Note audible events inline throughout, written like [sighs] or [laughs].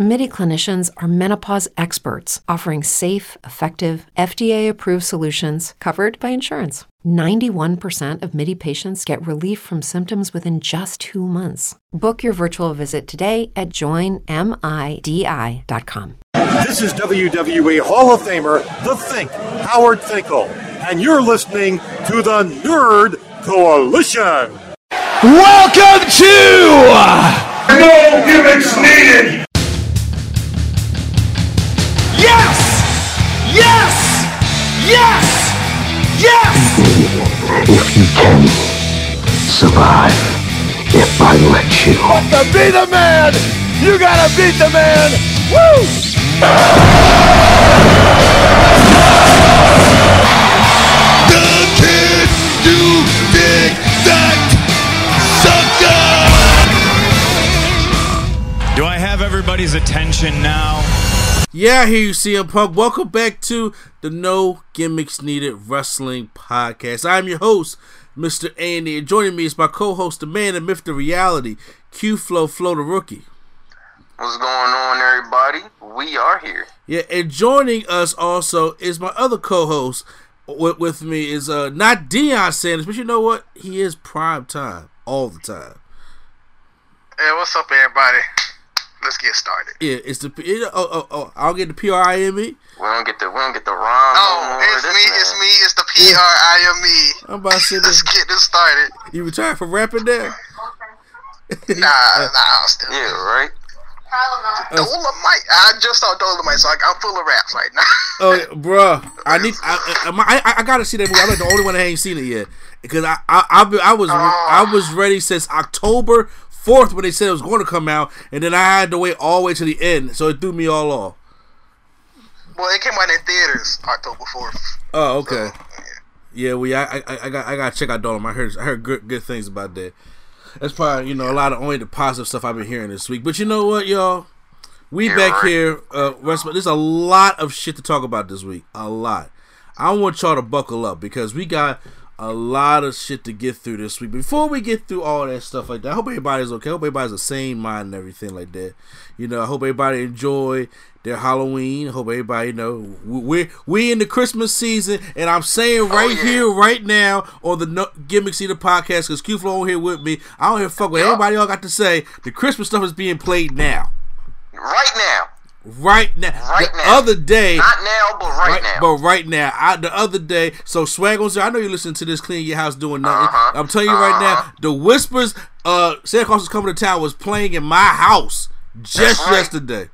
MIDI clinicians are menopause experts offering safe, effective, FDA approved solutions covered by insurance. 91% of MIDI patients get relief from symptoms within just two months. Book your virtual visit today at joinmidi.com. This is WWE Hall of Famer, The Fink, Howard Finkel, and you're listening to the Nerd Coalition. Welcome to No Gimmicks Needed! Yes! Yes! Yes! Yes! if you can survive if I let you. To be the man, you gotta beat the man. Woo! The kid you dig that sucker. Do I have everybody's attention now? Yeah, here you see CM Punk. Welcome back to the No Gimmicks Needed Wrestling Podcast. I'm your host, Mr. Andy, and joining me is my co-host, the man, the myth, the reality, Q Flow Flow the Rookie. What's going on, everybody? We are here. Yeah, and joining us also is my other co-host with, with me is uh not Deion Sanders, but you know what? He is prime time all the time. Hey, what's up, everybody? Let's get started. Yeah, it's the it, oh oh oh. I'll get the P R I M E. We don't get the we don't get the rhyme. Oh, more. it's me, man. it's me, it's the P R I M E. I'm about to say [laughs] Let's this. get this started. You retired from rapping now? Nah, nah, I'm still. Yeah, right. Dolemite. I just saw Dolemite, so I, I'm full of raps right now. [laughs] Oh, yeah, bruh, I need. I, I, I, I gotta see that movie. I'm like the only one that ain't seen it yet because I, I, I, been- I was, oh. I was ready since October fourth when they said it was going to come out, and then I had to wait all the way to the end, so it threw me all off. well, it came out in theaters October 4th. Oh, okay. Yeah, we, I, I, I got, I got to check out Dolemite. I heard, I heard good, good things about that. That's probably, you know, a lot of only the positive stuff I've been hearing this week. But you know what, y'all? We Yeah, back right. here. Uh, there's a lot of shit to talk about this week. A lot. I want y'all to buckle up because we got a lot of shit to get through this week. Before we get through all that stuff like that, I hope everybody's okay. I hope everybody's the same mind and everything like that. You know, I hope everybody enjoy their Halloween. I hope everybody, you know, we we in the Christmas season, and I'm saying oh, right yeah. here, right now, on the no, Gimmicks Needed podcast, because Q Flow on here with me. I don't hear fuck what everybody all got to say. The Christmas stuff is being played now. Right now. Right now. Right the now. other day. Not now, but right, now. But right now, I, the other day, so Swag on I know you listen to this clean your house doing nothing. Uh-huh. I'm telling you right now, Uh-huh. the whispers, uh, Santa Claus is coming to town was playing in my house just right. yesterday.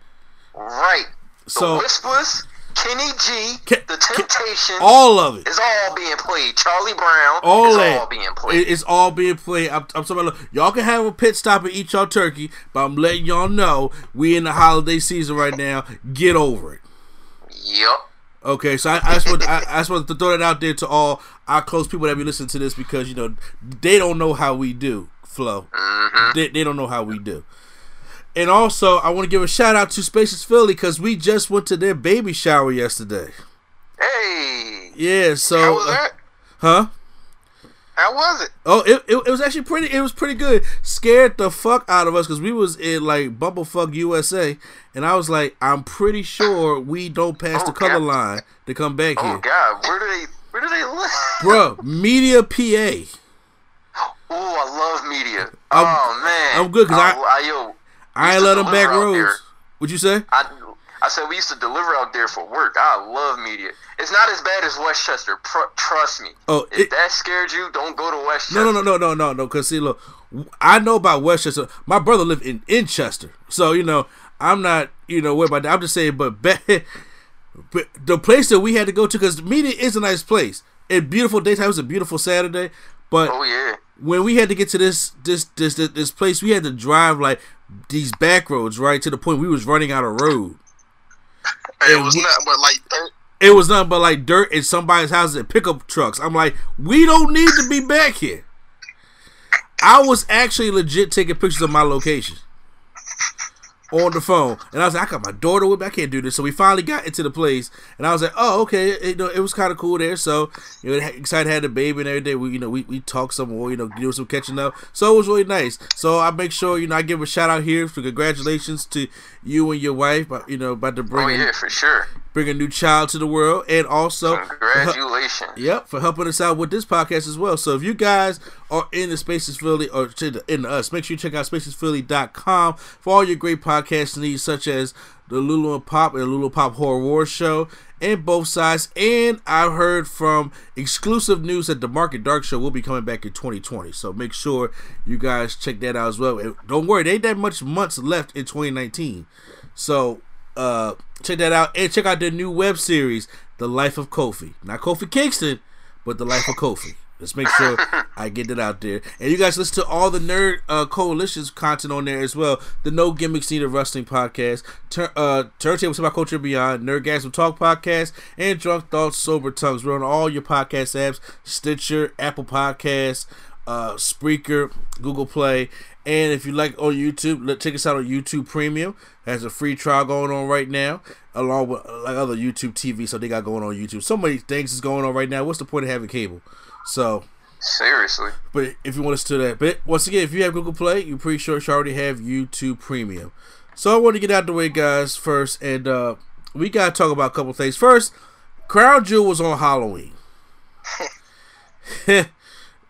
right. The So- Whispers, Kenny G, The Temptations. All of it. is all being played. Charlie Brown All is that. all being played. It- It's all being played. I'm, I'm talking about, y'all can have a pit stop and eat y'all turkey, but I'm letting y'all know we in the holiday season right now. Get over it. yep. Okay, so I, I just want I, I just want to throw that out there to all our close people that be listening to this because you know they don't know how we do flow. Mm-hmm. They, they don't know how we do. And also, I want to give a shout out to Spaces Philly because we just went to their baby shower yesterday. Hey. Yeah, so How was uh, that? huh? How was it? Oh, it, it, it was actually pretty. It was pretty good. Scared the fuck out of us because we was in like Bumblefuck USA, and I was like, I'm pretty sure we don't pass Oh, the color God. line to come back Oh here, Oh God, where do they where do they [laughs] live? bro. Media PA. Oh, I love media. I'm- oh man, I'm good 'cause I- I, I yo, I ain't let them back deliver out there. roads. What'd you say? I, I said we used to deliver out there for work. I love media. It's not as bad as Westchester. Pr- trust me. Oh, if it- that scared you, don't go to Westchester. No, no, no, no, no, no, no. Cause see, look, I know about Westchester. My brother lived in in Chester, so you know I'm not you know worried about that. I'm just saying, but, be, [laughs] but the place that we had to go to, because media is a nice place. It beautiful daytime. It was a beautiful Saturday, but Oh yeah. When we had to get to this this this this, this place, we had to drive like these back roads, right to the point we was running out of road. It And was we- nothing but like dirt. It was nothing but like dirt in somebody's house and pickup trucks. I'm like, we don't need to be back here. I was actually legit taking pictures of my location on the phone, and I was like, I got my daughter with me. I can't do this. So we finally got into the place, and I was like, oh, okay. It, you know, it was kind of cool there. So you know, excited to have the baby and everything. We, you know, we, we talked some more. You know, do some catching up. So it was really nice. So I make sure you know I give a shout out here for congratulations to you and your wife. but You know, about to bring Oh yeah, for sure. bring a new child to the world, and also Congratulations. Yep, for helping us out with this podcast as well. So if you guys are in the Spaces Philly or to the, in us, make sure you check out spacesphilly.com for all your great podcast needs, such as the Lulu and Pop and Lulu Pop Horror War Show and both sides. And I've heard from exclusive news that the Market Dark Show will be coming back in 2020. So make sure you guys check that out as well. And don't worry, there ain't that much months left in 2019. So uh check that out and check out the new web series, The Life of Kofi. Not Kofi Kingston, but The Life of Kofi. Let's make sure [laughs] I get it out there. And you guys listen to all the Nerd uh, Coalition's content on there as well. The No Gimmicks Needed Wrestling Podcast, Tur- uh, Turntables About Culture Beyond, Nerdgasm Talk Podcast, and Drunk Thoughts Sober Tongues. We're on all your podcast apps, Stitcher, Apple Podcasts, uh, Spreaker, Google Play. And if you like on YouTube, let check us out on YouTube Premium. Has a free trial going on right now, along with like other YouTube TV. So they got going on YouTube. So many things is going on right now. What's the point of having cable? So Seriously. but if you want to do that, but once again, if you have Google Play, you pretty sure you already have YouTube Premium. So I want to get out the way, guys, first, and uh we gotta talk about a couple things. First, Crown Jewel was on Halloween. [laughs] [laughs]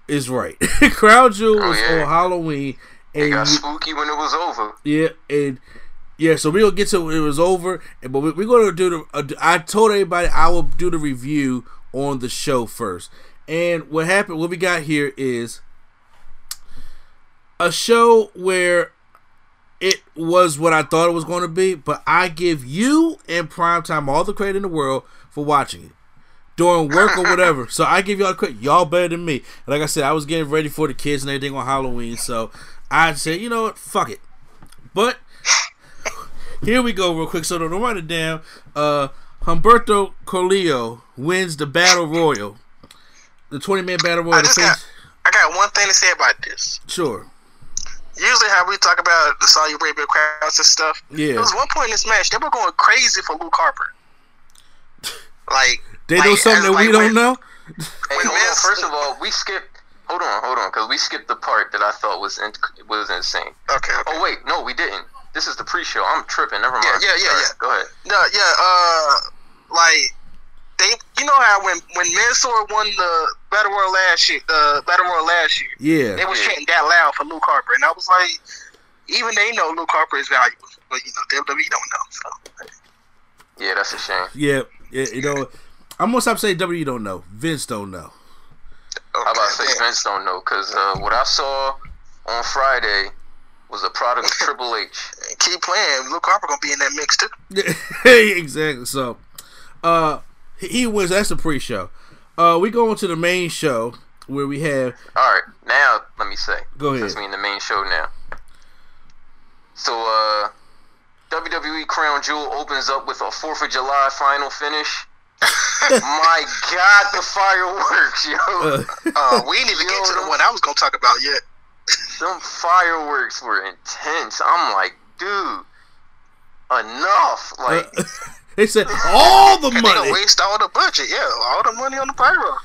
is right. [laughs] Crown Jewel Oh, was yeah. on Halloween, It and got spooky when it was over. yeah, and yeah, so we're gonna get to it was over, and but we- we're gonna do the. Uh, I told everybody I will do the review on the show first, and what happened? What we got here is a show where it was what I thought it was going to be, but I give you and Primetime all the credit in the world for watching it during work or whatever. [laughs] So I give y'all the credit. Y'all better than me. Like I said, I was getting ready for the kids and everything on Halloween, so I said, you know what, fuck it. But here we go, real quick. So to write it down, uh, Humberto Carrillo wins the Battle Royal, the twenty man Battle Royal. I just face- got, I got one thing to say about this. sure. Usually, how we talk about the Saudi Arabia crowds and stuff. Yeah. There was one point in this match they were going crazy for Luke Harper. [laughs] Like They like, know something as, that like, we don't when- know. Hey, When on. First of all, we skipped. Hold on, hold on, because we skipped the part that I thought was in, was insane. Okay, okay. Oh wait, no, we didn't. This is the pre-show. I'm tripping. Never mind. Yeah, yeah, yeah, Sorry. yeah. Go ahead. No, yeah, uh, like they, you know how when when Mansoor won the Battle Royal last year, the Battle Royal last year, Yeah. they was chanting that loud for Luke Harper, and I was like, even they know Luke Harper is valuable, but you know WWE don't know. So Yeah, that's a shame. Yeah, yeah, you know, I'm gonna stop saying W don't know. Vince don't know. How about say Okay, Vince don't know? Because uh, what I saw on Friday was a product of [laughs] Triple H. keep playing. Luke Harper gonna be in that mix too. [laughs] exactly. So, uh, he- he wins. That's the pre-show. Uh, we go on to the main show where we have. All right, now let me say. Go ahead. Since we in the main show now. So, uh, WWE Crown Jewel opens up with a Fourth of July final finish. [laughs] My God, the fireworks, yo! Uh, Uh, we didn't even get to the one I was gonna talk about yet. [laughs] some fireworks were intense. I'm like, dude, enough. Like, [laughs] they said [laughs] all the they money, waste all the budget. Yeah, all the money on the pyro.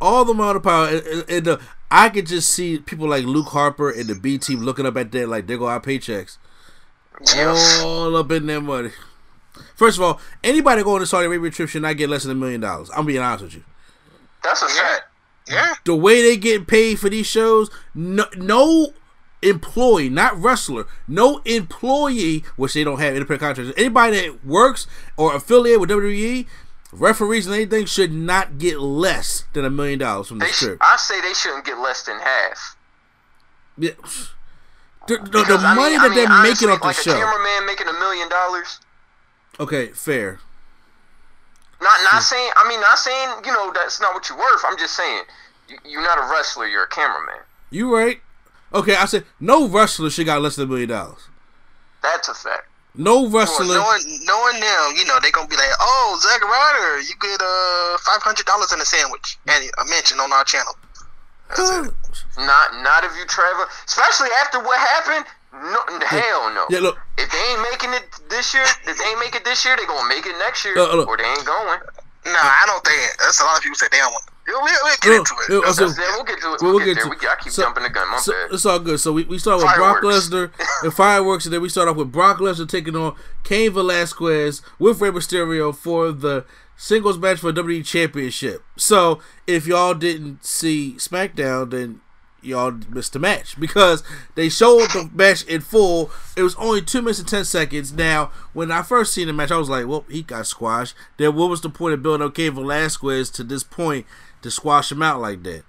all the amount of power, and, and, and uh, I could just see people like Luke Harper and the B team looking up at that like there go our paychecks, yeah. all up in their money. First of all, anybody going to Saudi Arabia trip should not get less than a million dollars. I'm being honest with you. that's a fact. Yeah, the way they get paid for these shows, no, no employee, not wrestler, no employee, which they don't have independent contractors, anybody that works or affiliated with WWE, referees and anything should not get less than a million dollars from the this sh- I say they shouldn't get less than half. Yeah. The, the, the money mean- that I mean, they're honestly, making off the like show. a cameraman making a million dollars. Okay, fair. Not not hmm. saying. I mean, not saying. You know, that's not what you're worth. I'm just saying. You, you're not a wrestler. You're a cameraman. You right. Okay, I said no wrestler should got less than a million dollars. That's a fact. No well, wrestler. knowing knowing them, you know they're gonna be like, "Oh, Zack Ryder, you get uh five hundred dollars in a sandwich and a mention on our channel." That's. [sighs] Not not if you travel, especially after what happened. No, hell no. Yeah, look. If they ain't making it this year, if they ain't make it this year, they gonna make it next year, Uh, or they ain't going. Nah, I don't think that's a lot of people say they don't want. We'll, we'll, we'll get into it. That's- so- we'll get to it. Well, We'll, get, there. We, I keep so- jumping the gun. My so bad. it's all good. So we, we start with Brock Lesnar and fireworks, and then we start off with Brock Lesnar taking on Cain Velasquez with Rey Mysterio for the singles match for the WWE Championship. So if y'all didn't see SmackDown, then y'all missed the match because they showed the match in full. It was only two minutes and ten seconds. Now, when I first seen the match, I was like, "Well, he got squashed." Then what was the point of building up Cain Velasquez to this point to squash him out like that?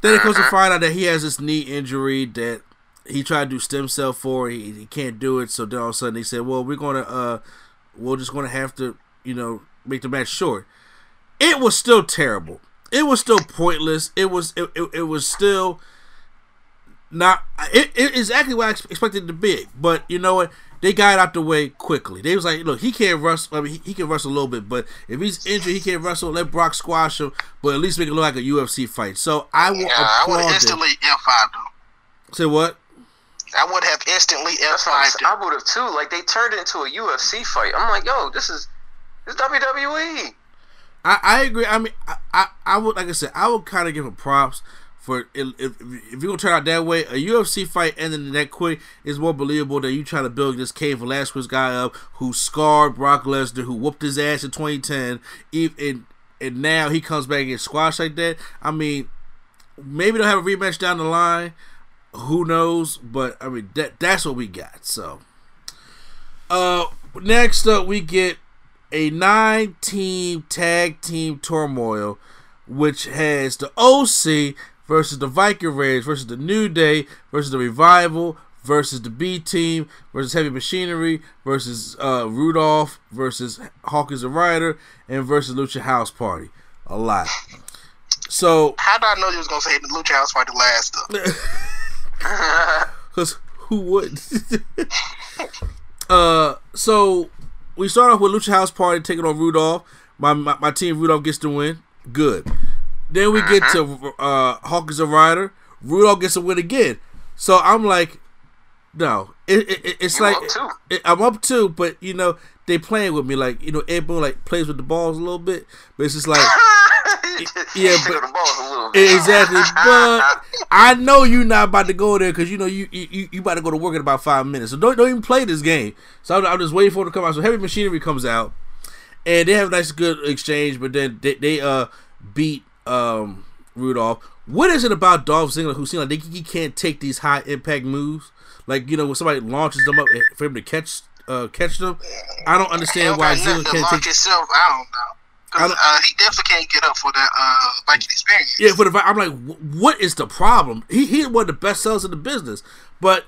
Then it comes to find out that he has this knee injury that he tried to do stem cell for. He, he can't do it. So then all of a sudden they said, "Well, we're gonna uh, we're just gonna have to, you know, make the match short." It was still terrible. It was still pointless. It was it, it, it was still not it, it exactly what I expected it to be. But you know what? They got it out the way quickly. They was like, look, he can't wrestle. I mean, he, he can wrestle a little bit, but if he's injured, he can't wrestle. Let Brock squash him, but at least make it look like a UFC fight. So I will yeah, I would have instantly F5 though. Say what? I would have instantly I'm F5 saying. I would have too. Like they turned it into a UFC fight. I'm like, yo, this is this is. WWE. I, I agree. I mean, I, I, I would like I said, I would kind of give him props for if, if, if you're gonna turn out that way. A UFC fight ending that quick is more believable than you trying to build this Cain Velasquez guy up who scarred Brock Lesnar, who whooped his ass in 2010, even and, and now he comes back and gets squashed like that. I mean, maybe they'll have a rematch down the line. Who knows? But I mean, that that's what we got. So, uh, next up we get a nine team tag team turmoil, which has the OC versus the Viking Raiders versus the New Day versus the Revival versus the B team versus Heavy Machinery versus uh, Rudolph versus Hawkins and Ryder and versus Lucha House Party. A lot. So, How did I know you was gonna say the Lucha House Party last? [laughs] Cause who would? [laughs] uh, so we start off with Lucha House Party taking on Rudolph. My, my my team Rudolph gets the win. Good. Then we get to uh Hawkins a Ryder. Rudolph gets a win again. So I'm like, no, it, it, it- it's You like up too. it- I'm up too, but you know they playing with me like you know Ed Boon like plays with the balls a little bit, but it's just like [laughs] yeah, but- the balls a little bit. Exactly, [laughs] but I know you not about to go there because you know you, you you about to go to work in about five minutes. So don't don't even play this game. So I'm, I'm just waiting for it to come out. So Heavy Machinery comes out, and they have a nice good exchange. But then they, they uh beat um Rudolph. What is it about Dolph Ziggler who seems like he can't take these high impact moves? Like you know when somebody launches them up for him to catch uh catch them. I don't understand why don't got nothing Ziggler can't take. himself. I don't know. Cause uh, he definitely can't get up for that uh, Viking experience. Yeah, but if I, I'm like, wh- what is the problem? He he's one of the best sellers in the business, but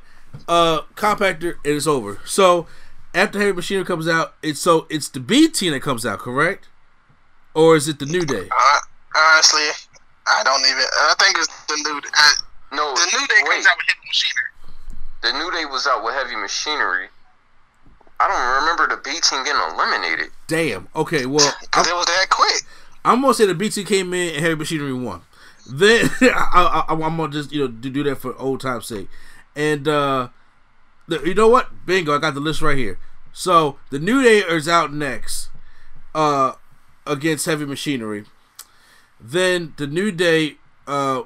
uh, compactor and it's over. So after Heavy Machinery comes out, it's so it's the B team that comes out, correct? Or is it the New Day? Uh, honestly, I don't even. I think it's the new. Uh, No, the new day wait. comes out with Heavy Machinery. The New Day was out with Heavy Machinery. I don't remember the B team getting eliminated. Damn. Okay. Well, [laughs] Cause I'm, it was that quick. I'm gonna say the B team came in and Heavy Machinery won. Then [laughs] I, I, I'm gonna just you know do, do that for old time's sake. And uh, the, you know what? Bingo! I got the list right here. So the New Day is out next uh, against Heavy Machinery. Then the New Day uh,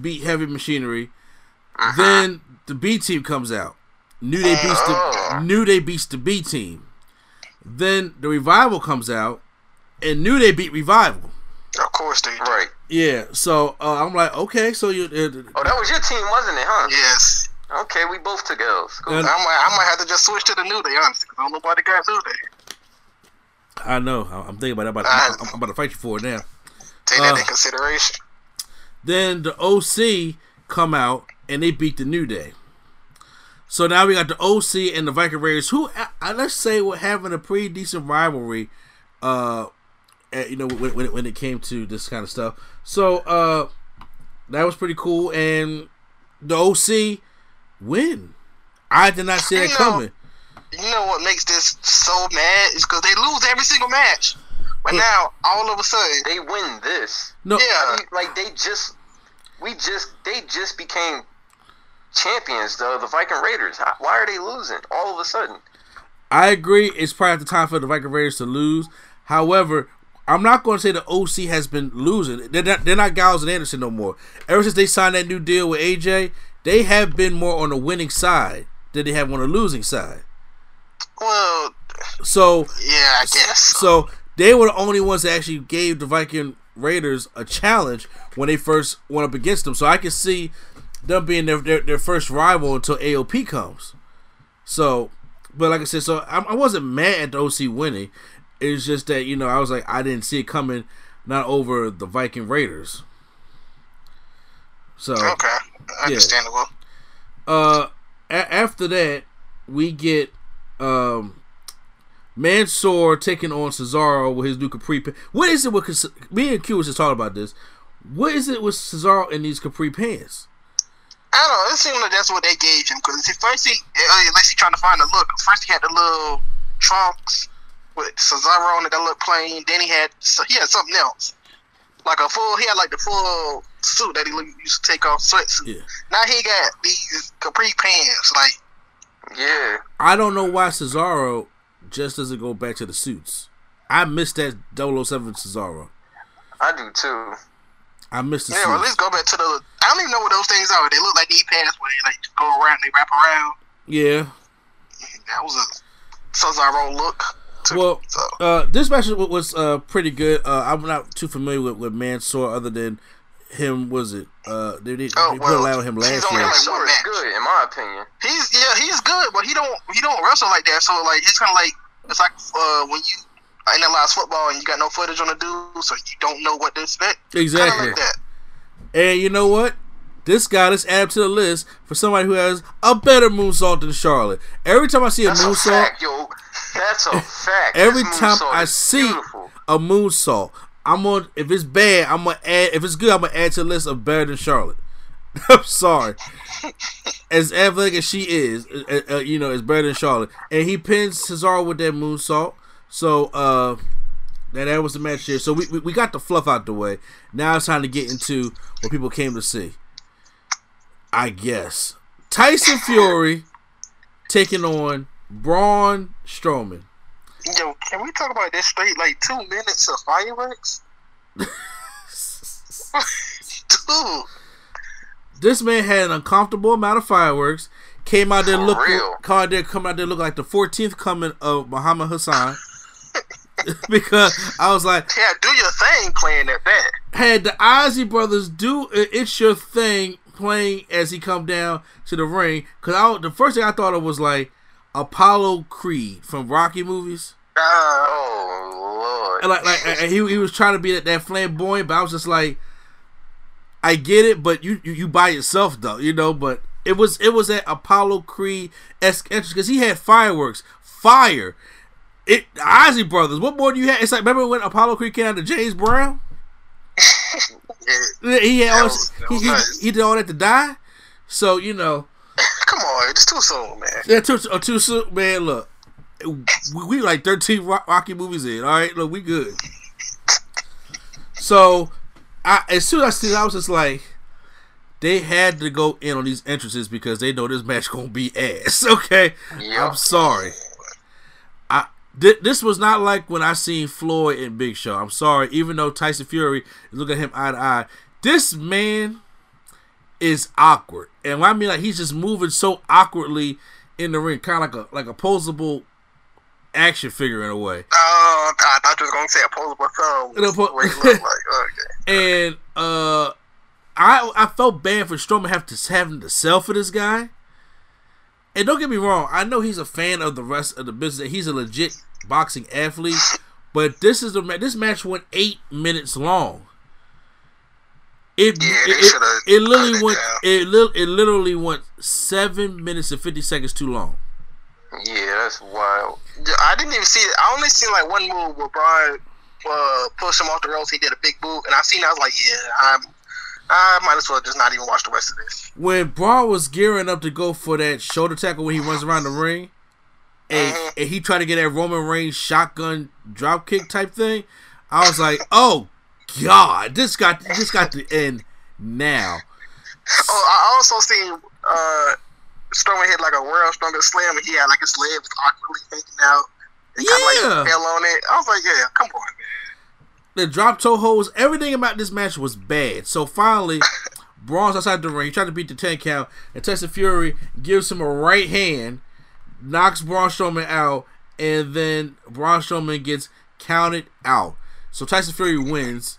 beat Heavy Machinery. Then the B team comes out. New Day beats the New Day beats the B team. Then the Revival comes out, and New Day beat Revival. Of course they do. Right. Yeah, so uh, I'm like, okay, so you. Uh, Oh, that was your team, wasn't it, huh? Yes. Okay, we both took L's. Cool. I might, I might have to just switch to the new day, honestly, because nobody got new day. I know. I- I'm thinking about that. I'm, I'm, I'm about to fight you for it now. Take that Uh. in consideration. Then the OC come out and they beat the New Day. So now we got the OC and the Viking Raiders, who uh, let's say were having a pretty decent rivalry. Uh, you know when, when, it, when it came to this kind of stuff. So uh, that was pretty cool, and the OC win. I did not see that know, coming. You know what makes this so mad is because they lose every single match. But now, all of a sudden, They win this. No, yeah, I mean, like they just, we just, they just became champions, the the Viking Raiders. Why are they losing all of a sudden? I agree. It's probably the time for the Viking Raiders to lose. However, I'm not going to say the OC has been losing. They're not, they're not Gallows and Anderson no more. Ever since they signed that new deal with AJ, they have been more on the winning side than they have on the losing side. Well, So yeah, I guess. So they were the only ones that actually gave the Viking Raiders a challenge when they first went up against them. So I can see them being their, their, their first rival until AOP comes. So, but like I said, so I, I wasn't mad at the OC winning. It's just that you know I was like I didn't see it coming, not over the Viking Raiders. So okay, understandable. uh, a- after that, we get um, Mansoor taking on Cesaro with his new capri. Pa- what is it with me and Q was just talking about this? What is it with Cesaro and these capri pants? I don't know. It seemed like that's what they gave him because first he, uh, unless he trying to find a look. First he had the little trunks with Cesaro on it that looked plain. Then he had so he had something else, like a full. He had like the full suit that he used to take off sweatsuit. Yeah. Now he got these capri pants. Like Yeah, I don't know why Cesaro just doesn't go back to the suits. I miss that 007 Cesaro. I do too. I miss the yeah, or at suits. least go back to the. I don't even know what those things are. They look like knee pads where they like go around, they wrap around. Yeah. That was a Cesaro look. Too. Well, so uh, this match was, was uh, pretty good. Uh, I'm not too familiar with, with Mansoor other than him. Was it? Uh, they, they, Oh, they well, put on him he's last only year. like- Mansoor is good in my opinion. he's yeah he's good, but he don't he don't wrestle like that. So like it's kind of like it's like uh, when you analyze football and you got no footage on the dude, so you don't know what to expect. Kind Exactly. like that. And you know what? This guy, let's add to the list for somebody who has a better moonsault than Charlotte. Every time I see a That's a moonsault, fact, yo. That's a [laughs] fact. every time I see beautiful. a moonsault, I'm on. If it's bad, I'm gonna add. If it's good, I'm gonna add to the list of better than Charlotte. [laughs] I'm sorry. [laughs] As athletic as she is, uh, uh, you know, is better than Charlotte. And he pins Cesaro with that moonsault. So uh, that that was the match here. So we, we we got the fluff out the way. Now it's time to get into what people came to see. I guess Tyson Fury taking on Braun Strowman. Yo, can we talk about this straight? Like two minutes of fireworks, [laughs] dude. This man had an uncomfortable amount of fireworks. Came out there For looking, real. come out there, come out there looking like the 14th coming of Muhammad Hassan. [laughs] because I was like, Yeah, do your thing playing at that. had the Isley brothers do it's your thing playing as he come down to the ring. Cause I, the first thing I thought of was like Apollo Creed from Rocky movies. Oh lord. And like, like and he, he was trying to be that, that flamboyant, but I was just like, I get it, but you, you you by yourself though, you know. But it was it was that Apollo Creed esque entrance because he had fireworks, fire. It Isley Brothers. What more do you have? It's like remember when Apollo Creed came out to James Brown? [laughs] yeah. He had all, was- he, he, nice. he did all that to die. So you know, [laughs] Come on, it's too soon, man. yeah, too, uh, too soon, man. Look, we, we like thirteen Rocky movies in. All right, look, we good. So, I as soon as I see, it, I was just like, they had to go in on these entrances because they know this match gonna be ass. [laughs] Okay. I'm sorry. I thi- this was not like when I seen Floyd and Big Show. I'm sorry, even though Tyson Fury look at him eye to eye. This man is awkward, and I mean like he's just moving so awkwardly in the ring, kind of like a like a posable action figure in a way. Oh, I thought you was gonna say opposable thumb. It'll put- What he look like? Okay. [laughs] and uh I I felt bad for Strowman having to having to sell for this guy. And don't get me wrong, I know he's a fan of the rest of the business. He's a legit boxing athlete, [laughs] but this is the ma- this match went eight minutes long. It Yeah, it, it, it literally went it, li- it literally went seven minutes and fifty seconds too long. Yeah, that's wild. I didn't even see it. I only seen like one move where Braun uh, pushed him off the ropes. He did a big move, and I seen. I was like, yeah, I'm. I might as well just not even watch the rest of this. when Braun was gearing up to go for that shoulder tackle when he runs around the ring, and, Mhm. and he tried to get that Roman Reigns shotgun drop kick type thing, I was like, "Oh God, this got this got to end now." Oh, I also seen uh, Strowman hit like a world strongest slam, and he had like his legs awkwardly hanging out. And kind of Yeah. like fell on it. I was like, yeah, come on, man. the drop toe holds, everything about this match was bad. So finally, [laughs] Braun's outside the ring. He tried to beat the 10 count, and Tyson Fury gives him a right hand, knocks Braun Strowman out, and then Braun Strowman gets counted out. So Tyson Fury wins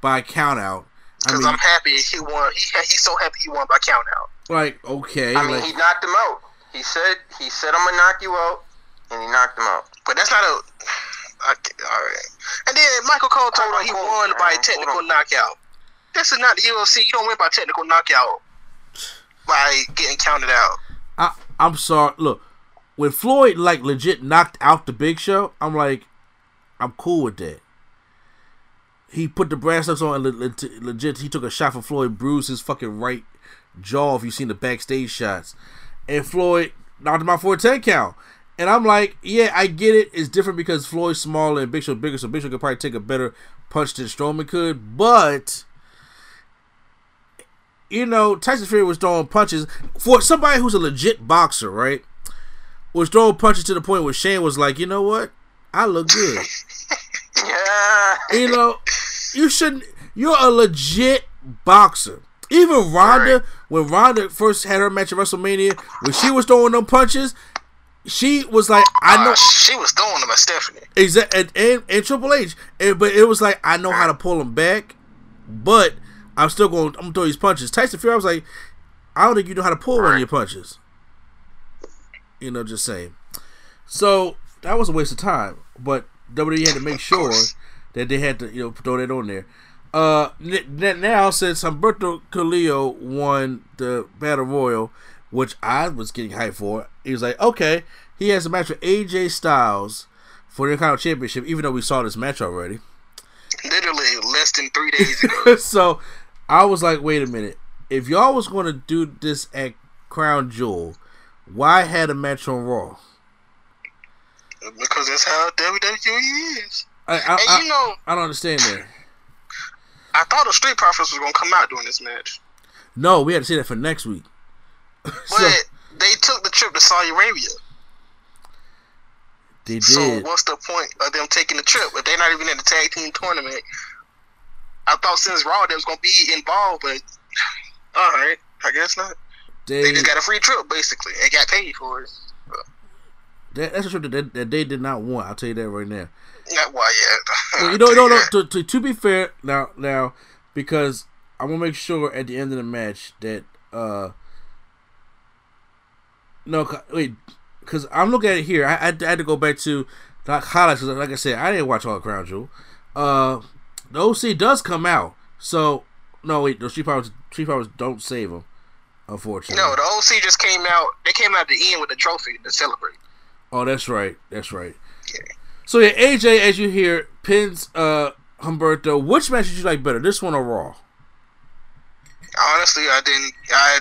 by count out. I Because mean, I'm happy he won. He he's so happy he won by count out. Like, okay. I mean, like, he knocked him out. He said he said I'm gonna knock you out, and he knocked him out. But that's not a. Okay, all right. And then Michael Cole told Hold him he on, won on, by hold technical on. knockout. This is not the UFC. You don't win by technical knockout by getting counted out. I, I'm sorry. Look, when Floyd like legit knocked out the Big Show, I'm like, I'm cool with that. He put the brass knucks on and le- le- legit. He took a shot for Floyd, bruised his fucking right jaw. If you've seen the backstage shots, and Floyd knocked him out for a ten count. And I'm like, yeah, I get it. It's different because Floyd's smaller and Big Show bigger, so Big Show could probably take a better punch than Strowman could. But you know, Tyson Fury was throwing punches for somebody who's a legit boxer, right? Was throwing punches to the point where Shane was like, you know what? I look good. [laughs] Yeah. you know, you shouldn't. You're a legit boxer. Even Ronda, Right. When Ronda first had her match at WrestleMania, when she was throwing them punches, she was like, I know Uh, she was throwing them at Stephanie. exactly, and, and, and Triple H, and, but it was like I know how to pull them back, but I'm still going. I'm gonna throw these punches. Tyson Fury, I was like, I don't think you know how to pull one of your punches. You know, just saying. So that was a waste of time, but WWE had to make sure that they had to, you know, throw that on there. Uh, now since Humberto Carrillo won the Battle Royal, which I was getting hyped for, he was like, okay, he has a match with AJ Styles for the Intercontinental Championship, even though we saw this match already. Literally less than three days ago. [laughs] so I was like, wait a minute. If y'all was going to do this at Crown Jewel, why had a match on Raw? because that's how WWE is. I, I, And I, you know, I don't understand that. I thought the Street Profits was gonna come out during this match, No, we had to see that for next week. [laughs] but so they took the trip to Saudi Arabia. they did. So what's the point of them taking the trip if they're not even in the tag team tournament? I thought since Raw they was gonna be involved, but [sighs] all right, I guess not. They They, just got a free trip basically and got paid for it. that, that's a trip that they, that they did not want. I'll tell you that right now. Not why yet. Well, you [laughs] know, no, no. To, to, to be fair, now, now, because I want to make sure at the end of the match that uh, no, wait, because I'm looking at it here. I, I, I had to go back to the highlights. like I said, I didn't watch all of Crown Jewel. Uh, the OC does come out, so no, wait, the Street Powers, Street Powers don't save him. Unfortunately, No, the OC just came out. They came out at the end with the trophy to celebrate. Oh, that's right. That's right. Yeah. So yeah, AJ, as you hear, pins uh Humberto. Which match did you like better, this one or Raw? Honestly, I didn't. I,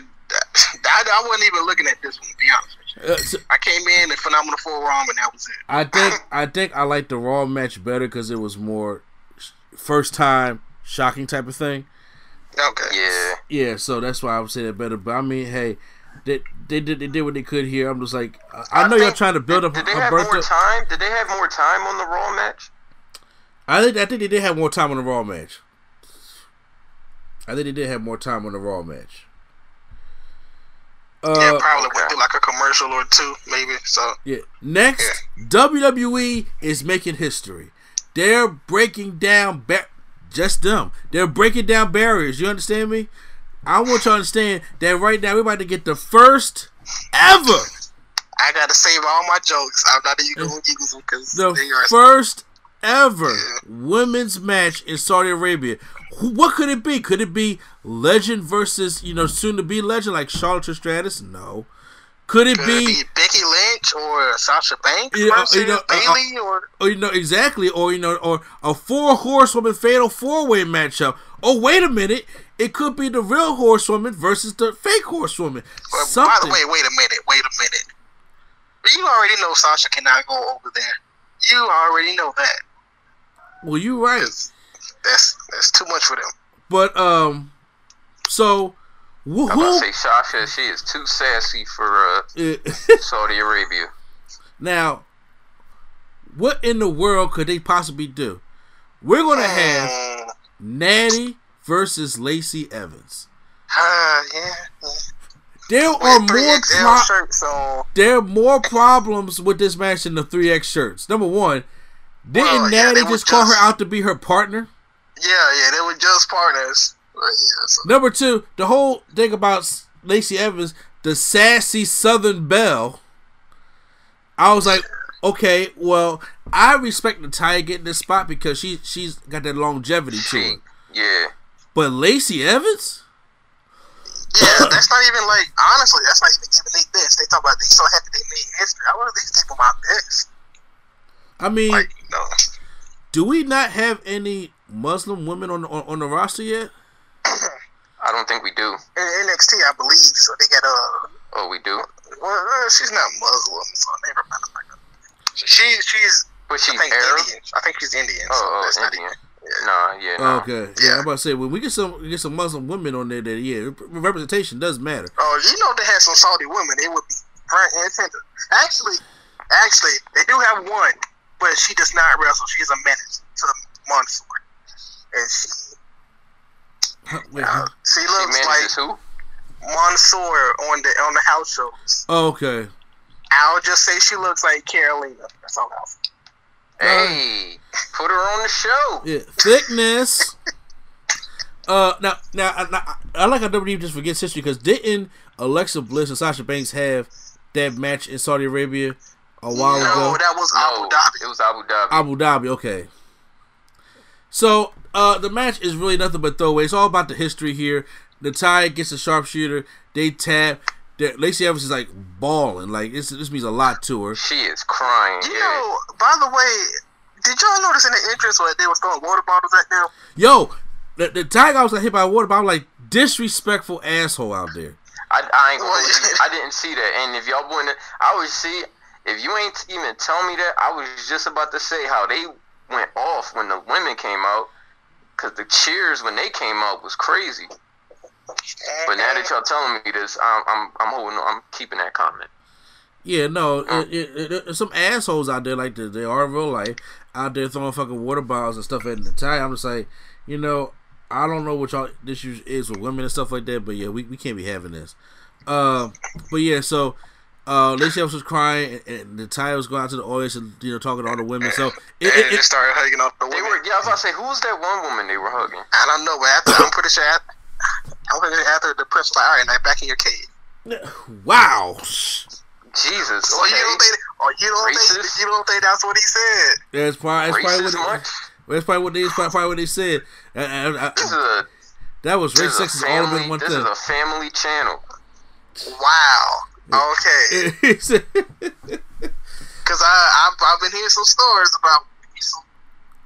I, I wasn't even looking at this one. To be honest with you, Uh, so I came in and phenomenal four Raw, and that was it. I think I think I like the Raw match better because it was more sh- first time shocking type of thing. Okay. Yeah. Yeah, so that's why I would say that better. But I mean, hey, they they did they did what they could here. I'm just like I, I know y'all trying to build did, up Did they have more time? Did they have more time on the Raw match? I think I think they did have more time on the Raw match. I think they did have more time on the Raw match. Uh, yeah, probably went through like a commercial or two, maybe. So Yeah. Next, WWE is making history. They're breaking down ba- just them. They're breaking down barriers. You understand me? I want y'all to understand that right now we're about to get the first ever, I gotta save all my jokes. I'm not even gonna [laughs] use them because the they are. first ever women's match in Saudi Arabia. What could it be? Could it be legend versus you know soon to be legend like Charlotte Stratus? No. Could it Could be? it be Becky Lynch or Sasha Banks You know, versus you know, uh, Bayley or or you know exactly, or you know, or a four horsewoman fatal four way matchup. Oh wait a minute, it could be the real horsewoman versus the fake horsewoman. But by the way, wait a minute, wait a minute. You already know Sasha cannot go over there. You already know that. well, you right, That's that's too much for them. but um, so Who? I'm about to say Sasha. She is too sassy for uh, [laughs] Saudi Arabia. now, what in the world could they possibly do? We're gonna have Mm, Natty versus Lacey Evans. uh, yeah. yeah. There are With more pro- shirts on. there are more problems with this match than the three X shirts. Number one, didn't Well, yeah, Natty just call her out to be her partner? Yeah, yeah, they were just partners. But yeah, so. Number two, the whole thing about Lacey Evans, the sassy Southern Belle. I was like, okay, well, I respect Natalya getting this spot because she she's got that longevity to She, her. yeah. But Lacey Evans, Yeah, that's not even like honestly, that's not even giving their best. They talk about they so happy they made history. I would at least give them my best. I mean, Like, you know, do we not have any Muslim women on on, on the roster yet? [clears throat] I don't think we do. in NXT, I believe. So they got uh, Oh, we do. well, uh, she's not Muslim, so never mind. She she's But I she's think Arab. Indian. I think she's Indian. Oh, so oh, that's not Indian. even- yeah. Nah, yeah, nah. Okay, yeah. Yeah. I'm about to say when we get some get some Muslim women on there, that yeah, representation does matter. Oh, you know they had some Saudi women. They would be front and center. Actually, actually, they do have one, but she does not wrestle. She's a menace to Mansoor, and she wait, uh, huh? she She looks like who? Mansoor on the on the house shows. Oh, okay. I'll just say she looks like Carolina. That's all I'll say. Hey, put her on the show. Yeah, thickness. [laughs] uh, now, now, I, now, I like how WWE just forgets history because didn't Alexa Bliss and Sasha Banks have that match in Saudi Arabia a while No, ago? that was No, Abu Dhabi. it was Abu Dhabi. Abu Dhabi, okay. So, uh, the match is really nothing but throwaway. It's all about the history here. Natalya gets a sharpshooter. They tap. That Lacey Evans is like balling. Like this, this means a lot to her. she is crying. You yeah. know, by the way, did y'all notice in the entrance where they were throwing water bottles at them? Yo, the, the tiger was like hit by a water bottle. Like disrespectful asshole out there. I, I ain't gonna Well, lie, [laughs] I didn't see that. And if y'all wouldn't, I would see. If you ain't even tell me that, I was just about to say how they went off when the women came out. Cause the cheers when they came out was crazy. But now that y'all telling me this, I'm I'm, I'm holding. I'm keeping that comment. Yeah, no, it, it, it, some assholes out there like this. They are in real life out there throwing fucking water bottles and stuff at the Natalya. I'm just like, you know, I don't know what y'all issues is with women and stuff like that, but yeah, we, we can't be having this. Uh, but yeah, so uh, Lacey Evans was crying, and, and Natalya was going out to the audience and you know talking to all the women. So it, it, they it, started hugging up the They women. were. Yeah, I was about to say, who was that one woman they were hugging? I don't know, but after, I'm pretty sure after, I'm pretty sure after the press was like, all right, now back in your cage. [laughs] wow, Jesus. Oh, or oh, you don't think, or you don't Racist? think, you don't think that's what he said. that's probably that's probably Racist what much? that's probably what they that's probably what they said. And- and- and- This is a that was this race is a sex all in one This thing. is a family channel. Wow. Okay. [laughs] Because I, I've, I've been hearing some stories about.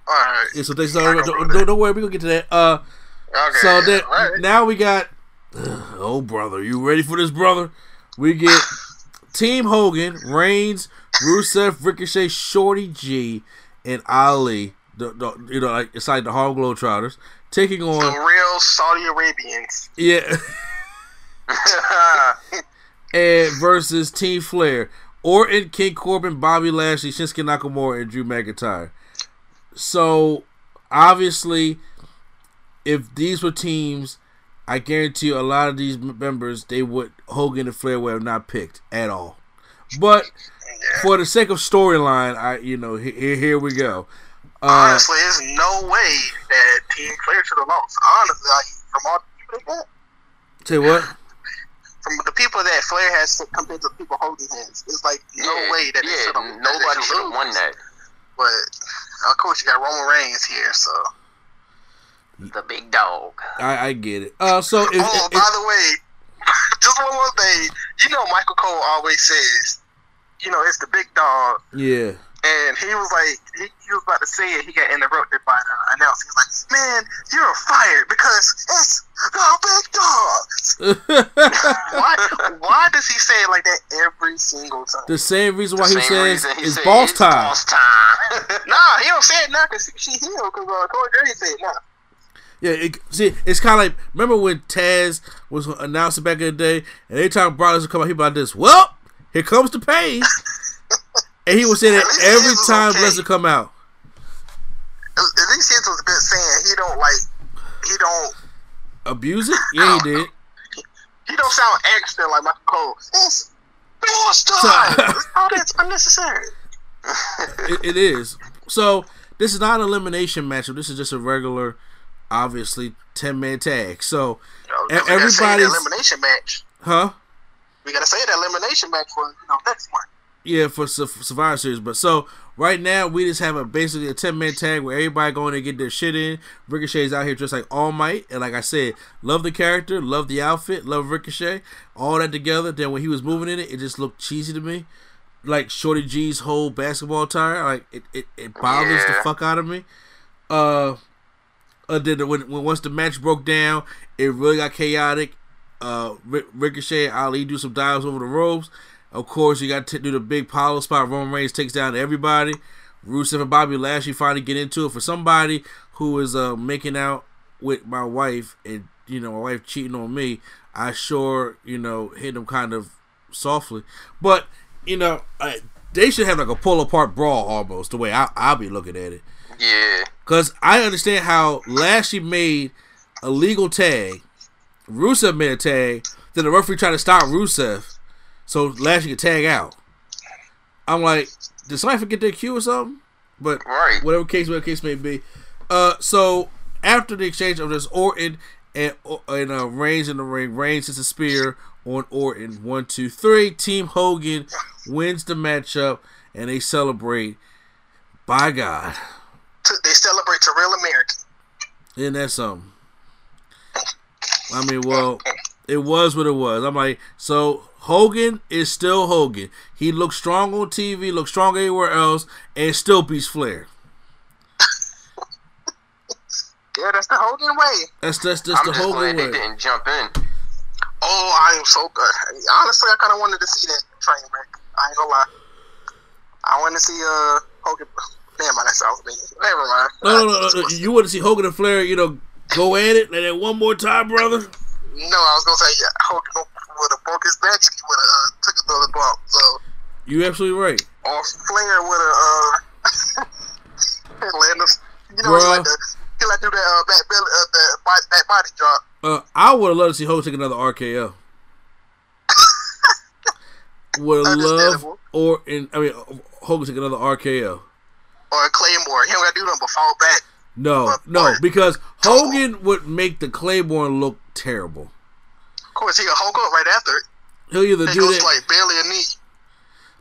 All right. Yeah, so they so, don't, don't, don't worry, we gonna get to that. Uh, Okay. so that right. now we got. [sighs] oh brother, you ready for this, brother? We get Team Hogan, Reigns, Rusev, Ricochet, Shorty G, and Ali. The, the you know like inside the Harlem Globetrotters taking on the real Saudi Arabians. yeah [laughs] [laughs] and versus Team Flair, Orton, King Corbin, Bobby Lashley, Shinsuke Nakamura, and Drew McIntyre. So obviously, if these were teams, I guarantee you a lot of these members they would Hogan and Flair would have not picked at all. But for the sake of storyline, I you know here here we go. Uh, Honestly, there's no way that Team Flair should have lost. Honestly, like, from all the people that, tell you what, from the people that Flair has compared to the people Hogan has, it's like no yeah, way that yeah, should have. nobody should have won that. But of course, you got Roman Reigns here, so. The big dog. I, I get it. Uh, so if, oh, if- by the way, [laughs] just one more thing. You know, Michael Cole always says, you know, it's the big dog. yeah, And he was like, he, he was about to say it. He got interrupted by the announcer. He was like, man, you're fired because it's the big dog. [laughs] why, why does he say it like that every single time? the same reason why The he says he it's said boss it's time. Boss time. [laughs] Nah, he don't say it now because she healed because uh, Corey Graves said it now. Yeah, it, see, it's kind of like remember when Taz was announcing back in the day, and every time Brock Lesnar come out, he be like this. Well, here comes the pain, and he would say that every time okay. Lesnar come out. At at least his was good saying he don't like he don't Abuse it? Yeah, he did. he don't sound extra like my Cole. It's Boss time. [laughs] oh, that's unnecessary. it, it is. So this is not an elimination matchup. This is just a regular, obviously ten man tag. So You e- know, we gotta say the everybody's, elimination match. huh? We gotta say that elimination match for you know next month. Yeah, for Survivor Series. But so right now we just have a basically a ten man tag where everybody going to get their shit in. Ricochet's out here just like All Might, and like I said, love the character, love the outfit, love Ricochet, all that together. Then when he was moving in it, it just looked cheesy to me, like Shorty G's whole basketball attire. Like it, it, it bothers the fuck out of me. Uh, uh then when, when once the match broke down, it really got chaotic. Uh, Ricochet, Ali do some dives over the ropes. Of course, you got to do the big Paulo spot. Roman Reigns takes down everybody. Rusev and Bobby Lashley finally get into it. For somebody who is uh, making out with my wife and you know my wife cheating on me, I sure you know hit them kind of softly. But you know I, they should have like a pull apart brawl almost the way I, I'll be looking at it. Yeah. Cause I understand how Lashley made a legal tag, Rusev made a tag, then the referee tried to stop Rusev, so Lashley could tag out. I'm like, did somebody forget their cue or something? But Right. whatever case, whatever case may be. Uh, so after the exchange of this Orton and and uh, Reigns in the ring, Reigns hits a spear on Orton. One, two, three. Team Hogan wins the matchup, and they celebrate. By God. To, they celebrate to real American. Isn't that something? I mean, well, it was what it was. I'm like, so Hogan is still Hogan. He looks strong on TV, looks strong anywhere else, and still beats Flair. Yeah, that's the Hogan way. That's that's just I'm the just Hogan glad they way. didn't jump in. Oh, I am so good. Honestly, I kind of wanted to see that train wreck. I ain't gonna lie. I want to see uh Hogan. Damn, that sounds mean. Never mind. No, no, no, no. You want to see Hogan and Flair, you know, go at it, and then one more time, brother. No, I was gonna say yeah, Hogan would have broke his back if he would have uh, took another bump. So, You absolutely right. or Flair would have uh [laughs] land us. You know, Bruh. like to he like to do that uh, back belly, uh, the back, back body drop. Uh, I would have loved to see Hogan take another RKO. [laughs] would have loved or in I mean Hogan take another RKO. Or a Claymore. He don't got to do nothing but fall back. No, But- no, but- because Hogan would make the Claymore look terrible. Of course, he'll Hulk up right after it. He'll either He do that, like barely a knee.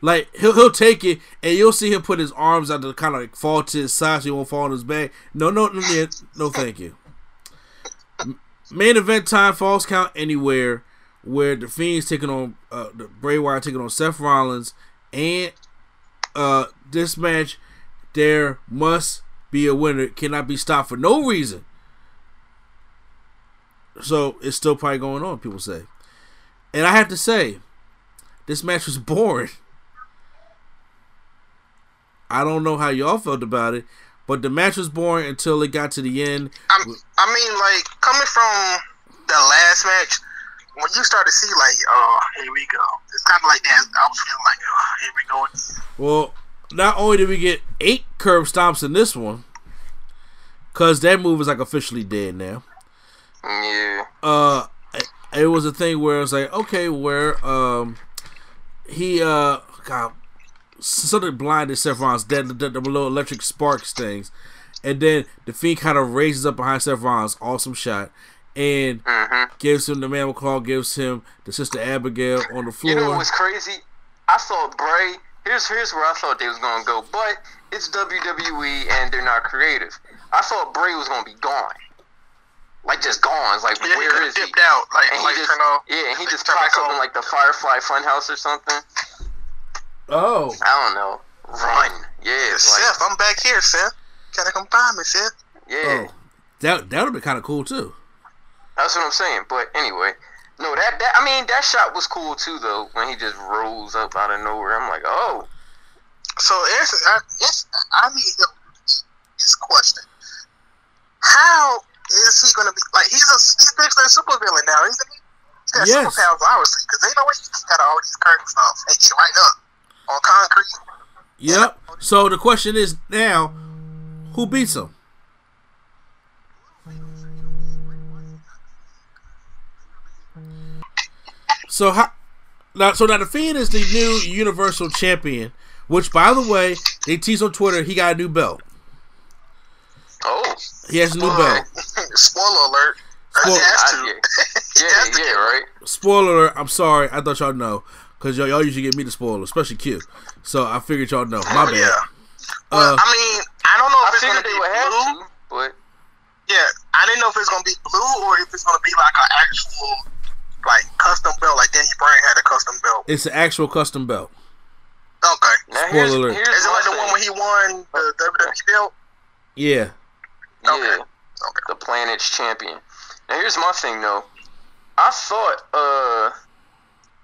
like he'll he'll take it, and you'll see him put his arms out to kind of like fall to his side so he won't fall on his back. No, no, no, no, thank you. Main event time, falls count anywhere, where the Fiends taking on uh, the Bray Wyatt taking on Seth Rollins, and uh, this match there must be a winner. It cannot be stopped for no reason. So it's still probably going on. People say, and I have to say, this match was [laughs] boring. I don't know how y'all felt about it, but the match was boring until it got to the end. I'm, I mean, like coming from the last match, when you start to see like, oh, here we go. It's kind of like that. I was feeling like, oh, here we go. Well, not only did we get eight curb stomps in this one, cause that move is like officially dead now. Yeah. uh it was a thing where it's like okay where um he uh God something blinded Seth Rollins dead the, the, little electric sparks things and then the fiend kind of raises up behind Seth Rollins awesome shot and gives him the man claw gives him the sister Abigail on the floor You know what's crazy? I thought Bray. Here's here's where I thought they was gonna go, but it's WWE and they're not creative. I thought Bray was gonna be gone, like just gone. It's like Yeah, he where could is have he? dipped out, like, And he just turn off. yeah, and he like, just turn pops up in like the Firefly Funhouse or something. oh I don't know. Run, yeah, like Seth, I'm back here, Seth. Gotta come find me, Seth. yeah. oh that that would be kind of cool too That's what I'm saying. But anyway, no, that that I mean that shot was cool too though when he just rolls up out of nowhere. I'm like, oh, So it's, I, it's, I need help this question. How is he going to be like he's a he's basically a super villain now, isn't he? He's got Yes. superpowers, obviously, because ain't no way he just got all these curtains off and get right up on concrete. Yep. So the question is now, who beats him? So how? Now, so now the Fiend is the new Universal Champion, which, by the way, they tease on Twitter he got a new belt. Oh, He has a new belt. [laughs] Spoiler alert. Spoil- he has I- to. [laughs] yeah, yeah, yeah, right. Spoiler alert! I'm sorry. I thought y'all know because y'all, y'all usually get me the spoiler, especially Q. So I figured y'all know. My bad. Yeah. Well, Uh, I mean, I don't know I if it's gonna be they would blue. to, but Yeah, I didn't know if it's gonna be blue or if it's gonna be like an actual like custom belt, like Danny Bryan had a custom belt. It's an actual custom belt. Okay. now Spoiler here's, alert. here's Is it my like the one when he won the WWE belt? Yeah. Yeah, Okay. Okay. the planet's champion. Now here's my thing though. I thought, uh,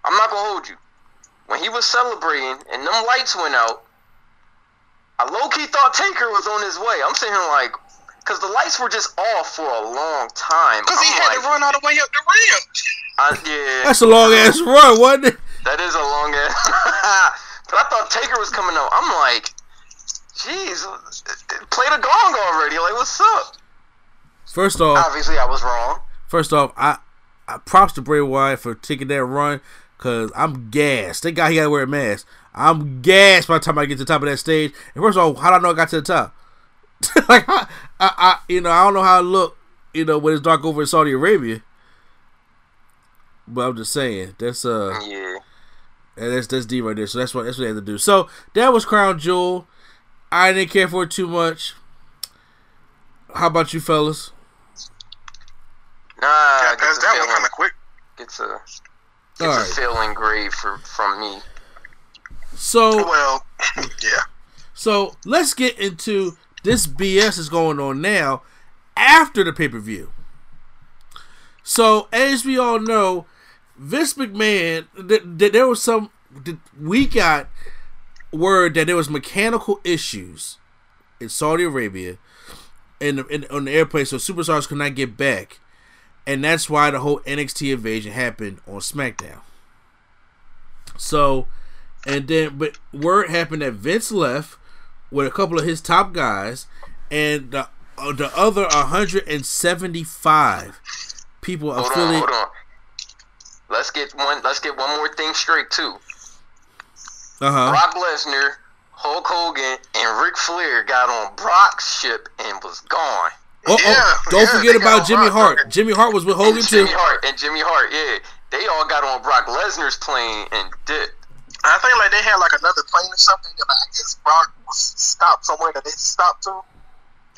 I'm not gonna hold you. When he was celebrating and them lights went out, I low key thought Taker was on his way. I'm sitting here like, cause the lights were just off for a long time. Because he had like, to run all the way up the ramp. I, yeah, That's a long ass run, wasn't it? that is a long ass. [laughs] but I thought Taker was coming out. I'm like, jeez, play the gong already. Like, what's up? First off, Obviously, I was wrong. first off, I, I props to Bray Wyatt for taking that run because I'm gassed. Thank God he got to wear a mask. I'm gassed by the time I get to the top of that stage. And first of all, how do I know I got to the top? [laughs] like, I, I, I, you know, I don't know how it look, you know, when it's dark over in Saudi Arabia. But I'm just saying, that's uh, Yeah. And that's that's D right there. So that's what that's what they had to do. So that was Crown Jewel. I didn't care for it too much. How about you fellas? Nah, I That's that one feeling, kind of quick. It's a gets All a right. feeling grave for from me. So Well, [coughs] yeah. so let's get into this BS is going on now after the pay per view. So as we all know, Vince McMahon, th- th- there was some. th- We got word that there was mechanical issues in Saudi Arabia, in, in on the airplane, so superstars could not get back, and that's why the whole NXT invasion happened on SmackDown. So, and then but word happened that Vince left with a couple of his top guys, and the uh, the other 175 people Hold on, hold on. Let's get one. Let's get one more thing straight too. Uh huh. Brock Lesnar, Hulk Hogan, and Ric Flair got on Brock's ship and was gone. Oh, Yeah, oh, don't yeah, forget about Jimmy Hart. Jimmy Hart was with Hogan and too. Jimmy Hart and Jimmy Hart, yeah, they all got on Brock Lesnar's plane and dipped. I think like they had like another plane or something that like, I guess Brock was stopped somewhere that they stopped to.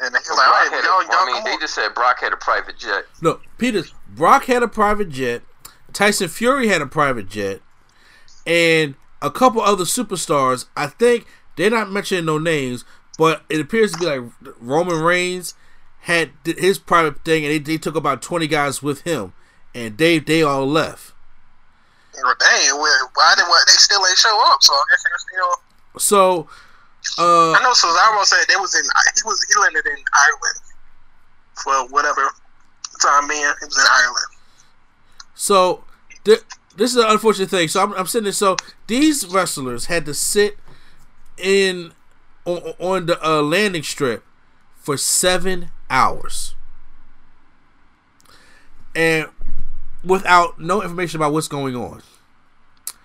And he was like, all Brock y'all, y'all I mean, come they just said Brock had a private jet. Look, Peter, Brock had a private jet. Tyson Fury had a private jet, and a couple other superstars. I think they're not mentioning no names, but it appears to be like Roman Reigns had his private thing, and they, they took about twenty guys with him, and they they all left. Well, dang, why did what they still ain't show up? So I guess they're still. So, uh, I know Cesaro said they was in. He was he landed in Ireland for whatever time being. He was in Ireland. So th- this is an unfortunate thing. So I'm, I'm sitting there. So these wrestlers had to sit in on, on the uh, landing strip for seven hours, and without no information about what's going on.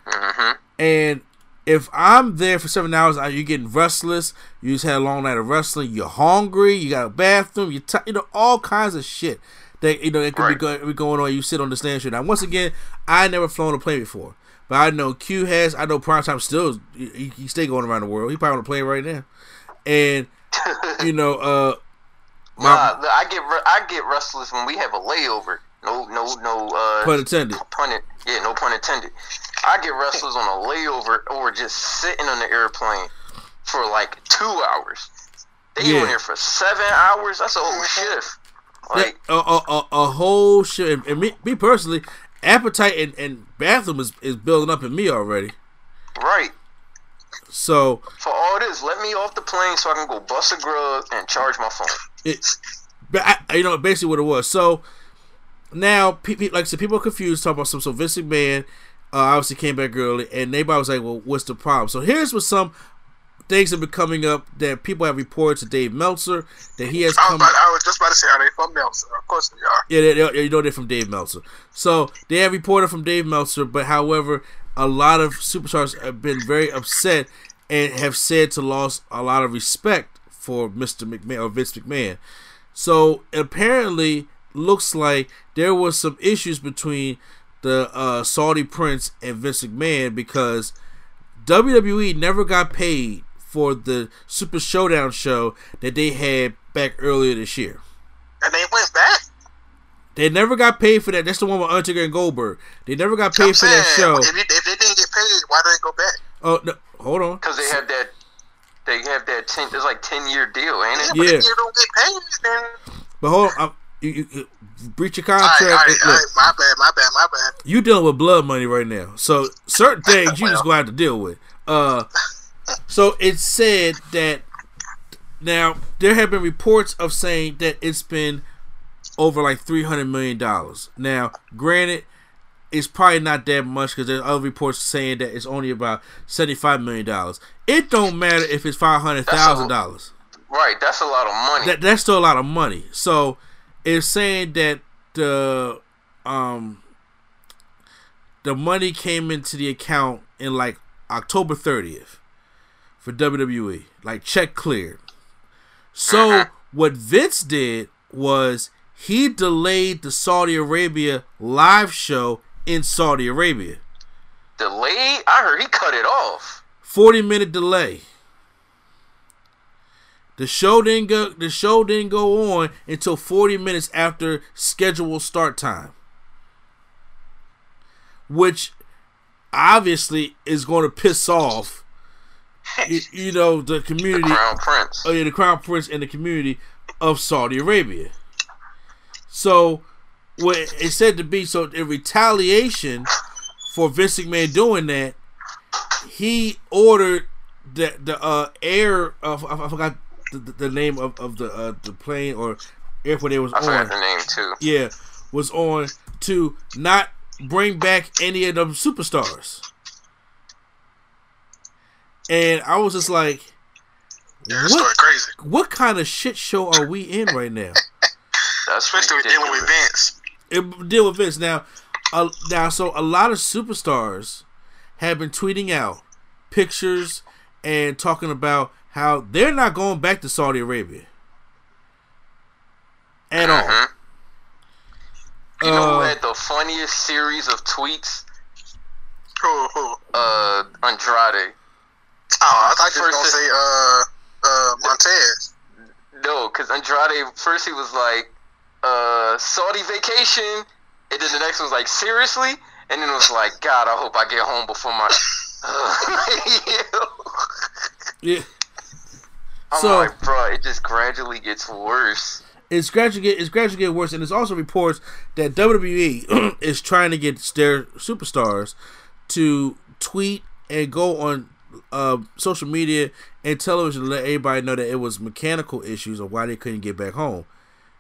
hmm And if I'm there for seven hours, are you getting restless? You just had a long night of wrestling. You're hungry. You got a bathroom. You, t- you know, all kinds of shit that you know it could be, go- be going on. You sit on the stand shit. Now, once again, I never flown a plane before, but I know Q has. I know Prime Time still. He, he stay going around the world. He probably on a plane right now, and [laughs] you know, uh, my Nah, I get re- I get restless when we have a layover. No, no, no. Uh, pun intended. pun it, yeah, no pun intended. I get restless on a layover or just sitting on the airplane for like two hours. They Yeah. on there for seven hours. That's a whole shift. Like, a, a, a, a whole shit. And, and me, me personally, appetite and, and bathroom is, is building up in me already. right. So For all this, let me off the plane so I can go bust a grub and charge my phone. it, but I, you know, basically what it was. So now, pe- pe- like I said, people are confused. Talking about some. So Vince McMahon uh, obviously came back early, and everybody was like, "Well, what's the problem?" So here's what some things have been coming up that people have reported to Dave Meltzer that he has I come. about, I was just about to say, are they from Meltzer? Of course they are. Yeah, they, they, you know they're from Dave Meltzer. So they have reported from Dave Meltzer, but however, a lot of superstars have been very upset and have said to lost a lot of respect for Mr. McMahon or Vince McMahon. So apparently, looks like there was some issues between the uh, Saudi Prince and Vince McMahon because WWE never got paid for the Super Showdown show that they had back earlier this year. And they went back. They never got paid for that. That's the one with Undertaker and Goldberg. They never got paid I'm for that show. If, it- if they didn't get paid, why did they go back? Oh no, hold on. Because they have that, they have that ten. It's like ten year deal, ain't it? But Yeah. if don't get paid, then But hold on, I'm, you, you, you breach your contract. right, all right, all right, my bad, my bad, my bad. you dealing with blood money right now. So certain [laughs] things you just gonna have to deal with. Uh, so it said that now there have been reports of saying that it's been over like three hundred million dollars. Now, granted, it's probably not that much because there's other reports saying that it's only about seventy-five million dollars. It don't matter if it's five hundred thousand dollars. Right, that's a lot of money. That that's still a lot of money. So it's saying that the um the money came into the account in like October 30th for WWE, like check cleared. So what Vince did was he delayed the Saudi Arabia live show in Saudi Arabia. Delayed? I heard he cut it off. 40 minute delay. The show didn't go the show didn't go on until 40 minutes after scheduled start time. Which obviously is going to piss off you, [laughs] you know the community Crown Prince. oh yeah, the crown prince and the community of Saudi Arabia. So, what it said to be so in retaliation for Vince McMahon doing that, he ordered the the uh, air of I, I forgot the, the, name of, of the uh, the plane or airport it was I on. the name too. Yeah, was on to not bring back any of them superstars. And I was just like, Yeah, what, crazy. what kind of shit show are we in right now? Especially with dealing with. Vince. It, deal with Vince now. Uh, now, so a lot of superstars have been tweeting out pictures and talking about how they're not going back to Saudi Arabia at all. Mhm. You know who Uh, had the funniest series of tweets? Who, who? Uh, Andrade. Oh, I thought you were First gonna say uh uh Montez. No, because Andrade first he was like, uh, Saudi vacation, and then the next one was like, seriously, and then it was like, God, I hope I get home before my. [laughs] [laughs] [laughs] yeah. I'm So- like, bro, it just gradually gets worse. it's gradually get, it's gradually getting worse, and there's also reports that WWE [clears throat] is trying to get their superstars to tweet and go on uh, social media and television to let everybody know that it was mechanical issues of why they couldn't get back home,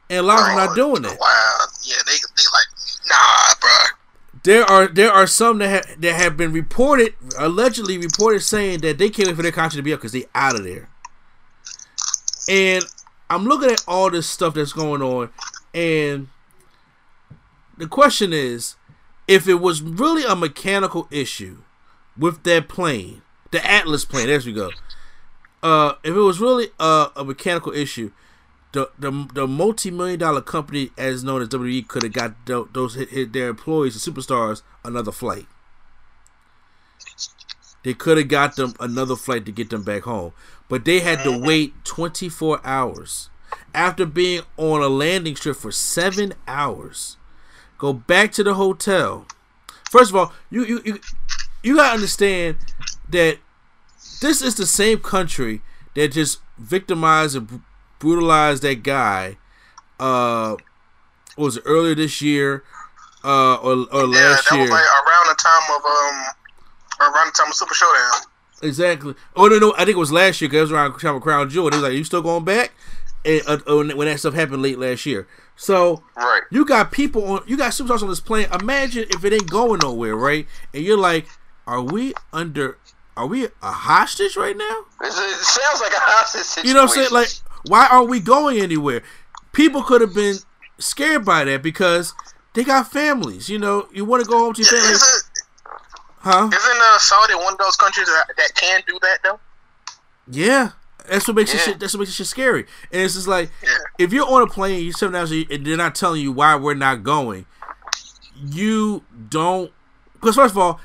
and a lot of them not doing that. Wow. Yeah, they they like nah, bro. There are there are some that ha- that have been reported, allegedly reported, saying that they can't wait for their contract to be up because they out of there. And I'm looking at all this stuff that's going on, and the question is, if it was really a mechanical issue with that plane, the Atlas plane, there we go. Uh, if it was really a, a mechanical issue, the the, the multi million dollar company as known as WWE could have got tho- those hit, hit their employees and superstars another flight. They could have got them another flight to get them back home, but they had to wait 24 hours after being on a landing strip for seven hours. Go back to the hotel. First of all, you you you, you gotta understand that this is the same country that just victimized and brutalized that guy. Uh, was it earlier this year? Uh, or, or Yeah, last that year? was like around the time of um around the time of Super Showdown. Exactly. Oh no, no, I think it was last year because it was around time of Crown Jewel. They was like, "You still going back?" eh, uh, uh, when that stuff happened late last year. So Right. you got people on, you got superstars on this plane. Imagine if it ain't going nowhere, right? And you're like, are we under? Are we a hostage right now? It, sounds like a hostage situation. You know what I'm saying? Like, why aren't we going anywhere? People could have been scared by that because they got families. You know, you want to go home to your family, huh? isn't uh, Saudi one of those countries that, that can do that though? Yeah, that's what makes Yeah. it shit. That's what makes it shit scary. And it's just like Yeah. if you're on a plane, you seven hours, and they're not telling you why we're not going. You don't, because first of all,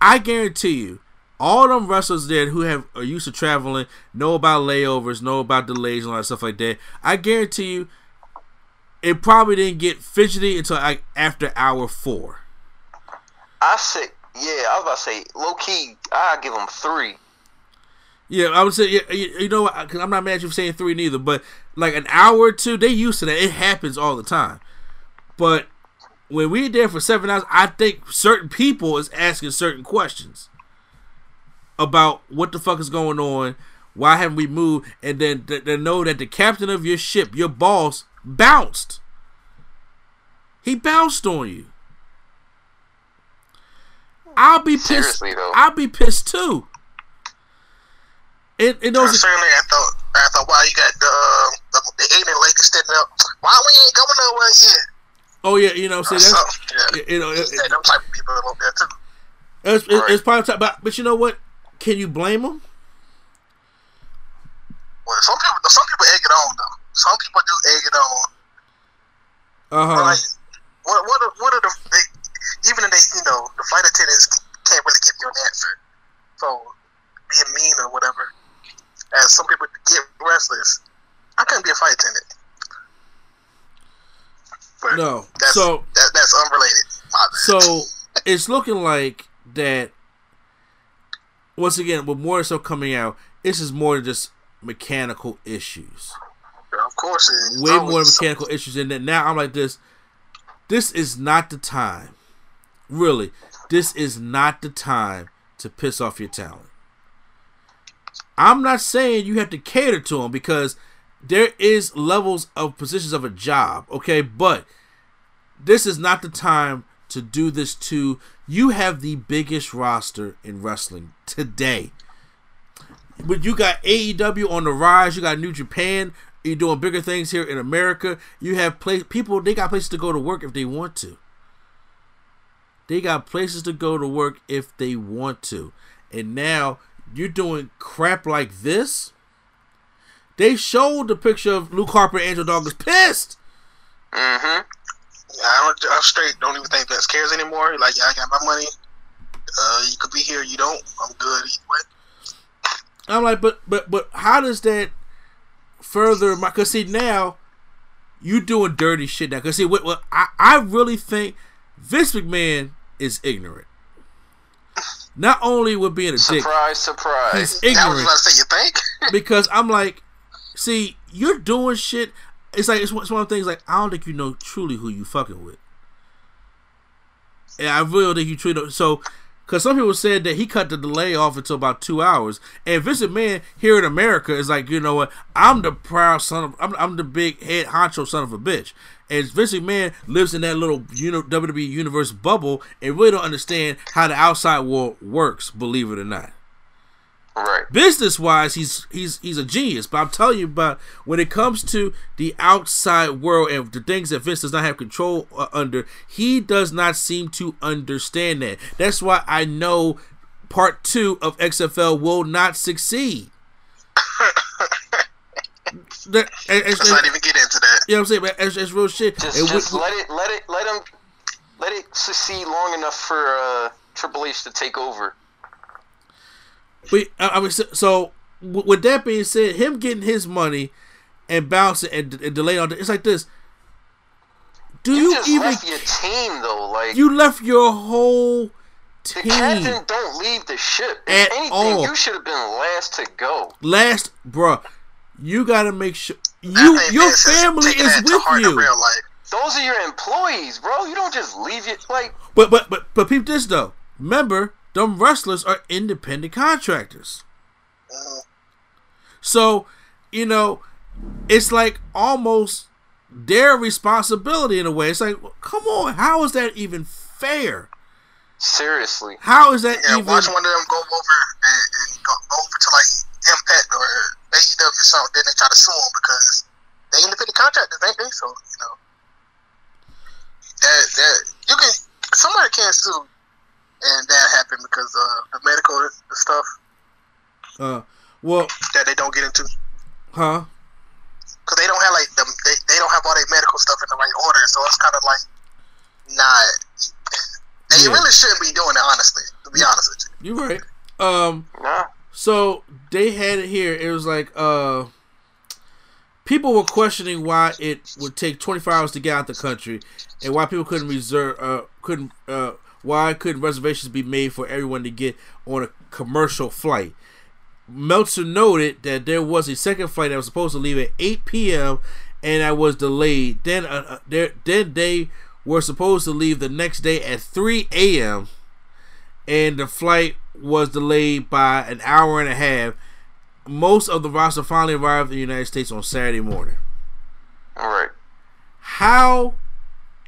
I guarantee you, all them wrestlers there who have are used to traveling know about layovers, know about delays and all that stuff like that. I guarantee you, it probably didn't get fidgety until like after hour four. I say, yeah, I was about to say, low key, I give them three. Yeah, I would say, you, you know, because I'm not mad you for saying three neither, but like an hour or two, they used to that. It happens all the time. But when we're there for seven hours, I think certain people is asking certain questions about what the fuck is going on, why haven't we moved, and then they, they know that the captain of your ship, your boss, bounced. He bounced on you. I'll be pissed. Seriously, though. I'll be pissed too. It, it knows Certainly, after after a while, you got the uh, the, the Asian lady standing up. Why we ain't going nowhere yet? Oh yeah, you know, see So, that's yeah, you know, it, yeah, them type of people a little bit too. it's, it's, Right. it's probably tough, but but you know what? Can you blame them? Well, some people, some people egg it on though. Some people do egg it on. Uh huh. Like, what what are, what are the they, even if they you know the flight attendants can't really give you an answer. So being mean or whatever, as some people get restless. I couldn't be a flight attendant. But No. that's, So- that, that's unrelated. So it's looking like that. Once again, with more stuff coming out, this is more than just mechanical issues. of course, Way more mechanical issues in that. Now I'm like this. This is not the time. Really, this is not the time to piss off your talent. I'm not saying you have to cater to them because there is levels of positions of a job, okay? But this is not the time to do this to you have the biggest roster in wrestling today. But you got AEW on the rise, you got New Japan, you're doing bigger things here in America. You have place people they got places to go to work if they want to. They got places to go to work if they want to. And now you're doing crap like this. They showed the picture of Luke Harper and Angel Dog was pissed. Mm-hmm. I don't. I'm straight don't even think Vince cares anymore. Like, yeah, I got my money. Uh, you could be here. You don't. I'm good. I'm like, but but but how does that further my? Cause see now, you doing dirty shit now. Cause see, what, what I I really think Vince McMahon is ignorant. Not only with being a dick, Surprise, surprise. he's I was ignorant about to say. You think? [laughs] because I'm like, see, you're doing shit. It's like it's one, it's one of the things like I don't think you know truly who you fucking with. And I really don't think you truly know. So, because some people said that he cut the delay off until about two hours, and Vince McMahon here in America is like, you know what? I'm the proud son of, I'm, I'm the big head honcho son of a bitch. And Vince McMahon lives in that little WWE universe bubble and really don't understand how the outside world works. Believe it or not Right. business wise he's he's he's a genius but i'm telling you about when it comes to the outside world and the things that vince does not have control uh, under he does not seem to understand that that's why i know part two of xfl will not succeed [laughs] that, and- Let's not even get into that. you know what i'm saying but it's, it's real shit Just, And just we- let it, let it, let him, let it succeed long enough for uh, Triple H to take over. But I I mean, so, so with that being said, him getting his money and bouncing and, and delaying on it. it's like this. Do You, you, just even left your team though, like you left your whole the team captain don't leave the ship. If At anything, all. you should have been last to go. last, bruh. You gotta make sure you your is family is with you. real life. Those are your employees, bro. You don't just leave it like But but but but peep this though. Remember, them wrestlers are independent contractors. Mhm. So, you know, it's like almost their responsibility in a way. It's like, come on, how is that even fair? Seriously. How is that Yeah, even? watch one of them go over and, and go over to like Impact or AEW or something, then they try to sue them because they independent contractors, ain't they? So you know, that that you can somebody can sue, and that happened because uh, the medical stuff Uh, well, that they don't get into huh? because they don't have like the they, they don't have all their medical stuff in the right order, so it's kind of like not. They Yeah. really shouldn't be doing it, honestly. To be honest with you. You're right. Um, Nah. So they had it here. It was like uh, people were questioning why it would take 24 hours to get out the country, and why people couldn't reserve, uh, couldn't, uh, why couldn't reservations be made for everyone to get on a commercial flight. Meltzer noted that there was a second flight that was supposed to leave at 8 p.m. and that was delayed. Then, uh, uh, there, then they were supposed to leave the next day at 3 a.m. and the flight was delayed by an hour and a half. Most of the roster finally arrived in the United States on Saturday morning. All right. How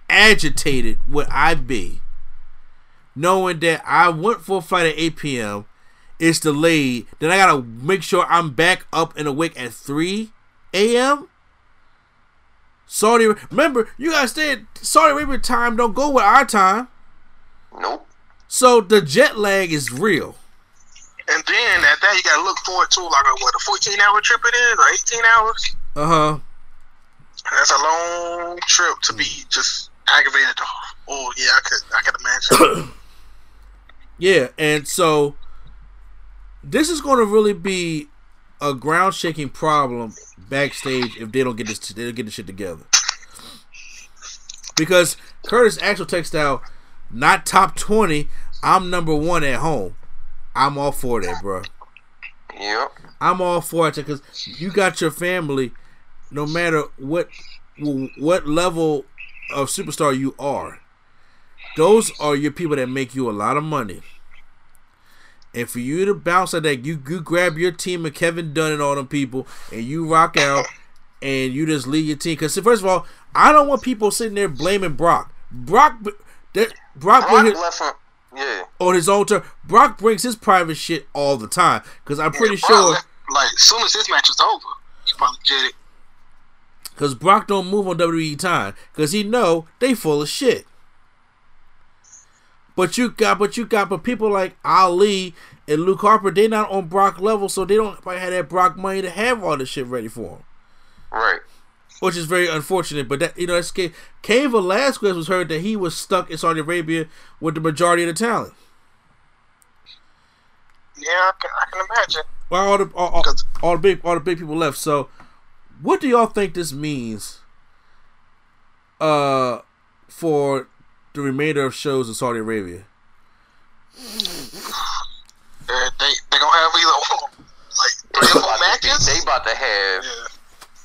agitated would I be knowing that I went for a flight at 8 p.m. It's delayed. Then I gotta make sure I'm back up and awake at 3 a.m. Saudi, remember you gotta stay at Saudi Arabia time. Don't go with our time. Nope. So the jet lag is real. And then at that, you gotta look forward to like a what a fourteen hour trip it is, or eighteen hours. Uh huh. That's a long trip to be just aggravated. Oh yeah, I could I could imagine. [coughs] Yeah, and so this is going to really be a ground shaking problem backstage if they don't get this they don't get this shit together. Because Curtis Axel textile not top twenty. I'm number one at home. I'm all for that, bro. Yep. I'm all for it because you got your family, no matter what what level of superstar you are. Those are your people that make you a lot of money. And for you to bounce like that, you you grab your team of Kevin Dunn and all them people, and you rock out, and you just lead your team. Because first of all, I don't want people sitting there blaming Brock. Brock, that Brock, Brock bring- left him. Yeah. on his own turn. Brock brings his private shit all the time. Because I'm pretty Brock sure. left, like as soon as this match is over, he probably did it. Cause Brock don't move on WWE time, cause he know they full of shit. But you got, but you got, but people like Ali and Luke Harper, they not on Brock level, so they don't probably have that Brock money to have all this shit ready for him, Right. Which is very unfortunate. But that you know, that's Cain Cain Velasquez was heard that he was stuck in Saudi Arabia with the majority of the talent. Yeah, I can, I can imagine. Well, all the all, all, all the big all the big people left. So, what do y'all think this means? Uh, for the remainder of shows in Saudi Arabia. Uh, they they gonna have either like They three or four [laughs] to matches. they about to have. Yeah.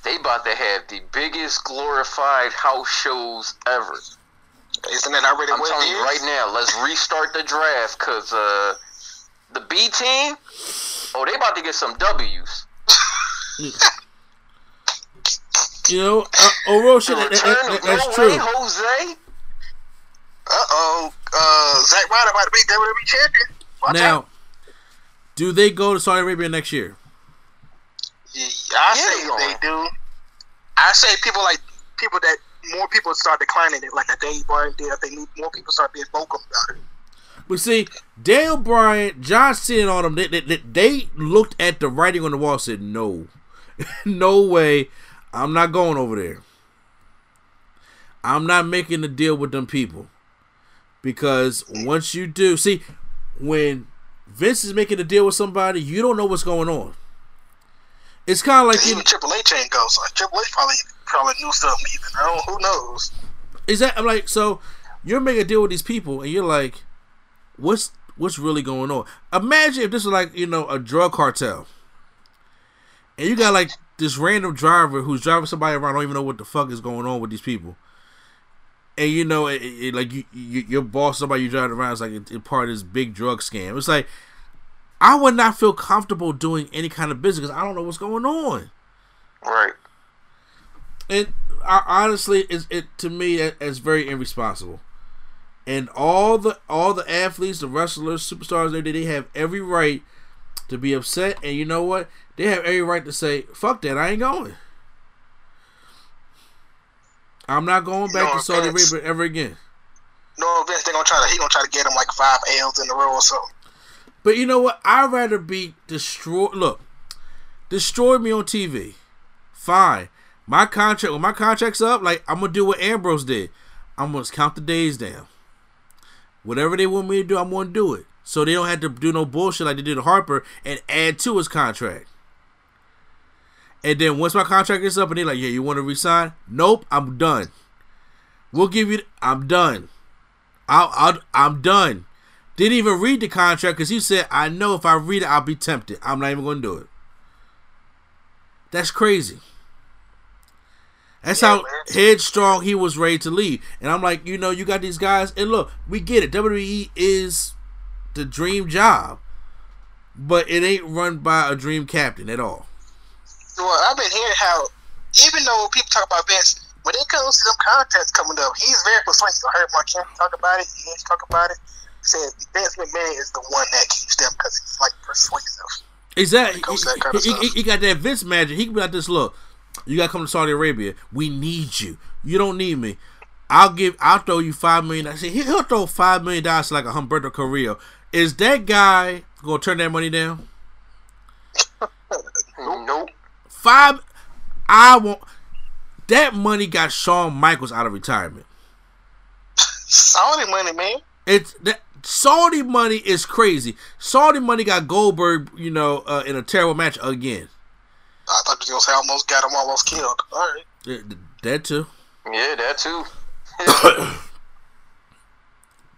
They about to have the biggest glorified house shows ever. Isn't that already I'm what telling it you right now. Let's restart the draft because uh, the B team. Oh, they about to get some W's. [laughs] You know, uh, oh, real shit. That, that- that- that's true. Ray Jose. Uh oh, uh, Zack Ryder about to be WWE champion. Watch Now, out. do they go to Saudi Arabia next year? Yeah, I Yeah, say they they do. I say people like people that more people start declining it, like a Dave Bryan did. I think more people start being vocal about it. But see, Dale Bryant, John Cena, and all them, they, they, they, they looked at the writing on the wall and said, no, [laughs] no way, I'm not going over there. I'm not making a deal with them people. Because once you do, see, when Vince is making a deal with somebody, you don't know what's going on. It's kind of like Even Triple H ain't go, so Triple H probably probably knew something. Even I don't, who knows? Is that I'm like so? You're making a deal with these people, and you're like, what's what's really going on? Imagine if this was like you know a drug cartel, and you got like this random driver who's driving somebody around, I don't even know what the fuck is going on with these people, and you know, it, it, like you, you your boss, somebody you driving around is like it, it part of this big drug scam. It's like I would not feel comfortable doing any kind of business because I don't know what's going on. Right. And uh, honestly, it's, it to me it- it's very irresponsible. And all the all the athletes, the wrestlers, superstars, they they have every right to be upset. And you know what? They have every right to say, "Fuck that! I ain't going. I'm not going back No to Saudi. Arabia ever again." No, Vince, They're gonna try to he gonna try to get him like five L's in a row or something. But you know what? I'd rather be destroyed. Look, destroy me on TV. Fine. My contract, when my contract's up, like I'm gonna do what Ambrose did. I'm gonna count the days down. Whatever they want me to do, I'm gonna do it. So they don't have to do no bullshit like they did to Harper and add to his contract. And then once my contract is up and they're like, yeah, you want to resign? Nope, I'm done. We'll give you. I'm done. I'll, I'll, I'm done. Didn't even read the contract because he said, I know if I read it, I'll be tempted. I'm not even going to do it. That's crazy. That's Yeah, how man. headstrong he was ready to leave. And I'm like, you know, you got these guys, and look, we get it. WWE is the dream job, but it ain't run by a dream captain at all. Well, I've been hearing how even though people talk about Vince, when it comes to them contests coming up, he's very persuasive. I heard Mark talk about it. He talk about it. Said Vince McMahon is the one that keeps them because he's like persuasive. Exactly. He, that kind of he- he- he got that Vince magic. He can be like this. Look, you got to come to Saudi Arabia. We need you. You don't need me. I'll give. I'll throw you five million. I he- he'll throw five million dollars like a Humberto Carrillo. Is that guy gonna turn that money down? [laughs] Nope. Five. I want. That money got Shawn Michaels out of retirement. Saudi money, man. It's that Saudi money is crazy. Saudi money got Goldberg, you know, uh, in a terrible match again. I thought you was gonna say almost got him almost killed. All right. Th- That too. Yeah, that too. [coughs]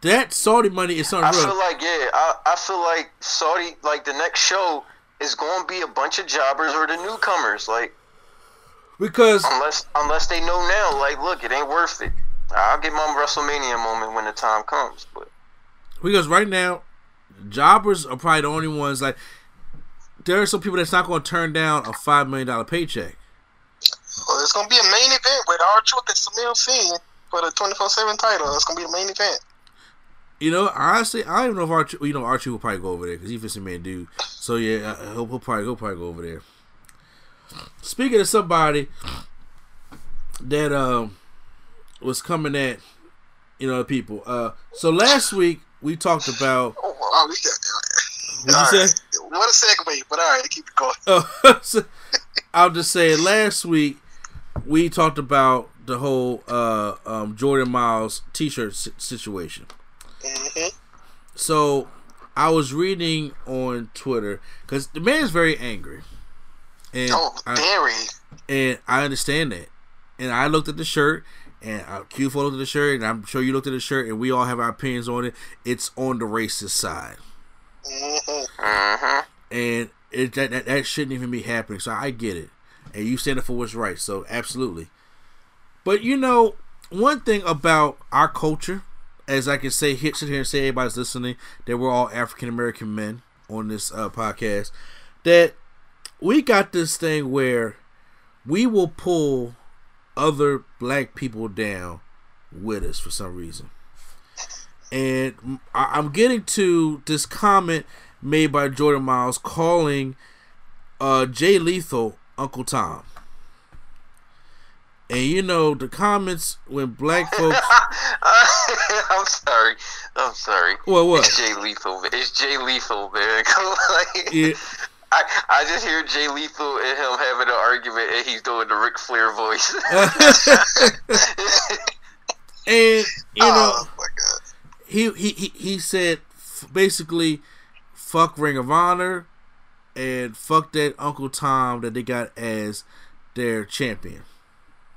That Saudi money is something I real. feel like yeah, I, I feel like Saudi like the next show is going to be a bunch of jobbers or the newcomers like because unless unless they know now like look it ain't worth it. I'll get my WrestleMania moment when the time comes, but because right now, jobbers are probably the only ones like. There are some people that's not going to turn down a five million dollar paycheck. Well, it's gonna be a main event with R-Truth and Samir Singh for the twenty four seven title. It's gonna be the main event. You know, honestly, I don't even know if Archie. You know, Archie will probably go over there because he's a man dude. So yeah, uh, he'll, he'll probably he'll probably go over there. Speaking of somebody that um was coming at you know people. Uh, so last week we talked about Oh, wow, we got, you right. say. What a segue, but all right, keep it going. Oh, [laughs] so, I'll just say last week we talked about the whole uh, um, Jordan Myles T-shirt si- situation. hmm So I was reading on Twitter because the man's very angry, and Oh, I, very. and I understand that. And I looked at the shirt, and uh, Q4 looked at the shirt, and I'm sure you looked at the shirt, and we all have our opinions on it. It's on the racist side, hmm and it that, that that shouldn't even be happening. So I get it, and you stand up for what's right. So absolutely. But you know, one thing about our culture, as I can say, here, sit here and say, everybody's listening, that we're all African American men on this uh, podcast, that we got this thing where we will pull other black people down with us for some reason. And I- I'm getting to this comment made by Jordan Myles calling uh, Jay Lethal Uncle Tom. And you know the comments when black [laughs] folks. I'm sorry. I'm sorry. What, what? It's Jay Lethal. It's Jay Lethal, man. [laughs] like, Yeah. I, I just hear Jay Lethal and him having an argument, and he's doing the Ric Flair voice. [laughs] [laughs] and you know oh god. he he he, he said f- basically fuck Ring of Honor and fuck that Uncle Tom that they got as their champion.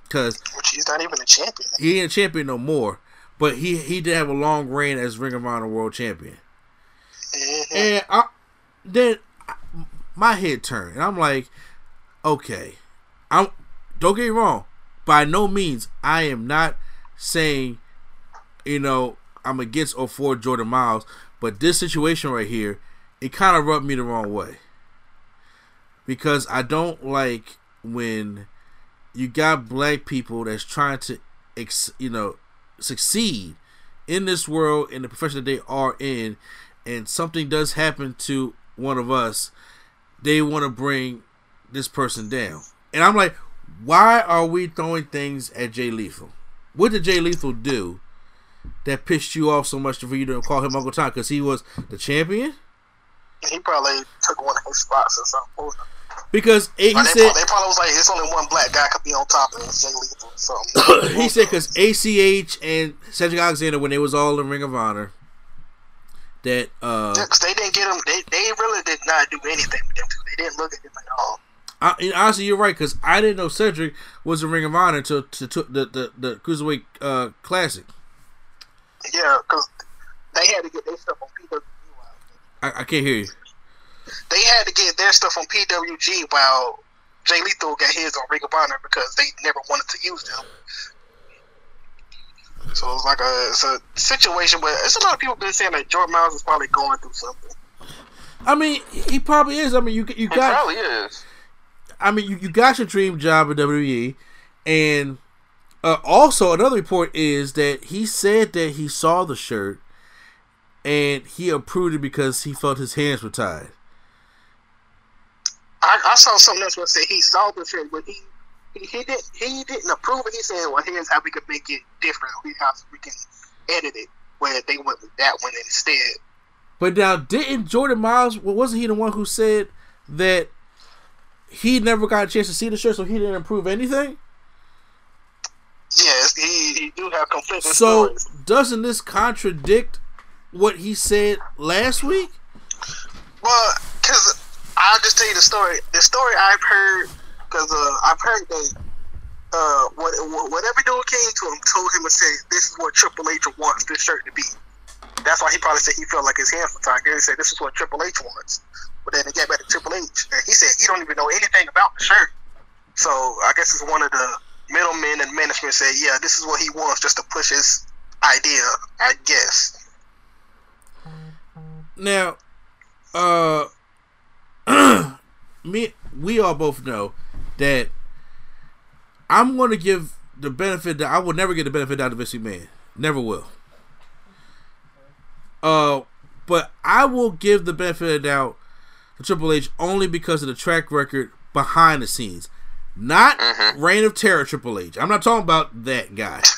Cause Which he's not even a champion. he ain't a champion no more, but he he did have a long reign as Ring of Honor World Champion. Mhm. And I, then my head turned, and I'm like, okay, I'm. Don't get me wrong. By no means, I am not saying, you know, I'm against or for Jordan Myles, but this situation right here, it kind of rubbed me the wrong way. Because I don't like when you got black people that's trying to, ex, you know, succeed in this world in the profession that they are in, and something does happen to one of us, they want to bring this person down. And I'm like, why are we throwing things at Jay Lethal? What did Jay Lethal do that pissed you off so much for you to call him Uncle Tom? Because he was the champion? He probably took one of his spots or something. Because eh, he Or they, said probably, they probably was like, it's only one black guy could be on top of Jay Lethal. something. [coughs] he said because ACH and Cedric Alexander when they was all in Ring of Honor that uh 'cause they didn't get them. They, they really did not do anything with them. They didn't look at him at all. I, and honestly you're right because I didn't know Cedric was in Ring of Honor until to, to, the, the the Cruiserweight uh, Classic. Yeah, because they had to get their stuff on PWG. I, I can't hear you. They had to get their stuff on PWG while Jay Lethal got his on Ring of Honor because they never wanted to use them. So it was like a it's a situation where it's a lot of people been saying that Jordan Myles is probably going through something. I mean he probably is. I mean you you He got probably is. I mean, you, you got your dream job at WWE, and uh, also another report is that he said that he saw the shirt and he approved it because he felt his hands were tied. I, I saw something else where it said he saw the shirt, but he he, he didn't he didn't approve it. He said, "Well, here's how we could make it different. Here's how we can edit it." Where they went with that one instead. But now, didn't Jordan Myles? well, Wasn't he the one who said that he never got a chance to see the shirt, so he didn't approve anything? Yes, he, he do have conflicting So stories. doesn't this contradict what he said last week? Well, because I'll just tell you the story. The story I've heard, because uh, I've heard that uh, what, whatever dude came to him told him to say, "This is what Triple H wants this shirt to be." That's why he probably said he felt like his hands were tied. He said, "This is what Triple H wants." But then they got back to Triple H, and he said he don't even know anything about the shirt. So I guess it's one of the middlemen and management said, "Yeah, this is what he wants, just to push his idea." I guess. Now, uh, [clears throat] me, we all both know that I'm going to give the benefit that I will never get the benefit out of Vince McMahon. Never will. Uh, but I will give the benefit of the doubt to Triple H only because of the track record behind the scenes, not Reign of Terror Triple H. I'm not talking about that guy. [laughs]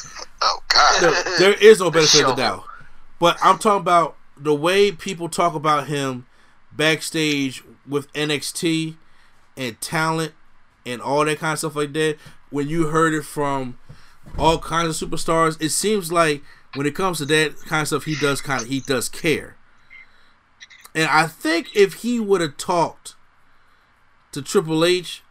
Oh God. there, there is no benefit of the doubt. But I'm talking about the way people talk about him backstage with NXT and talent and all that kind of stuff like that. When you heard it from all kinds of superstars, it seems like when it comes to that kind of stuff, he does kind of he does care. And I think if he would have talked to Triple H,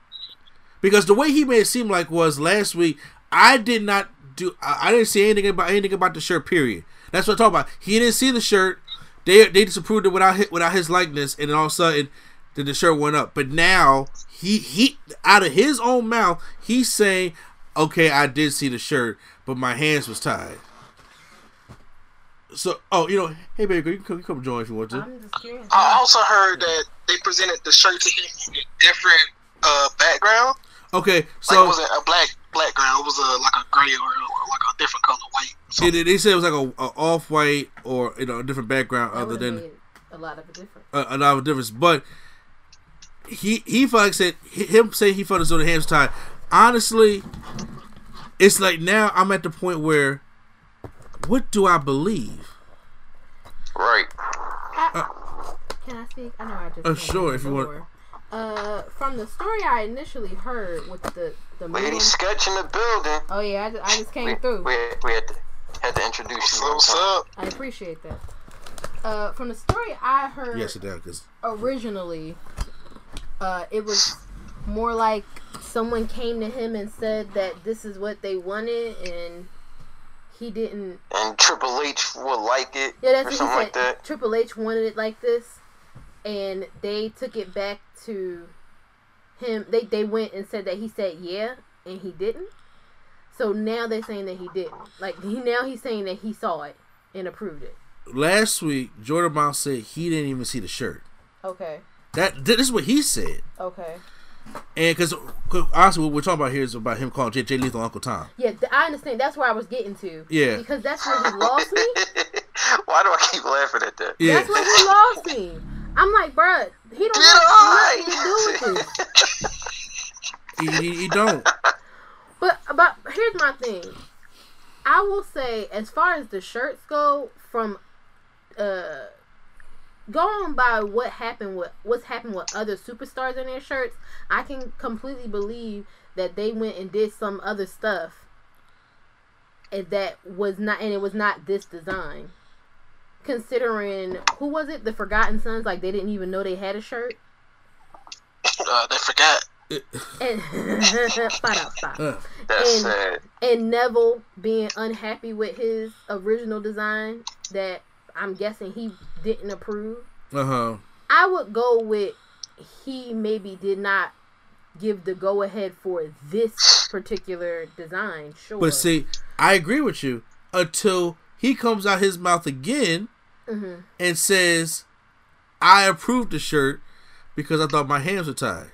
because the way he made it seem like was last week, I did not do. I, I didn't see anything about anything about the shirt. Period. That's what I'm talking about. He didn't see the shirt. They they just approved it without his, without his likeness, and then all of a sudden, then the shirt went up. But now he he out of his own mouth, he's saying, "Okay, I did see the shirt, but my hands was tied." So, oh, you know, hey baby, girl, you can come, you come join if you want to. I'm just curious. I also heard that they presented the shirt to him in a different uh, background. Okay, Like so it wasn't a black black ground. It was a like a gray or, or like a different color white. So it, they said it was like a, a off white or you know a different background That other than a lot of a difference. a, a lot of difference. But he he felt like said him saying he felt as though the hands tied. Honestly, it's like now I'm at the point where what do I believe? Right. Can I speak? I know I just. Uh, sure, in if you want. door. Uh, from the story I initially heard with the the Lady moon- Sketch in the building. Oh yeah, I just, I just came We, through. we, we had to had to introduce you. what's up? I appreciate that. Uh, from the story I heard Yes, it does. Cause originally, uh, it was more like someone came to him and said that this is what they wanted, and he didn't. And Triple H would like it Yeah, that's or what something he like said. that. Triple H wanted it like this, and they took it back to him. They they went and said that he said yeah, and he didn't. So now they're saying that he didn't. Like he [laughs] now he's saying that he saw it and approved it. last week Jordan Myles said he didn't even see the shirt. Okay. That this is what he said. Okay. And because honestly, what we're talking about here is about him calling Jay, Jay Lethal Uncle Tom. Yeah, I understand. That's where I was getting to. Yeah. Because that's where he lost me. [laughs] Why do I keep laughing at that? Yeah. That's where he lost me. I'm like, bruh, he don't Get have nothing on! to do with this. He, he, he don't. But but here's my thing. I will say, as far as the shirts go, from uh going by what happened with what's happened with other superstars in their shirts, I can completely believe that they went and did some other stuff and that was not and it was not this design. Considering who was it? The Forgotten Sons, like they didn't even know they had a shirt. Uh, they forgot. [laughs] [laughs] And [laughs] stop, stop. That's And- and Neville being unhappy with his original design that I'm guessing he didn't approve. uh huh. I would go with he maybe did not give the go ahead for this particular design. Sure, But see, I agree with you until he comes out his mouth again Mhm. and says, "I approved the shirt because I thought my hands were tied."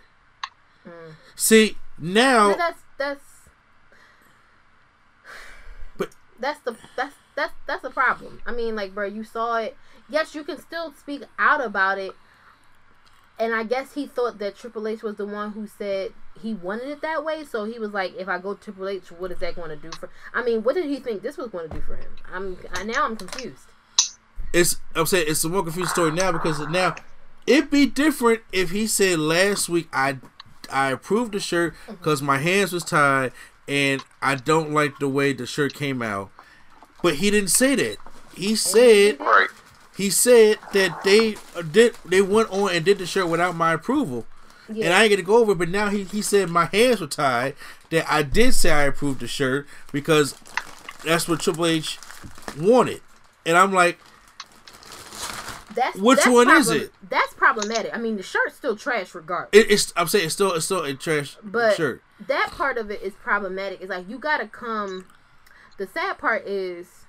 See now, But that's that's But- that's the that's that's that's a problem. I mean, like, bro, you saw it. Yes, you can still speak out about it. And I guess he thought that Triple H was the one who said he wanted it that way. So he was like, "If I go Triple H, what is that going to do for?" I mean, what did he think this was going to do for him? I'm I, now I'm confused. it's I'm saying it's a more confusing story now because now it'd be different if he said last week I I approved the shirt mm-hmm. because my hands was tied and I don't like the way the shirt came out, but he didn't say that. He said Right. he said that they uh, did they went on and did the shirt without my approval. And I ain't gonna go over it, but now he, he said my hands were tied. That I did say I approved the shirt because that's what Triple H wanted. And I'm like, That's Which that's one is it? That's problematic. I mean, the shirt's still trash regardless. it, it's I'm saying it's still it's still a trash But shirt. that part of it is problematic. It's like you gotta come. The sad part is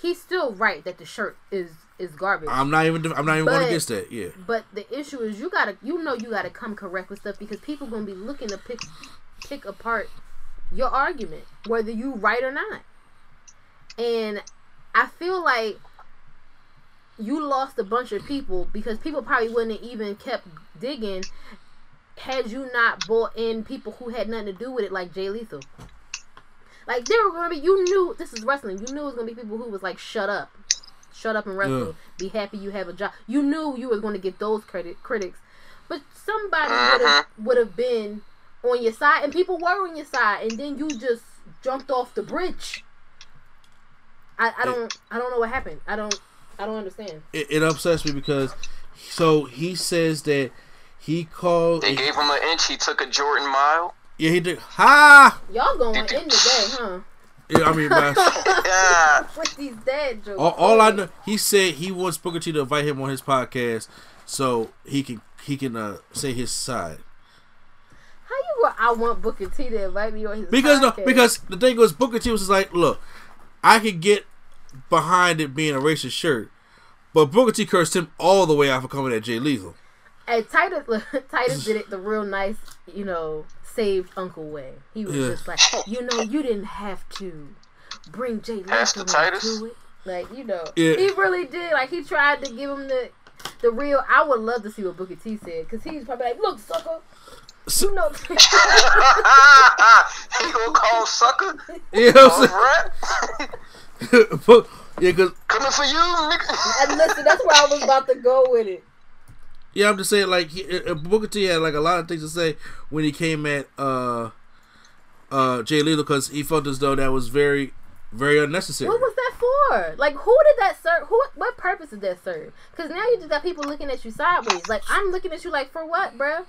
he's still right that the shirt is is garbage. I'm not even I'm not even going But- against that. Yeah, but the issue is you gotta you know you gotta come correct with stuff because people gonna be looking to pick pick apart your argument whether you right or not. And I feel like you lost a bunch of people because people probably wouldn't have even kept digging had you not brought in people who had nothing to do with it like Jay Lethal. Like there were gonna be you knew this is wrestling. You knew it was gonna be people who was like shut up. Shut up and wrestle. Yeah. Be happy you have a job. You knew you was gonna get those credit critics. But somebody would have uh-huh. would have been on your side and people were on your side and then you just jumped off the bridge. I, I don't I don't know what happened. I don't I don't understand. it, it upsets me because so he says that he called. They gave him an inch. He took a Jordan mile. Yeah, he did. Ha! Y'all going in today, huh? Yeah, I mean, man. [laughs] [laughs] Yeah. With these dad jokes. all, all I know, he said he wants Booker T to invite him on his podcast so he can he can uh, say his side. How you go? I want Booker T to invite me on his Because no, because the thing was Booker T was just like, look, I could get behind it being a racist shirt, but Booker T cursed him all the way out for coming at Jay Lethal. And Titus, [laughs] Titus did it the real nice, you know, saved Uncle way. He was Yeah. just like, you know, you didn't have to bring Jay Pastor Lethal Titus? it. Like, you know, Yeah. he really did. Like, he tried to give him the the real. I would love to see what Booker T said because he's probably like, look, sucker, you know. [laughs] [laughs] he gonna call sucker. You know what I'm right. saying? [laughs] But- yeah, because Coming for you, nigga. and listen, that's where I was about to go with it. Yeah, I'm just saying, like he, uh, Booker T had like a lot of things to say when he came at uh uh Jay Lethal because he felt as though that was very, very unnecessary. What was that for? Like, who did that serve? Who? What purpose did that serve? Because now you just got people looking at you sideways. Like, I'm looking at you like, for what, bruh?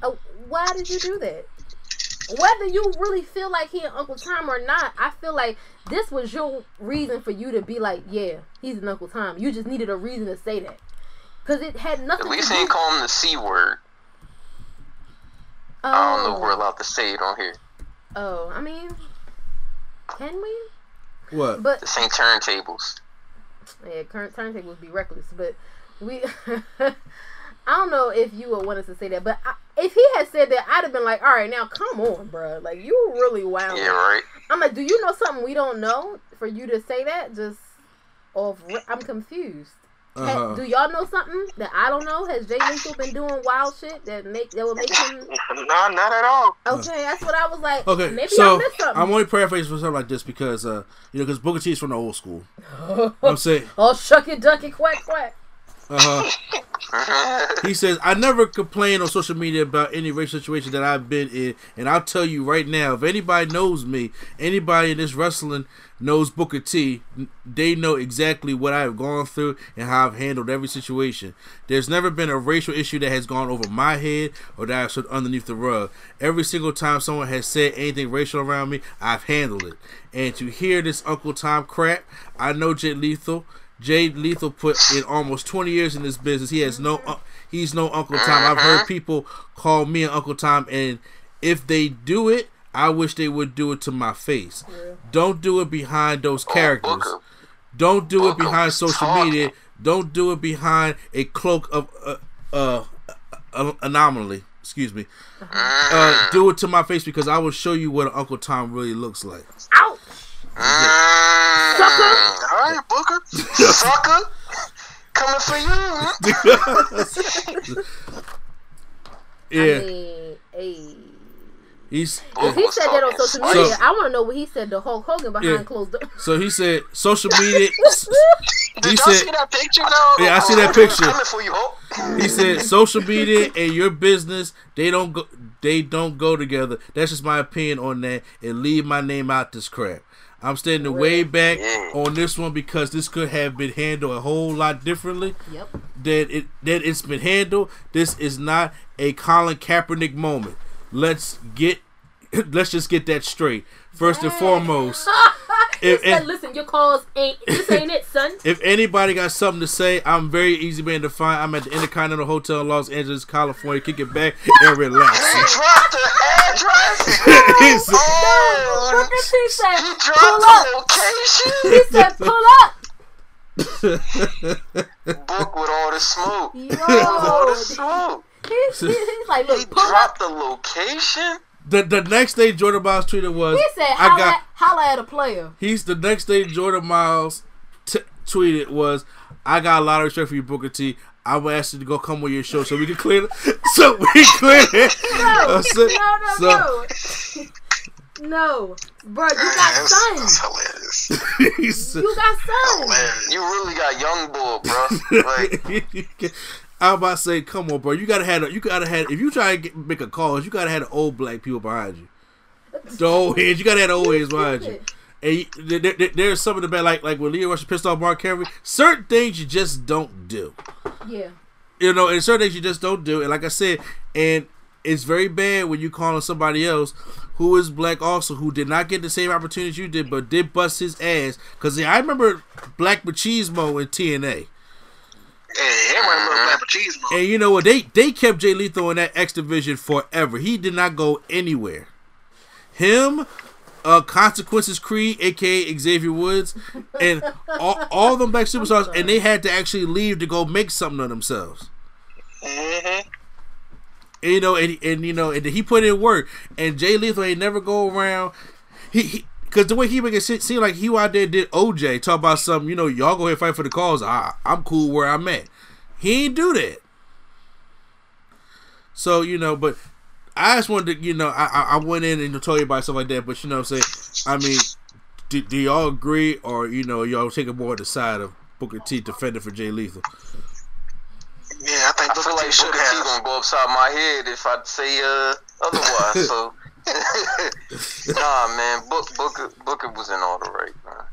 Oh, why did you do that? Whether you really feel like he and Uncle Tom or not, I feel like this was your reason for you to be like, yeah, he's an Uncle Tom. You just needed a reason to say that. Because it had nothing At least to he do ain't call him the c word. I don't know if we're Oh, allowed to say it on here. oh, I mean, can we? What? But This ain't turntables. Yeah, current turntables be reckless, but we. [laughs] I don't know if you would want us to say that, but I, if he had said that, I'd have been like, all right, now come on, bro. Like you were really wild. Yeah, right. I'm like, do you know something we don't know for you to say that? Just off. I'm confused. Ha- Uh-huh. do y'all know something that I don't know? Has Jay Lethal been doing wild shit that make that would make him? No, not at all. Okay, that's what I was like. Okay, maybe I so missed something. I'm only paraphrasing for something like this because uh, you know, because Booker T is from the old school. [laughs] I'm saying, oh, shuck it, duck it, quack, quack. uh huh. [laughs] He says, I never complain on social media about any racial situation that I've been in, and I'll tell you right now, if anybody knows me, anybody in this wrestling knows Booker T. they know exactly what I've gone through and how I've handled every situation. There's never been a racial issue that has gone over my head or that I've stood underneath the rug. Every single time someone has said anything racial around me, I've handled it. And to hear this Uncle Tom crap, I know Jay Lethal. Jay Lethal put in almost 20 years in this business. He has no, un- he's no Uncle Tom. I've heard uh-huh. people call me an Uncle Tom, and if they do it, I wish they would do it to my face. Don't do it behind those characters. Don't do it behind social media. Don't do it behind a cloak of uh, uh, uh, anomaly. Excuse me. Uh, do it to my face because I will show you what Uncle Tom really looks like. Ouch. Sucker. All right, Booker. [laughs] Sucker. Coming for you. [laughs] [laughs] Yeah, I mean, hey. He's. Oh, if he said that on social So- media, I want to know what he said to Hulk Hogan behind Yeah. closed doors. So he said social media. [laughs] Did he y'all said see that picture though? Yeah, I see that picture. Coming for you, Hulk. he said social media and your business they don't go they don't go together. That's just my opinion on that. And leave my name out this crap. I'm standing way back on this one because this could have been handled a whole lot differently Yep. than it that it's been handled. This is not a Colin Kaepernick moment. Let's get [clears throat] let's just get that straight. First and foremost, [laughs] If- said, if- "Listen, your calls ain't this ain't it, son." [laughs] if anybody got something to say, I'm very easy man to find. I'm at the Intercontinental Hotel in Los Angeles, California. Kick it back and relax. He dropped the address. [laughs] He said- Oh, Booker T said, he "Pull up." location. He said, "Pull up." Book with all the smoke. Yo, all the smoke. He's, [laughs] he's like, He "Look, pull up." dropped the location. the the next day Jordan Myles tweeted was He said, I "Holla, got holla at a player." he's the next day Jordan Myles t- tweeted was I got a lot of respect for you Booker T. I will ask you to go come on your show so we can clear [laughs] so we can clear it. No, Uh, [laughs] so- no, no, so- no. no, bro, you got sons. hilarious. he said- You got sons. You really got young bull, bro. Like, I'm about to say, come on, bro. You gotta have a, you gotta have if you try to get, make a call, you gotta have the old black people behind you. The old [laughs] heads, you gotta have the old heads behind you. And you, there, there- there's some of the bad, like like when Lio Rush pissed off Mark Henry. Certain things you just don't do. Yeah. You know, and certain things you just don't do. And like I said, and it's very bad when you calling somebody else who is black also who did not get the same opportunities you did, but did bust his ass. Cause I remember Black Machismo in TNA. Hey, everybody love Black Cheese. And you know what? They they kept Jay Lethal in that X division forever. He did not go anywhere. Him, uh, Consequences Creed, aka Xavier Woods, and all, all them black superstars, and they had to actually leave to go make something of themselves. Mm-hmm. And, you know, and, and you know, and he put in work. And Jay Lethal ain't never go around. He. he Cause the way he make it seem like he out there did OJ talk about something, you know, y'all go ahead and fight for the cause. I, I'm cool where I'm at. He ain't do that. So you know, but I just wanted to, you know, I I I went in and told you about stuff like that. But you know, what I'm saying, I mean, do, do y'all agree, or you know, y'all taking more of the side of Booker T defending for Jay Lethal? Yeah, I think I Booker feel T like should Booker T gonna go upside my head if I say uh otherwise. [laughs] so [laughs] nah, man, Book, Booker Booker was in all the right, man.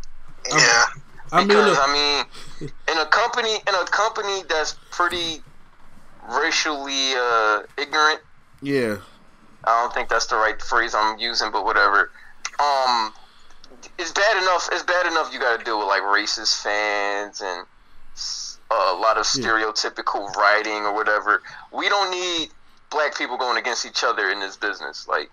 Yeah. I mean, Because look, I mean, in a company in a company that's pretty racially uh, ignorant. yeah, I don't think that's the right phrase I'm using, but whatever. Um, it's bad enough. It's bad enough you got to deal with like racist fans and uh, a lot of stereotypical writing or whatever. We don't need black people going against each other in this business. Like,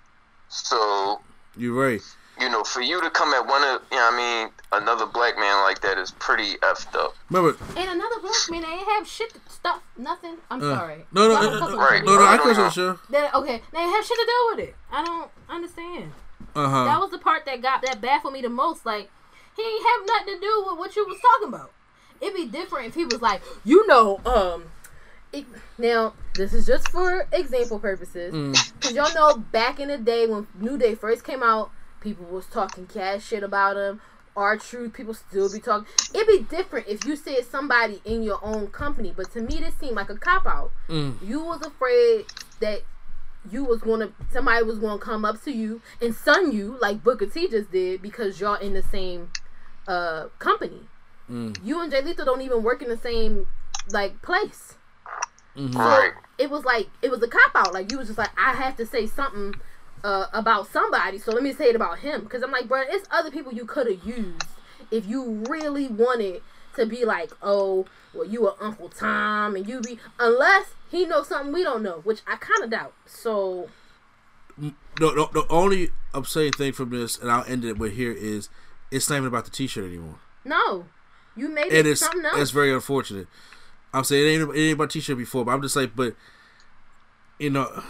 so you're right. you know, for you to come at one of, you know, I mean, another black man like that is pretty effed up. Remember, And another black man, they ain't have shit, stuff, nothing. I'm uh, sorry. no, no, no, no, cuss no, Right. no, no, I No, cuss no, on no. the show. That, okay, they ain't have shit to do with it. I don't understand. Uh huh. That was the part that got that baffled me the most. Like, he ain't have nothing to do with what you was talking about. It'd be different if he was like, you know, um, it, now this is just for example purposes, mm. because y'all know back in the day when New Day first came out, people was talking cash shit about him. Our truth, people still be talking. It'd be different if you said somebody in your own company, but to me, this seemed like a cop out. Mm. You was afraid that you was gonna somebody was gonna come up to you and sun you like Booker T just did because y'all in the same uh company. Mm. You and Jay Lethal don't even work in the same like place. So Right. it was like it was a cop out. Like you was just like I have to say something uh, about somebody, so let me say it about him. Because I'm like, bro, it's other people you could have used if you really wanted to be like, oh, well, you are Uncle Tom, and you be unless he knows something we don't know, which I kind of doubt. So No, no, the only upsetting thing from this, and I'll end it with here is, it's not even about the T-shirt anymore, no, you made and it it's something else. it's very unfortunate. I'm saying it ain't, it ain't about before, but I'm just like, but you know,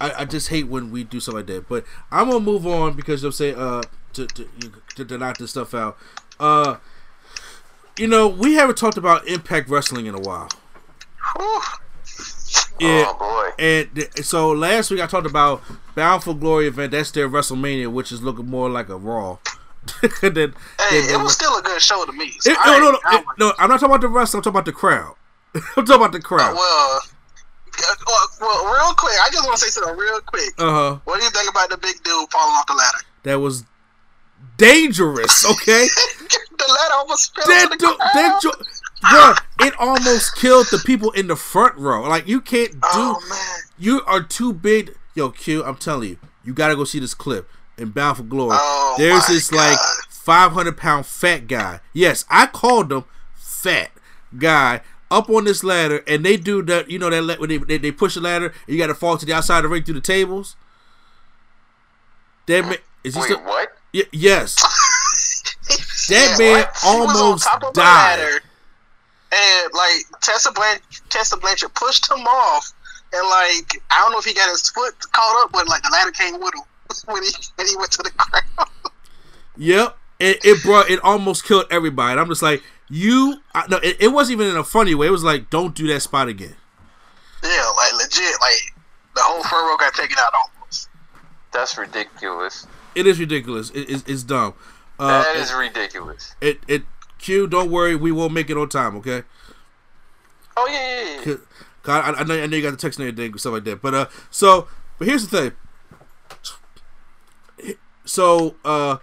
I, I just hate when we do stuff like that. But I'm gonna move on because I'm saying uh to to, to to knock this stuff out. Uh, you know, we haven't talked about Impact Wrestling in a while. Whew. Yeah. Oh boy. And so last week I talked about Bound for Glory event. That's their WrestleMania, which is looking more like a Raw. [laughs] than Hey, the- it was still a good show to me. So It- no, no, no, it- no. I'm not talking about the wrestling. I'm talking about the crowd. [laughs] I'm talking about the crowd. Well, uh, well, real quick, I just want to say something real quick. Uh huh. What do you think about the big dude falling off the ladder? That was dangerous. Okay. [laughs] the ladder almost fell that to the ground. that ju- Bruh, it almost killed the people in the front row. Like you can't do. Oh man. You are too big. Yo, Q, I'm telling you, you gotta go see this clip in Bound for Glory. Oh, There's this like 500 pound fat guy. Yes, I called him fat guy up on this ladder, and they do that. You know that when they, they they push the ladder, and you got to fall to the outside of the ring through the tables. That man, is he Wait, still? what? Y- yes, [laughs] that Yeah, man what? He was on almost top of died. ladder, and like Tessa Blanch- Tessa Blanchard pushed him off, and like I don't know if he got his foot caught up, but like the ladder came with him [laughs] when he when he went to the ground. Yep. It, it brought it almost killed everybody. And I'm just like, you I, no, it, it wasn't even in a funny way. It was like, don't do that spot again. yeah, like legit, like the whole front row got taken out almost. That's ridiculous. It is ridiculous. It, it's, it's dumb. Uh, That is ridiculous. it, it Q, don't worry, we won't make it on time, okay? Oh yeah, yeah, yeah. 'Cause- 'cause I, I know I know you got the text and everything and stuff like that. But uh so but here's the thing. So uh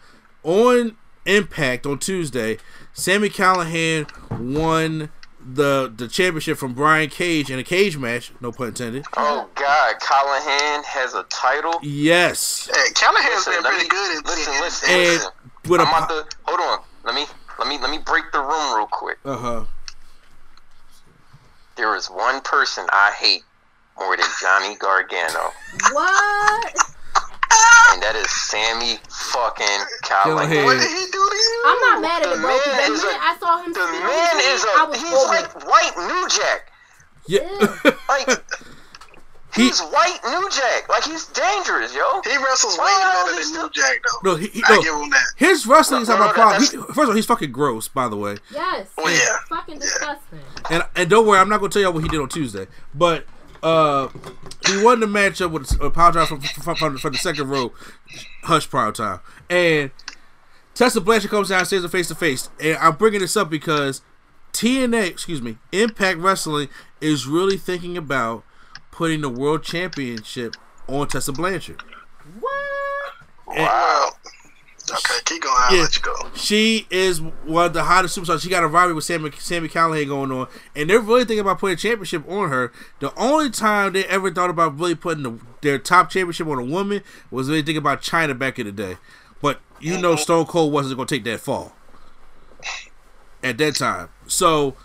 on Impact on Tuesday, Sami Callihan won the the championship from Brian Cage in a cage match, no pun intended. Oh God, Callihan has a title. Yes. Hey, Callihan's Listen, been pretty me- good in listen, listen, And listen. with a I'm about to hold on. Let me let me let me break the room real quick. uh-huh. There is one person I hate more than Johnny Gargano, [laughs] what? And that is Sami fucking Callihan. Callihan. What did he do to you? I'm not mad at The it, bro. 'cause man minute a- I saw him The man is I a was he's over like white New Jack. Yeah. [laughs] Like he's white New Jack. Like he's dangerous, yo. He wrestles way Why the hell better than he New Jack though. no, he, he, I no, give him that. his wrestling is not No, my no, problem. He, first of all, he's fucking gross, by the way. Yes. Oh, yeah. Fucking disgusting. And and don't worry, I'm not gonna tell y'all what he did on Tuesday. But uh, he won the matchup with apologize for, for, from, for the second row, hush prime time. And Tessa Blanchard comes downstairs and face to face. And I'm bringing this up because TNA, excuse me, Impact Wrestling is really thinking about putting the World Championship on Tessa Blanchard. What? Wow. Okay, keep going. I'll Yeah. let you go. She is one of the hottest superstars. She got a rivalry with Sami, Sami Callihan going on, and they're really thinking about putting a championship on her. The only time they ever thought about really putting the, their top championship on a woman was when they think about Chyna back in the day. But you know, mm-hmm. Stone Cold wasn't going to take that fall at that time. So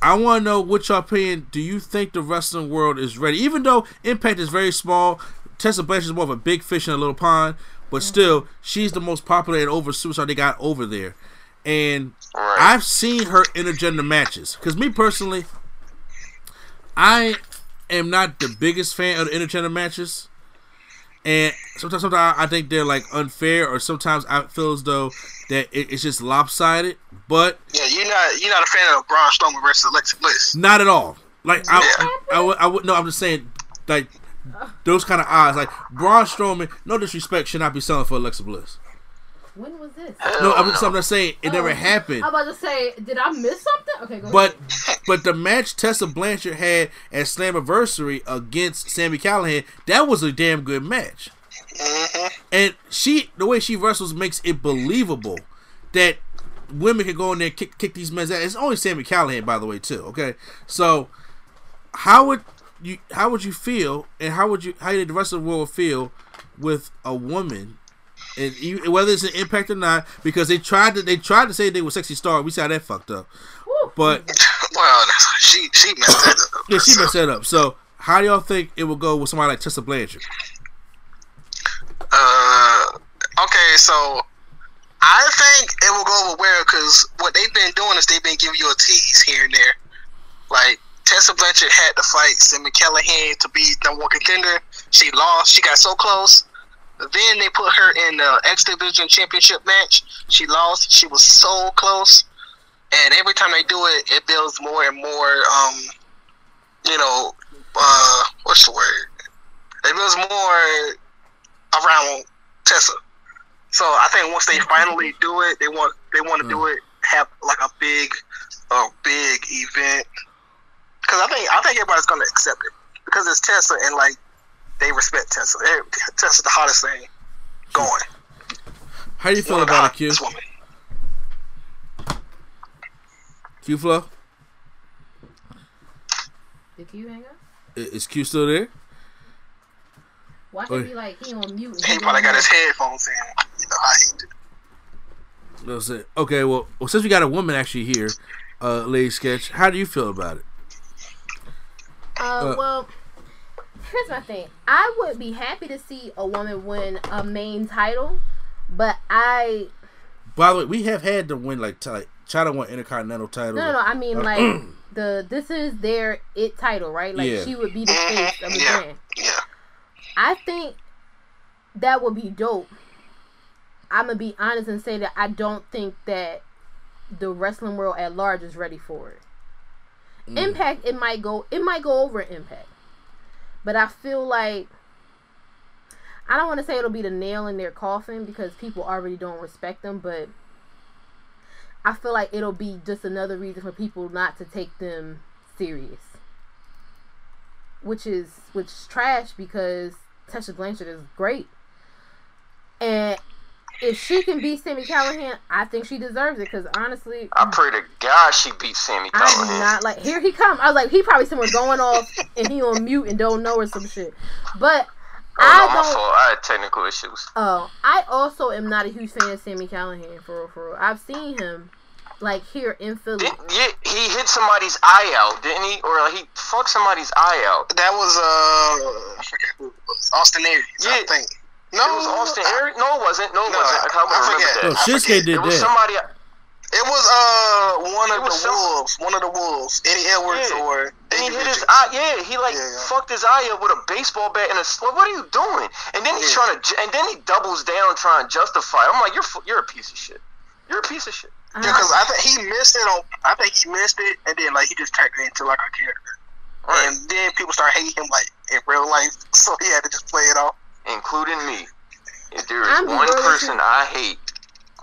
I want to know what y'all opinion. Do you think the wrestling world is ready? Even though Impact is very small, Tessa Blanchard is more of a big fish in a little pond. But still, she's the most popular and over superstar they got over there. And I've seen her intergender matches. Because me personally, I am not the biggest fan of the intergender matches. And sometimes, sometimes I think they're like unfair, or sometimes I feel as though that it, it's just lopsided. But Yeah, you're not you're not a fan of Braun Strowman versus Alexa Bliss. not at all. Like I, I, would, I would no. I'm just saying, like those kind of odds. Like Braun Strowman, no disrespect, should not be selling for Alexa Bliss. When was this? No, I'm just, I'm just saying it oh. never Oh, happened. I'm about to say, did I miss something? Okay, go But ahead. but the match Tessa Blanchard had at Slammiversary against Sami Callihan, that was a damn good match. Mm-hmm. And she the way she wrestles makes it believable that women can go in there and kick kick these men's ass. It's only Sami Callihan, by the way, too. Okay, so how would you how would you feel, and how would you how did the rest of the world feel with a woman? And you, whether it's an impact or not, because they tried to they tried to say they were sexy star, we saw that fucked up. But [laughs] Well, she she messed that up. yeah, she messed that up. So how do y'all think it will go with somebody like Tessa Blanchard? Uh, okay, so I think it will go over well because what they've been doing is they've been giving you a tease here and there. Like Tessa Blanchard had to fight Sami Callihan to be number one contender. She lost. She got so close. Then they put her in the X Division Championship match. She lost. She was so close. And every time they do it, it builds more and more. Um, you know, uh, what's the word? It builds more around Tessa. So I think once they finally do it, they want they want to do it have like a big, a big event. Because I think I think everybody's gonna accept it because it's Tessa and like they respect Tessa. They- Tessa's the hottest thing going. How do you feel One the about it, Q? hottest. Q Flow? Did Q hang up? Is Q still there? Why Oh, should he like he on mute? He he probably got his headphones in. You know how he do. That's it. Okay, well, well, since we got a woman actually here, uh, Lady Sketch, how do you feel about it? Uh, Uh, well, here's my thing. I would be happy to see a woman win a main title, but I By the way, we have had to win like, t- like Chyna won Intercontinental title. no no no. I mean Uh, like [clears throat] the this is their it title, right? Like Yeah. she would be the face of the Yeah. brand. Yeah. I think that would be dope. I'm gonna be honest and say that I don't think that the wrestling world at large is ready for it. Mm. Impact, it might go, it might go over Impact, but I feel like I don't want to say it'll be the nail in their coffin because people already don't respect them, but I feel like it'll be just another reason for people not to take them serious. Which is which is trash because Tessa Blanchard is great. And if she can beat Sami Callihan, I think she deserves it. Because honestly, I pray to God she beats Sami Callihan. I do Callihan. not like. Here he come. I was like, he probably somewhere going off and he on mute and don't know or some shit. But oh, no, I don't. fault. I had technical issues. Oh, I also am not a huge fan of Sami Callihan for real, for real. I've seen him like here in Philly. Did, yeah, he hit somebody's eye out, didn't he? Or like, he fucked somebody's eye out. That was uh, I forget who it was. Austin Aries, I think. No, it was Austin Aries. No, it wasn't. No, it No, wasn't. I, can't I remember forget. that. No, I Shinsuke forget. did it was somebody. It was uh one of It was the some- wolves, one of the wolves, Eddie Edwards Yeah. or And he Eddie hit his eye. Yeah, he like Yeah, yeah. fucked his eye up with a baseball bat and a. sl- What are you doing? And then he's Yeah. trying to. ju- And then he doubles down trying to justify. I'm like, you're fu- you're a piece of shit. You're a piece of shit. Yeah, because I think he missed it on. I think he missed it, and then like he just turned it into like a character, Right. and then people start hating him like in real life, [laughs] so he had to just play it off. Including me. If there is I'm one person too- I hate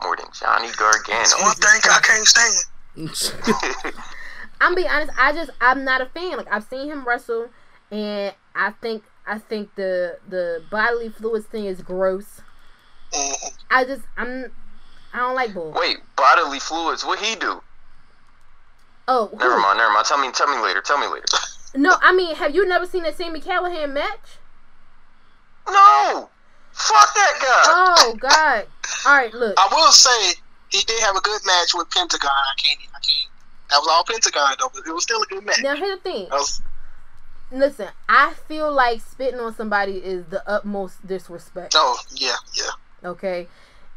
more than Johnny Gargano, It's one thing I can't stand. [laughs] I'm be honest. I just I'm not a fan. Like I've seen him wrestle, and I think I think the the bodily fluids thing is gross. Mhm. I just I'm I don't like bull. wait, bodily fluids. What he do? Oh, who? Never mind, never mind. Tell me, tell me later. Tell me later. No, I mean, have you never seen that Sami Callihan match? No, fuck that guy. Oh God! All right, look. I will say he did have a good match with Pentagon. I can't. I can't. That was all Pentagon though, but it was still a good match. Now here's the thing. Was, Listen, I feel like spitting on somebody is the utmost disrespect. oh yeah, yeah. Okay,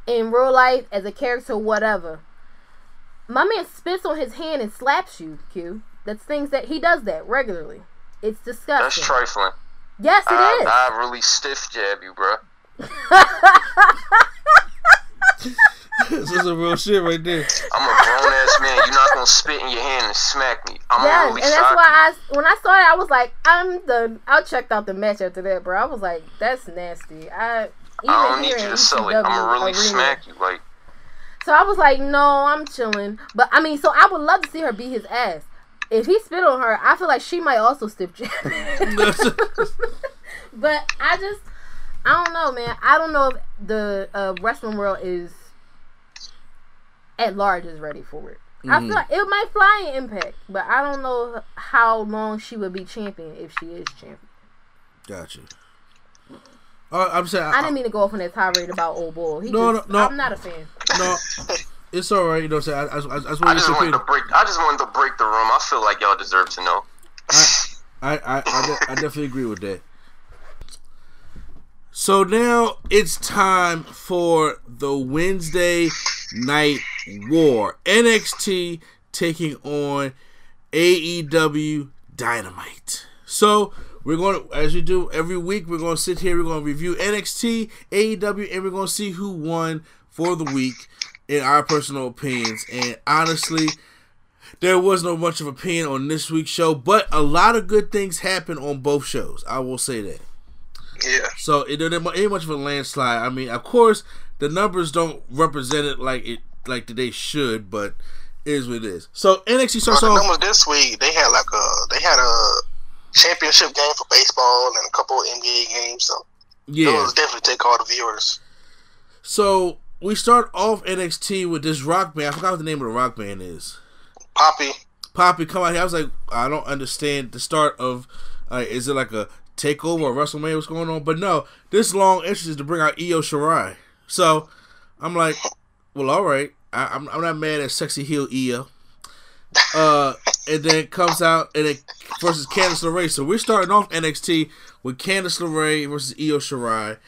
in real life, as a character, whatever. My man spits on his hand and slaps you. Q. That's things that he does that regularly. It's disgusting. That's trifling. Yes, it I, is. I really stiff jab you, bro. this is a real shit right there. I'm a grown ass man. You're not gonna spit in your hand and smack me. I'm Yes, gonna and that's why you. I when I saw it, I was like, I'm done. I checked out the match after that, bro. I was like, that's nasty. I even I don't need you in to sell it. I'm gonna really arena. smack you. Like, So I was like, no, I'm chilling. But I mean, so I would love to see her beat his ass. If he spit on her, I feel like she might also stiff jab. [laughs] [laughs] but I just, I don't know, man. I don't know if the uh, wrestling world is at large is ready for it. I Mhm. feel like it might fly in Impact, but I don't know how long she would be champion if she is champion. Gotcha. Uh, I'm saying. I didn't mean to go off on that tirade about old boy. He No, just, no, no. I'm not a fan. no, [laughs] it's all right. You know what I'm saying? I, I, I, I just I just wanted to break. I just wanted to break the room. I feel like y'all deserve to know. I, I, I, de- I definitely agree with that. So now it's time for the Wednesday Night War. NXT taking on AEW Dynamite. So we're going to, as we do every week, we're going to sit here, we're going to review NXT, AEW, and we're going to see who won for the week in our personal opinions. And honestly, there was no much of opinion on this week's show, but a lot of good things happened on both shows. I will say that. Yeah. So it didn't ain't much of a landslide. I mean, of course, the numbers don't represent it like it like they should, but it is what it is. So NXT starts the off. this week, they had like a they had a championship game for baseball and a couple of NBA games. So Yeah. those definitely take all the viewers. So we start off NXT with this rock band. I forgot what the name of the rock band is. Poppy. Poppy come out here. I was like, I don't understand the start of. Uh, is it like a takeover or WrestleMania? What's going on? But no, this long entrance is to bring out Io Shirai. So I'm like, well, all right. I, I'm I'm not mad at sexy heel Io. Uh, and then comes out and it versus Candice LeRae. So we're starting off NXT with Candice LeRae versus Io Shirai.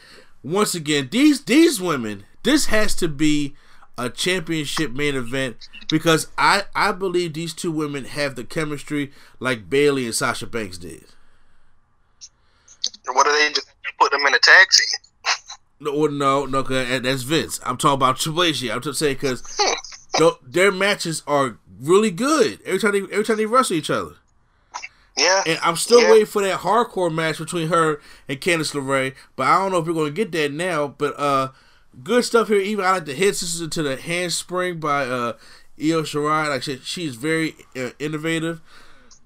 Once again, these these women, this has to be a championship main event because I I believe these two women have the chemistry like Bayley and Sasha Banks did. What do they just put them in a taxi. No, No, no, that's Vince. I'm talking about Triple H. I'm just saying because their matches are really good every time they every time they wrestle each other. Yeah. And I'm still Yeah. waiting for that hardcore match between her and Candice LeRae, but I don't know if we're going to get that now. But uh, good stuff here. Even I like the head scissors into the handspring by uh, Io Shirai. Like she, she's very uh, innovative.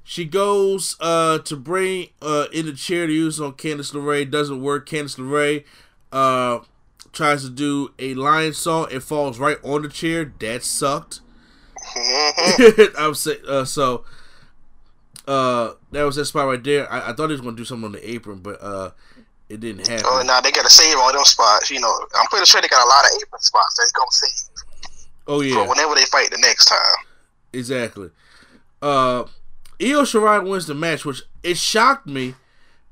She goes uh, to bring uh, in the chair to use on Candice LeRae. Doesn't work. Candice LeRae uh, tries to do a lionsault. It falls right on the chair. That sucked. [laughs] [laughs] I'm saying uh, so. Uh, that was that spot right there. I, I thought he was gonna do something on the apron, but uh, it didn't happen. Oh, now they gotta save all them spots. You know, I'm pretty sure they got a lot of apron spots that's gonna save Oh yeah, for whenever they fight the next time. exactly. Uh, Io Shirai wins the match, which it shocked me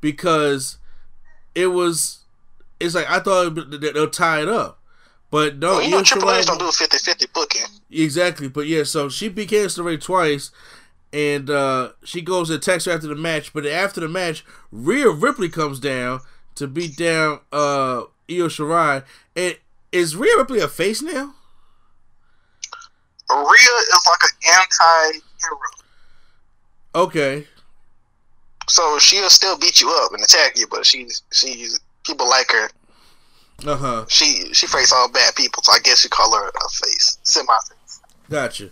because it was. It's like I thought that they'll tie it up, but no. Well, you know, Triple H don't do a 50-50 booking. Exactly, but yeah, so she beat Candice LeRae twice, and uh, she goes and attacks her after the match. But after the match, Rhea Ripley comes down to beat down uh, Io Shirai. And is Rhea Ripley a face now? Rhea is like an anti-hero. Okay, So she'll still beat you up and attack you, but she's she's people like her. uh huh, She she fights all bad people, so I guess you call her a face, semi face. gotcha.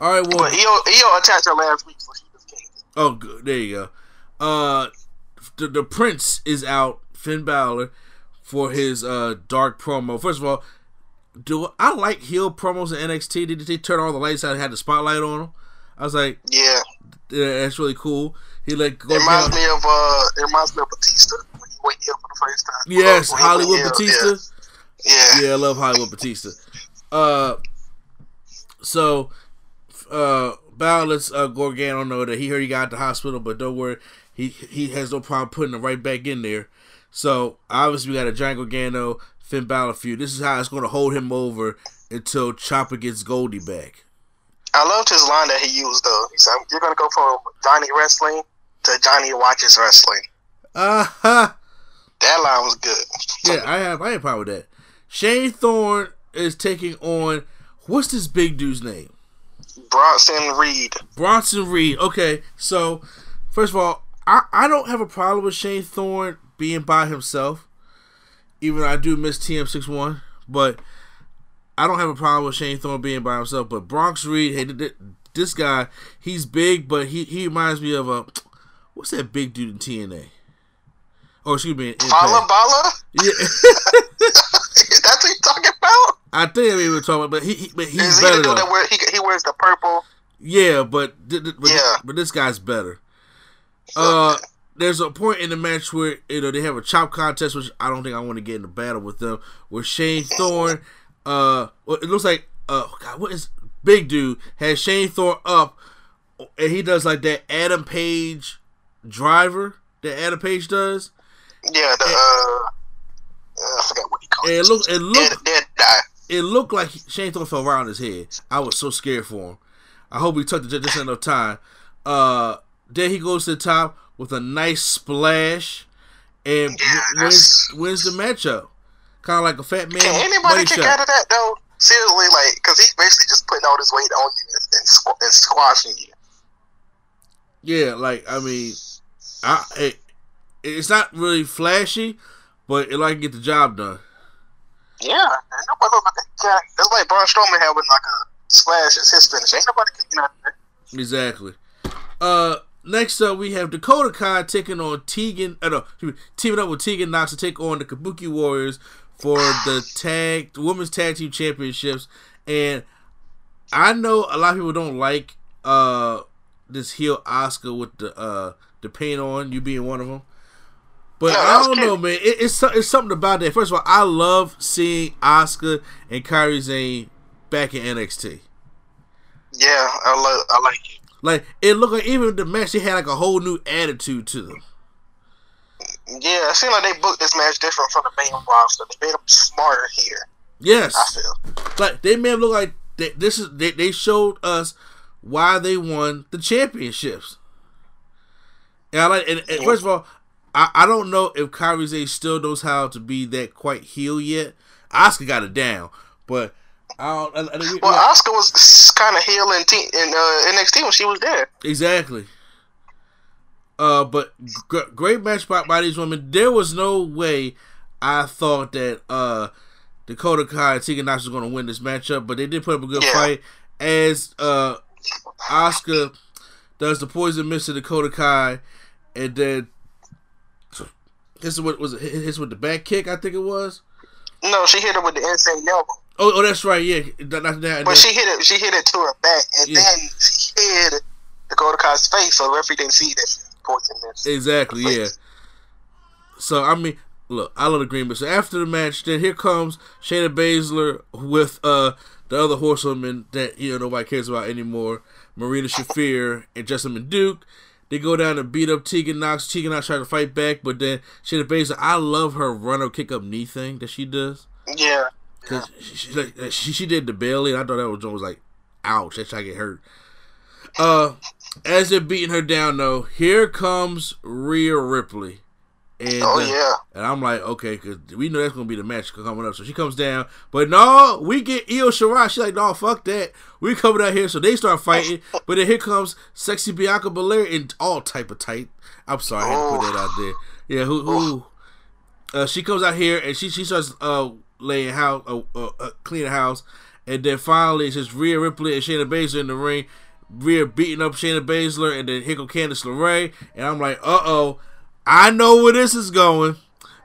All right, well, But Io Io attacked her last week, so she just can't. Oh, good. There you go. Uh, the, the Prince is out. Finn Balor for his uh dark promo. First of all, do I like heel promos in NXT? Did they turn all the lights out and had the spotlight on them? I was like, Yeah, yeah, that's really cool. He like go it reminds down- me of uh, it reminds me of Batista when he went heel for the first time. Yes, When Hollywood heel, Batista. Yeah. Yeah, I love Hollywood Batista. Uh, so, uh, Balor lets uh, Gargano know that he heard he got out the hospital, but don't worry, he he has no problem putting it right back in there. So obviously we got a Giant Gano, Finn Balor feud. This is how it's going to hold him over until Chopper gets Goldie back. I loved his line that he used though. He said, "You're gonna go from Johnny wrestling to Johnny watches wrestling." Uh huh. That line was good. Yeah, I have. I have problem with that. Shane Thorne is taking on what's this big dude's name? Bronson Reed. Bronson Reed. Okay, so first of all, I, I don't have a problem with Shane Thorne being by himself. Even though I do miss TM61, but I don't have a problem with Shane Thorne being by himself. But Bronx Reed, hey, this guy, he's big, but he, he reminds me of a what's that big dude in TNA? Oh, excuse me. Fallah Bala. Yeah. [laughs] [laughs] That's what you're talking about? I think we were talking about, but he, he but he's Is he better. the dude though. that wear, he, he wears the purple? Yeah, but but, Yeah. but this guy's better. Uh, there's a point in the match where you know they have a chop contest, which I don't think I want to get in a battle with them. Where Shane Thorne, uh, well, it looks like uh, God, what is big dude has Shane Thorne up, and he does like that Adam Page driver that Adam Page does. Yeah, the, uh, I forgot what he called And it looked, it looked, dead guy. it looked like Shane Thorne fell around his head. I was so scared for him. I hope he took the just enough time. Uh, then he goes to the top with a nice splash and Yeah, wins wins the matchup. Kind of like a fat man Can anybody kick out of that though? Seriously, like, because he's basically just putting all his weight on you and, and, squ- and squashing you. Yeah, like I mean, I it, it's not really flashy, but it like get the job done. Yeah, and nobody look. That's like Braun Strowman having like a splash as his finish. Ain't nobody kicking out of that. Exactly. Uh, next up we have Dakota Kai taking on Tegan. Uh, no, me, teaming up with Tegan Knox to take on the Kabuki Warriors for the tag, the women's tag team championships. And I know a lot of people don't like uh this heel Asuka with the uh the paint on. You being one of them. But No, I don't know, man. It, it's it's something about that. First of all, I love seeing Asuka and Kairi Sane back in NXT. Yeah, I like I like it. Like it looked like even the match they had like a whole new attitude to them. Yeah, it seemed like they booked this match different from the main roster. They made them smarter here. Yes, I feel. like they made them look like they, this is they, they showed us why they won the championships. And I like and, and first of all, I, I don't know if Kairi still knows how to be that quite heel yet. Asuka got it down, but I don't. I, I, Well, Asuka was kind of heel in, T- in uh, NXT when she was there. Exactly. Uh, but gr- great match by, by these women. There was no way I thought that uh Dakota Kai and Tegan Knox was going to win this matchup, but they did put up a good Yeah. fight. As uh Asuka does the poison mist to Dakota Kai, and then this is what was it? His with the back kick, I think it was. No, she hit her with the insane elbow, Oh, oh, that's right. Yeah, that, that, that, but she hit it. She hit it to her back, and Yeah. then she hit Dakota Kai's face, so the referee didn't see that she was poison this. Exactly, yeah. So I mean, look, I love the Green Bay. So after the match, then here comes Shayna Baszler with uh the other horsewoman that you know nobody cares about anymore, Marina Shafir and Jessamyn Duke. They go down and beat up Tegan Knox. Tegan Knox tried to fight back, but then Shayna Baszler, I love her runner kick up knee thing that she does. Yeah, Cause she, she, like, she she did the belly, and I thought that was was like, ouch, that's how I get hurt. Uh, as they're beating her down, though, here comes Rhea Ripley, and Oh, uh, yeah. and I'm like, okay, cause we know that's gonna be the match coming up. So she comes down, but no, we get Io Shirai. She's like, no, fuck that. We coming out here, so they start fighting. [laughs] but then here comes sexy Bianca Belair in all type of tight. I'm sorry, I had to put that out there. Yeah, who who uh, she comes out here and she she starts uh laying house uh, uh, cleaning house and then finally it's just Rhea Ripley and Shayna Baszler in the ring. Rhea beating up Shayna Baszler and then here go Candice LeRae and I'm like uh oh I know where this is going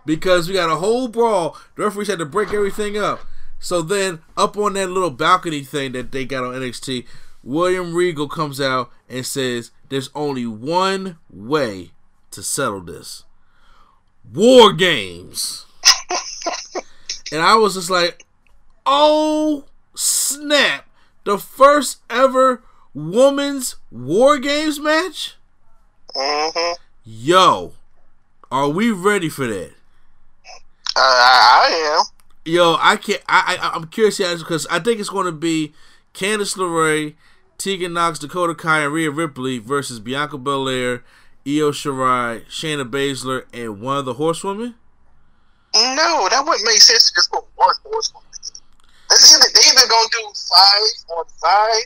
because we got a whole brawl. The referees had to break everything up. So then up on that little balcony thing that they got on NXT William Regal comes out and says there's only one way to settle this. War games. [laughs] and I was just like, oh snap. The first ever women's war games match? hmm Yo, are we ready for that? Uh, I, I am. Yo, I can't. I, I I'm curious because I think it's going to be Candice LeRae, Tegan Knox, Dakota Kai, and Rhea Ripley versus Bianca Belair, Io Shirai, Shayna Baszler, and one of the Horsewomen. No, that wouldn't make sense to just put one horsewoman. They either, they either gonna do five on five,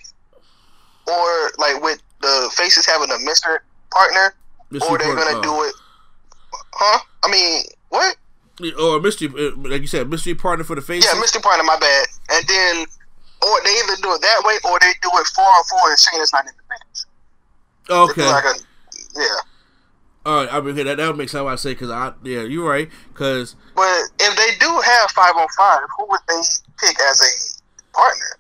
or like with the faces having a mystery partner, Mystery or they're gonna oh. do it. Huh? I mean, what? Or a mystery, uh, like you said, mystery partner for the face. Yeah, mystery partner. My bad. And then, or they either do it that way, or they do it four on four, and Shayna's not in the match. Okay. Like a, yeah. All right. I mean, that that would make sense. What I say because I yeah, you're right. Because But if they do have five on five, who would they pick as a partner?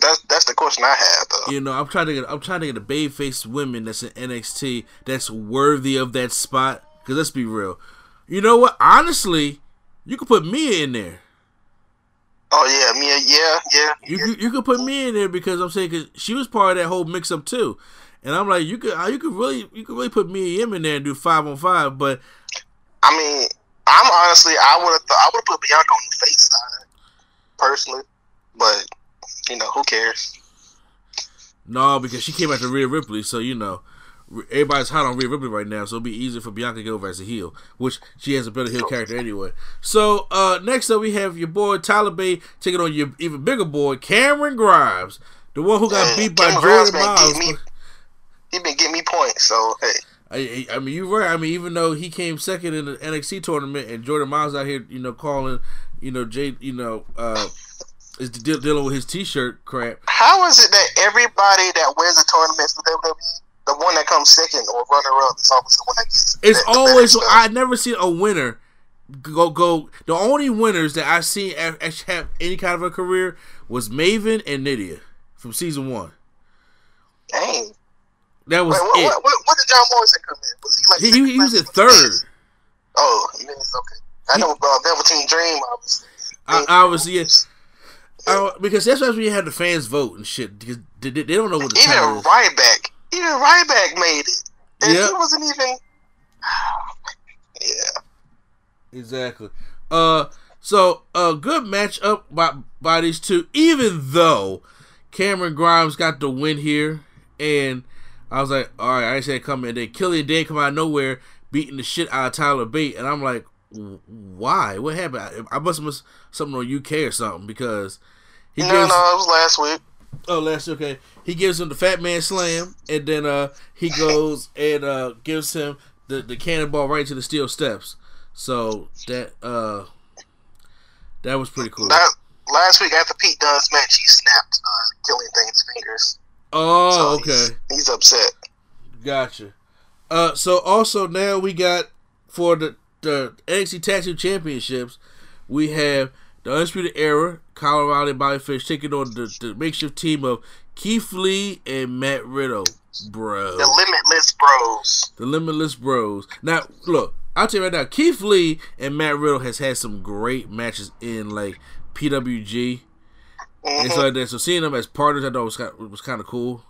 That's that's the question I have though. you know, I'm trying to get I'm trying to get a baby faced women that's in NXT that's worthy of that spot. Because let's be real. You know what? Honestly, you could put Mia in there. Oh yeah, Mia. Yeah, yeah. You you, you could put me in there because I'm saying because she was part of that whole mix up too, and I'm like you could you could really you could really put Mia Yim in there and do five on five, but I mean, I'm honestly, I would have th- I would have put Bianca on the face side personally, but you know, who cares? no because she came after Rhea Ripley, so you know everybody's hot on Rhea Ripley right now, so it'll be easier for Bianca to go over as a heel, which she has a better heel character anyway. So uh next up we have your boy Tyler Bate taking on your even bigger boy Cameron Grimes, the one who got beat by Cameron Jordan Myles. He been getting me points, so hey. I, I mean, you're right. I mean, even though he came second in the NXT tournament, and Jordan Myles out here, you know, calling, you know, Jay, you know, uh, is de- dealing with his T-shirt crap. How is it that everybody that wins a tournament for WWE, the one that comes second or runner up, is always the one that gets? It's the- the always best I never seen a winner go go. The only winners that I seen actually have any kind of a career was Maven and Nidia from season one. Dang. That was Wait, what, it. what, what, what did John Morrison come in? Was he like? He, he, he was at third. Oh, he was okay. I know uh, Velveteen Dream. Obviously. I, I was yeah. I, because that's why we had the fans vote and shit because they, they don't know what the Even title is. Ryback, even Ryback made it, and Yeah. he wasn't even. [sighs] Yeah. Exactly. Uh, so a good match up by by these two. Even though Cameron Grimes got the win here, and I was like, all right, I said coming. And then Killian Dain come out of nowhere, beating the shit out of Tyler Bate, and I'm like, why? What happened? I, I must have missed something on UK or something because he no, gives. no, it was last week. Oh, last okay. He gives him the Fat Man Slam, and then uh he goes [laughs] and uh gives him the the cannonball right into the steel steps. So that uh that was pretty cool. That, last week after Pete Dunne's match, he snapped uh, Killian Dain's fingers. Oh, So he's- okay, He's upset. gotcha. Uh, so also now we got for the the NXT Tag Team Championships, we have the Undisputed Era, Colorado and Bobby Fish taking on the, the makeshift team of Keith Lee and Matt Riddle, bro. The Limitless Bros. The Limitless Bros. Now, look, I'll tell you right now, Keith Lee and Matt Riddle has had some great matches in like PWG and Mhm. stuff like that. So seeing them as partners, I thought was kind was kind of cool.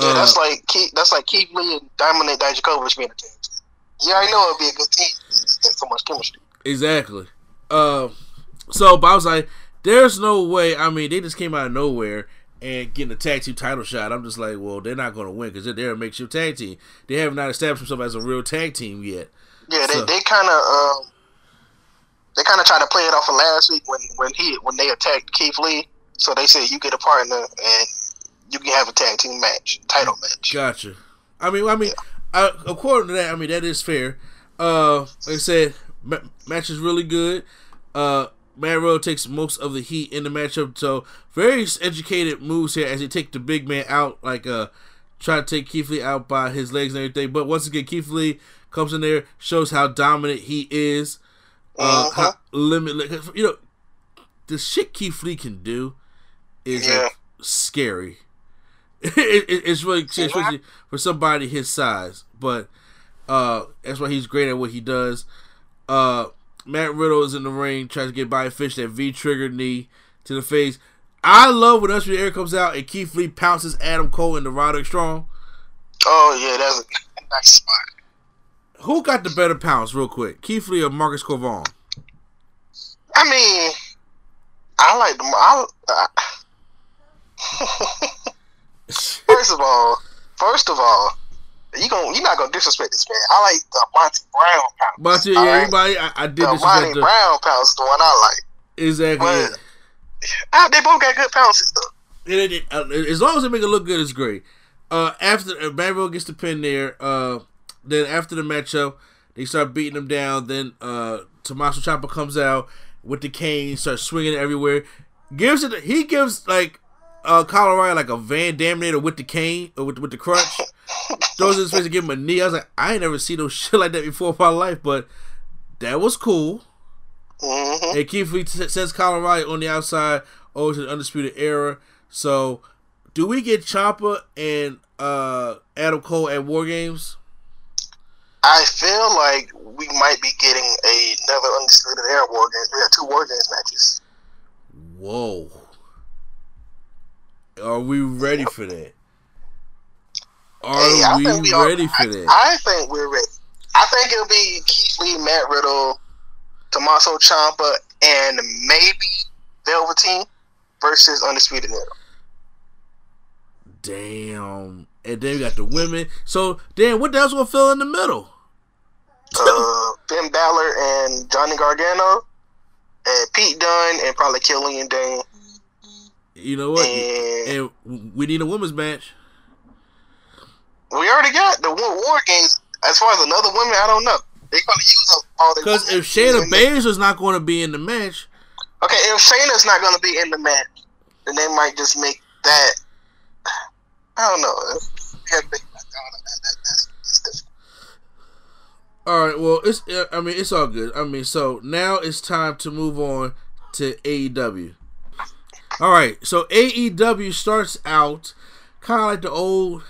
Yeah, that's Uh, like Keith, that's like Keith Lee and Dominik Dijakovic being a team. Yeah, I know it'd be a good team. So much chemistry. Exactly. Uh, so, but I was like, there's no way. I mean, they just came out of nowhere and getting a tag team title shot. I'm just like, well, they're not going to win because they're, they're a makeshift tag team. They have not established themselves as a real tag team yet. Yeah, they, So- they kind of um, they kind of tried to play it off of last week when when he when they attacked Keith Lee. So they said you get a partner and you can have a tag team match, title match. Gotcha. I mean, I mean, uh, according to that, I mean that is fair. Uh, like I said, ma- match is really good. Uh, Matt Riddle takes most of the heat in the matchup, so very educated moves here as he take the big man out, like uh, try to take Keith Lee out by his legs and everything. But once again, Keith Lee comes in there, shows how dominant he is. Uh, how limitless, you know, the shit Keith Lee can do is Yeah. like, scary. [laughs] it, it, it's really especially for somebody his size, but uh, that's why he's great at what he does. Uh, Matt Riddle is in the ring tries to get by Fish that V trigger knee to the face. I love when Usher Air comes out and Keith Lee pounces Adam Cole into Roderick Strong. Oh yeah, that's a [laughs] nice spot. Who got the better pounce, real quick? Keith Lee or Marcus Cor Von? I mean, I like the. I, I, [laughs] first of all, first of all, you gon' you not gonna disrespect this man. I like the Monty Brown pounds. Monty, yeah, right? everybody, I, I did the. Monty Brown pounds is the one I like. Exactly. But ah, they both got good pounces though. It- it- uh, as long as they make it look good, it's great. Uh, after uh, Manville gets the pin there, uh, then after the matchup, they start beating him down. Then uh, Tommaso Ciampa comes out with the cane, starts swinging it everywhere. Gives it, he gives like uh, Colorado like a Van Daminator with the cane or with with the crutch. Throws it in his face to give him a knee. I was like, I ain't never seen no [laughs] shit like that before in my life, but that was cool. Mm-hmm. And Keith Lee t- sends Colorado on the outside over to the Undisputed Era. So, do we get Ciampa and uh, Adam Cole at War Games? I feel like we might be getting another undisputed era war games. We got two war games matches. Whoa. Are we ready for that? Are Hey, we we are- ready for that? I think we're ready. I think it'll be Keith Lee, Matt Riddle, Tommaso Ciampa, and maybe Velveteen versus Undisputed Era. Damn. And then we got the women. So, damn, what the hell's gonna fill in the middle? Uh, Finn Balor and Johnny Gargano, and Pete Dunne, and probably Killian Dain. You know what? And And we need a women's match. we already got the war, games. As far as another women, I don't know. They probably use up all the. Because if Shayna Baszler's not going to be in the match, Okay, if Shayna's not going to be in the match, then they might just make that. I don't know. Yeah. That- that's- that's. All right, well, it's I mean it's all good. I mean, so now it's time to move on to AEW. All right, so AEW starts out kind of like the old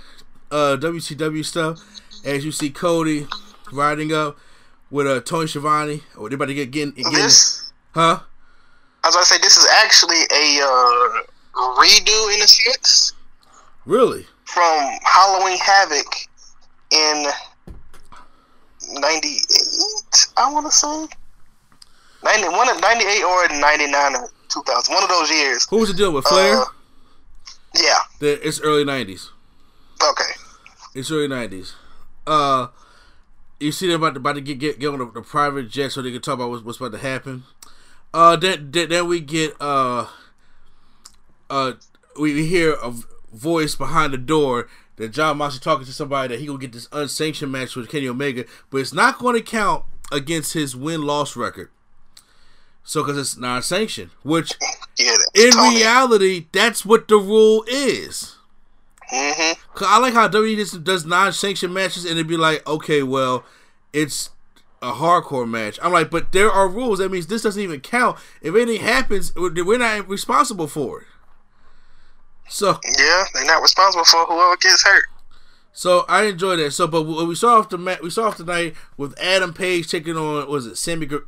uh, WCW stuff, as you see Cody riding up with uh, Tony Schiavone. Oh, they about to get getting, getting This, huh? as I say, this is actually a uh, redo in a sense Really? from Halloween Havoc in '98. I want to say 91, 98 or '99 or 2000. One of those years. Who was the deal with Flair? Uh, yeah. The, it's early '90s. Okay. It's early '90s. Uh, you see them about to, about to get get, get on the, the private jet so they can talk about what's, what's about to happen. Uh, then, then then we get uh, uh, we hear v- voice behind the door that Jon Moxley talking to somebody that he gonna get this unsanctioned match with Kenny Omega, but it's not going to count against his win loss record. So, because it's non sanctioned, which Yeah. in Tony. reality, that's what the rule is. Mhm. Cause I like how WWE just does non-sanctioned matches, and it'd be like, okay, well, it's a hardcore match. I'm like, but there are rules. That means this doesn't even count. If anything happens, we're not responsible for it. So, Yeah, they're not responsible for whoever gets hurt. so I enjoy that. So, but we saw off the mat, we saw off tonight with Adam Page taking on, was it Sammy Gu-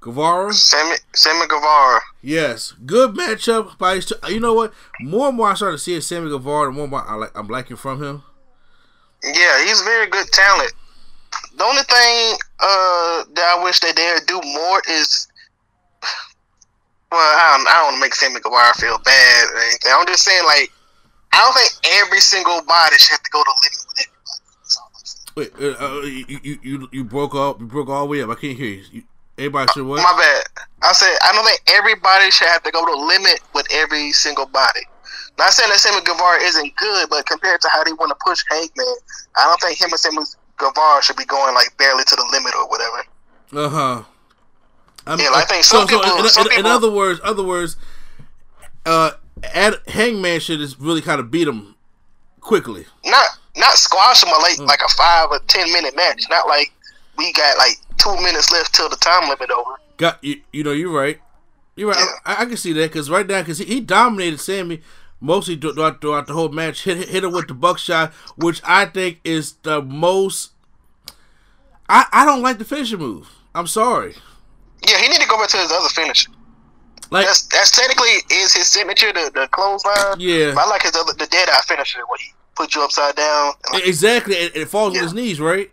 Guevara? Sammy, Sammy Guevara. Yes, good matchup. By his, you know what? More and more I started seeing Sammy Guevara, the more and more I like, I'm liking from him. Yeah, he's very good talent. The only thing uh, that I wish that they'd do more is, well, I don't, I don't want to make Sammy Guevara feel bad or anything. I'm just saying, like, I don't think every single body should have to go to limit with everybody. That's all I'm saying. Wait, uh, uh, you, you you you broke up. You broke all the way up. I can't hear you. you everybody should what? My bad. I said I don't think everybody should have to go to limit with every single body. Not saying that Sammy Guevara isn't good, but compared to how they want to push Hangman, I don't think him and Sammy Guevara should be going like barely to the limit or whatever. Uh huh. I Yeah, I think some people- in, some in- in other words, other words, uh, Ad, Hangman should just really kind of beat him quickly. Not not squash a like Mm. like a five or ten minute match. Not like we got like two minutes left till the time limit over. Got you. You know, you're right. You're right. I, I can see that because right now, because he, he dominated Sammy mostly throughout, throughout the whole match. Hit hit him with the buckshot, which I think is the most. I I don't like the finisher move. I'm sorry. Yeah, he need to go back to his other finisher. Like That's that's technically is his signature, the the clothesline. Yeah. But I like his other the dead eye finisher where he put you upside down. and, like, exactly, it, it falls on his knees, right?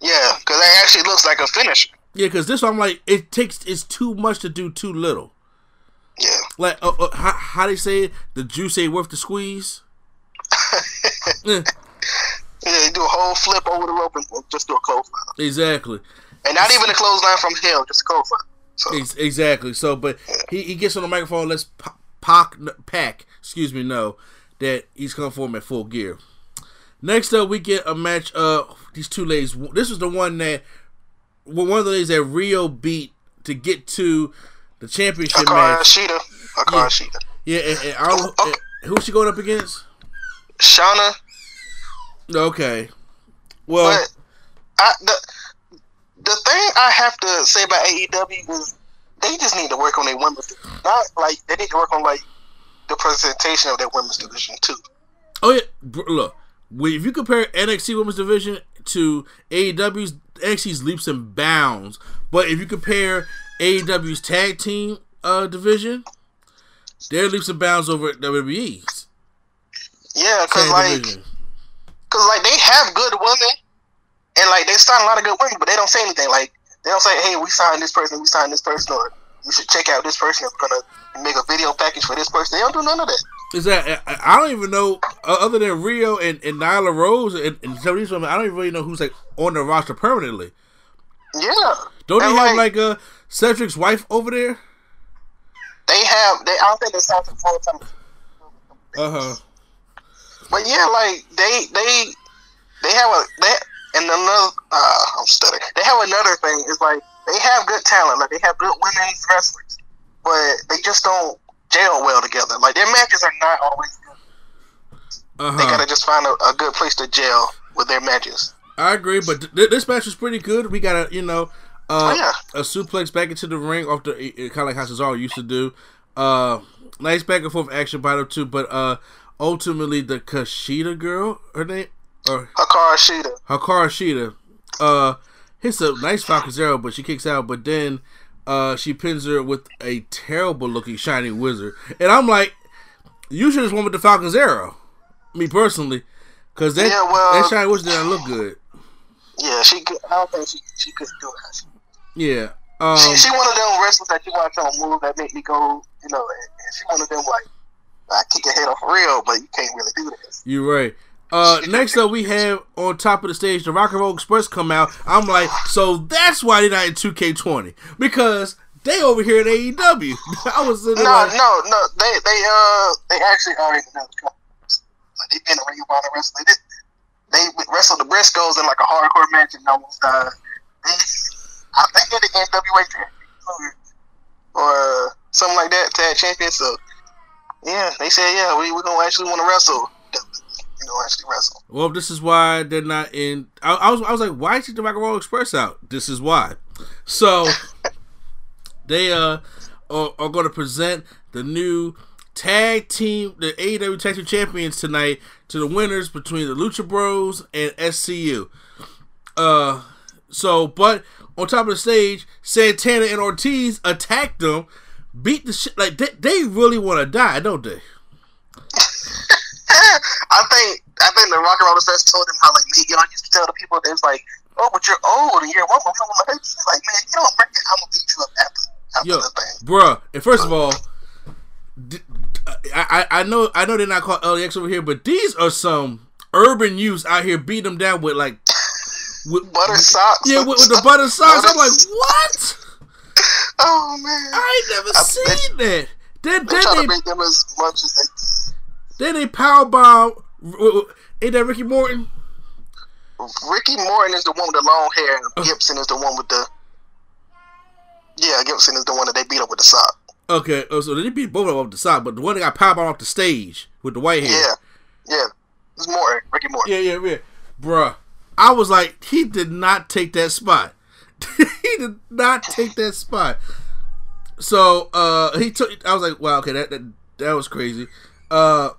yeah, because that actually looks like a finisher. Yeah, because this I'm like, it takes it's too much to do too little. Yeah. Like, uh, uh, how, how they say it? The juice ain't worth the squeeze. yeah. [laughs] Yeah, you do a whole flip over the rope and just do a clothesline. Exactly. And not even a clothesline from hell, just a clothesline. So, exactly. So, but he, he gets on the microphone. Let's p- Pac, Pack, excuse me, know that he's coming for him at full gear. Next up, we get a match. Uh, these two ladies. This was the one that, well, one of the ladies that Riho beat to get to the championship Hikaru match. Shida. Hikaru Shida. Yeah, and, and I don't, and who's she going up against? Shanna. Okay. Well, But I, the the thing I have to say about AEW is they just need to work on their women's division. Not like they need to work on like the presentation of their women's division too. Oh yeah, look. If you compare NXT Women's Division to AEW's, NXT's leaps and bounds. But if you compare AEW's Tag Team uh, division, their leaps and bounds over WWE's Yeah, because like division. Cause like they have good women, and like they sign a lot of good women, but they don't say anything. Like they don't say, "Hey, we signed this person, we signed this person," or "You should check out this person. We're gonna make a video package for this person." They don't do none of that. Is that I don't even know uh, other than Riho and, and Nyla Rose and, and some of these women. I don't even really know who's like on the roster permanently. Yeah, Don't they have like uh Cedric's wife over there? they have. They I don't think they signed for full time. Uh huh. But yeah, like they they they have a they and another uh, I'm stuttering. They have another thing. Is like they have good talent. Like they have good women's wrestlers, but they just don't gel well together. Like their matches are not always good. Uh They gotta just find a, a good place to gel with their matches. I agree, but th- th- this match was pretty good. We got a you know uh, Oh, yeah. a suplex back into the ring off the kind of like how Cesaro used to do. Uh, nice back and forth action by the two, but uh, ultimately the Kushida girl, her name or Hikaru Shida. Hikaru Shida, uh, hits a nice Falcon Zero, but she kicks out. But then uh, she pins her with a terrible looking shiny wizard, and I'm like, you should just went with the Falcon Zero. Me personally, because that Yeah, well- that shining wizard didn't look good. Yeah, she. Could, I don't think she she could do it. Yeah. Um, she, she one of them wrestlers that you watch on move that make me go, you know, and, and she one of them like I kick your head off for real, but you can't really do this. You're right. Uh, next up, we have on top of the stage the Rock and Roll Express come out. I'm like, so that's why they're not in 2K20 because they over here at AEW. [laughs] I was No, like, no, no. They they uh they actually another company. Like they've been a Ring of Honor wrestler. They, they wrestled the Briscoes in like a hardcore match and almost died. They, I think they're the NWA champion or, or something like that, tag champion. So yeah, they said yeah, we we gonna actually want to wrestle. You know, actually wrestle. well, this is why they're not in. I, I was, I was like, why is the Rock and Roll Express out? This is why. So [laughs] they uh are, are going to present the new tag team, the AEW Tag Team Champions tonight to the winners between the Lucha Bros and SCU. Uh, so but on top of the stage, Santana and Ortiz attacked them, beat the shit like they, they really want to die, don't they? [laughs] I think I think the Rock and Roll Express told him how like Mae Young used to tell the people they was like, oh, but you're old and you're a woman. We don't want to. He's like, man, you don't break it. I'm gonna beat you up after after Yo, the thing. bruh. And first of all, d- I, I I know I know they're not called LAX over here, but these are some urban youths out here beating them down with like with, Butter socks. Yeah, with, with the butter socks. I'm like, what? Oh man. I ain't never I- seen that. Then They then try to they make them as much as they then they power bomb. Ain't that Ricky Morton? Ricky Morton is the one with the long hair, Uh. and Gibson is the one with the. Yeah, Gibson is the one that they beat up with the sock. Okay, oh, so they beat both of them off the side, but the one that got power bomb off the stage with the white hair. Yeah, yeah. It's Morton, Ricky Morton. Yeah, yeah, yeah. Bruh. I was like, he did not take that spot. [laughs] he did not take that spot. So uh he took I was like, wow, okay, that that, that was crazy. Uh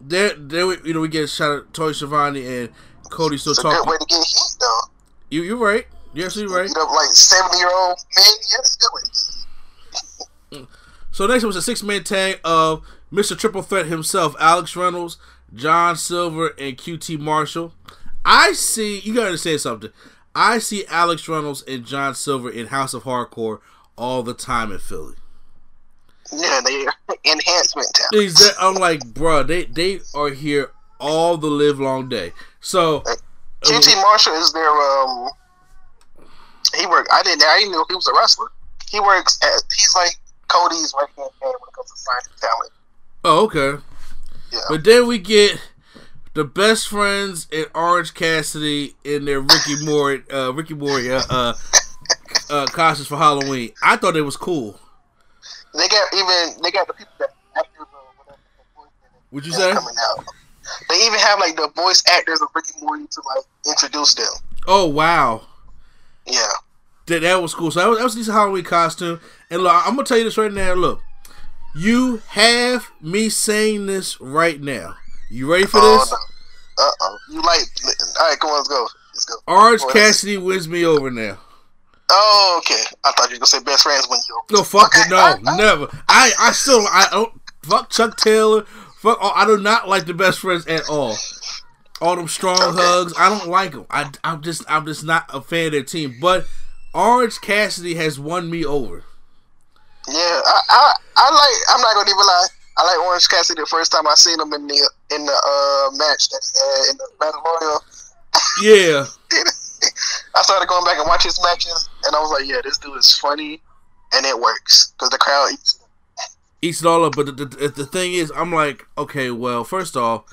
there there we, you know we get a shot at Tony Schiavone and Cody still It's a good talking. way to get heat, though. You you're right. You're absolutely right. Beat up like seventy year old men. Yeah, it's good way. to get heat. So next was a six man tag of Mr. Triple Threat himself, Alex Reynolds, John Silver, and QT Marshall. I see you gotta say something. I see Alex Reynolds and John Silver in House of Hardcore all the time in Philly. Yeah, they [laughs] enhancement talent. Exactly. I'm like, bro, they they are here all the live long day. So QT Marshall is their um. He worked. I didn't. I didn't know he was a wrestler. He works at. He's like Cody's right hand man when it comes to signing talent. Oh, okay. Yeah. But then we get the best friends in Orange Cassidy in their Ricky Moore, uh, Ricky Moore, uh, uh, [laughs] uh, costumes for Halloween. I thought it was cool. They got even. They got the people that actors or whatever. Would you say? coming out. They even have like the voice actors of Ricky Morty to like introduce them. Oh wow, Yeah. that that was cool. So that was, that was a decent Halloween costume. And look, I'm gonna tell you this right now. Look, you have me saying this right now. You ready for Oh this? Uh oh. You like? All right, come on, let's go. Let's go. Orange Cassidy wins me over now. Oh, okay. I thought you were gonna say best friends when you. No, fuck Okay, it, no, I- I- never. I, I still, I don't fuck Chuck Taylor. Fuck, oh, I do not like the best friends at all. All them strong Okay. hugs, I don't like them. I, I'm just, I'm just not a fan of their team. But Orange Cassidy has won me over. Yeah, I, I, I like. I'm not gonna even lie. I like Orange Cassidy the first time I seen him in the in the uh, match that he had in the Battle Royal. Yeah, [laughs] I started going back and watching his matches, and I was like, "Yeah, this dude is funny, and it works because the crowd eats." eats it all up. But the, the, the thing is, I'm like, okay, well, first off,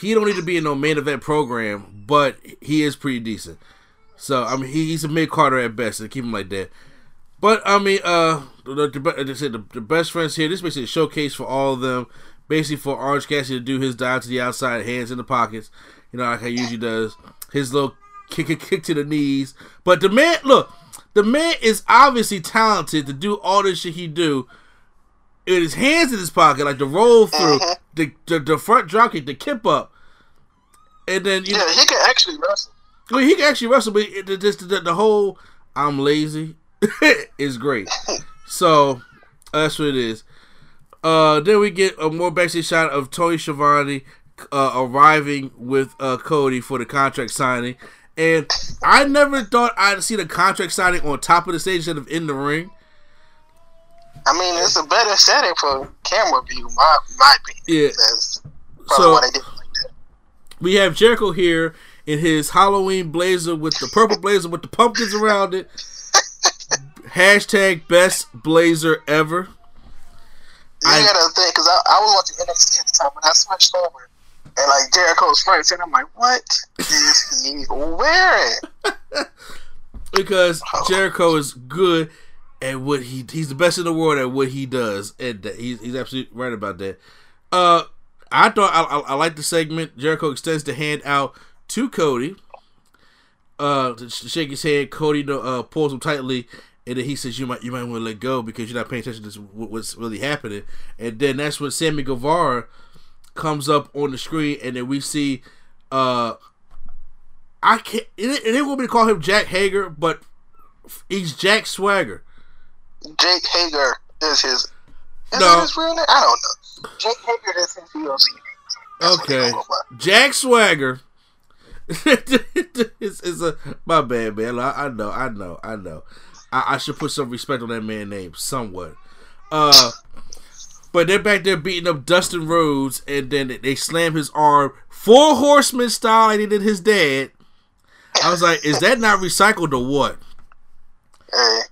he don't need to be in no main event program, but he is pretty decent. So I mean, he, he's a mid Carter at best, and keep him like that. But I mean, uh, the, the, the, best friends here. This is basically a showcase for all of them. Basically, for Orange Cassidy to do his dive to the outside, hands in the pockets. You know, like he usually does. His little kick, kick, kick to the knees. But the man, look, the man is obviously talented to do all this shit he do with his hands in his pocket, like the roll through, the, the the front drop kick, the kip up, and then you know, Yeah, he can actually wrestle. well, he can actually wrestle, but it, it- just the, the whole I'm lazy [laughs] is great. [laughs] So that's what it is. Uh, then we get a more backstage shot of Tony Schiavone uh, arriving with uh, Cody for the contract signing, and I never thought I'd see the contract signing on top of the stage instead of in the ring. I mean, it's a better setting for camera view, my my opinion. Yeah. That's probably So- why they did like that. We have Jericho here in his Halloween blazer with the purple blazer with the pumpkins around it. [laughs] Hashtag best blazer ever. You I- gotta think, because I, I was watching NXT at the time when I switched over, and like Jericho's first, and I'm like, what is he wearing? [laughs] because Jericho is good at what he he's the best in the world at what he does, and he's he's absolutely right about that. Uh, I thought I, I, I like the segment. Jericho extends the hand out to Cody. Uh, to shake his hand. Cody uh pulls him tightly, and then he says, "You might you might want to let go because you're not paying attention to what's really happening." And then that's when Sammy Guevara comes up on the screen, and then we see uh I can't. It, it want me to call him Jack Hager, but he's Jack Swagger. Jake Hager is his. Is No. that his real name? I don't know. Jake Hager is his DLC name. That's what they Okay. Jack Swagger. [laughs] it's, it's a my bad, man. I, I know, I know, I know. I, I should put some respect on that man's name, somewhat. Uh, but they're back there beating up Dustin Rhodes, and then they- slam his arm four horsemen style, like they did his dad. I was like, is that not recycled or what?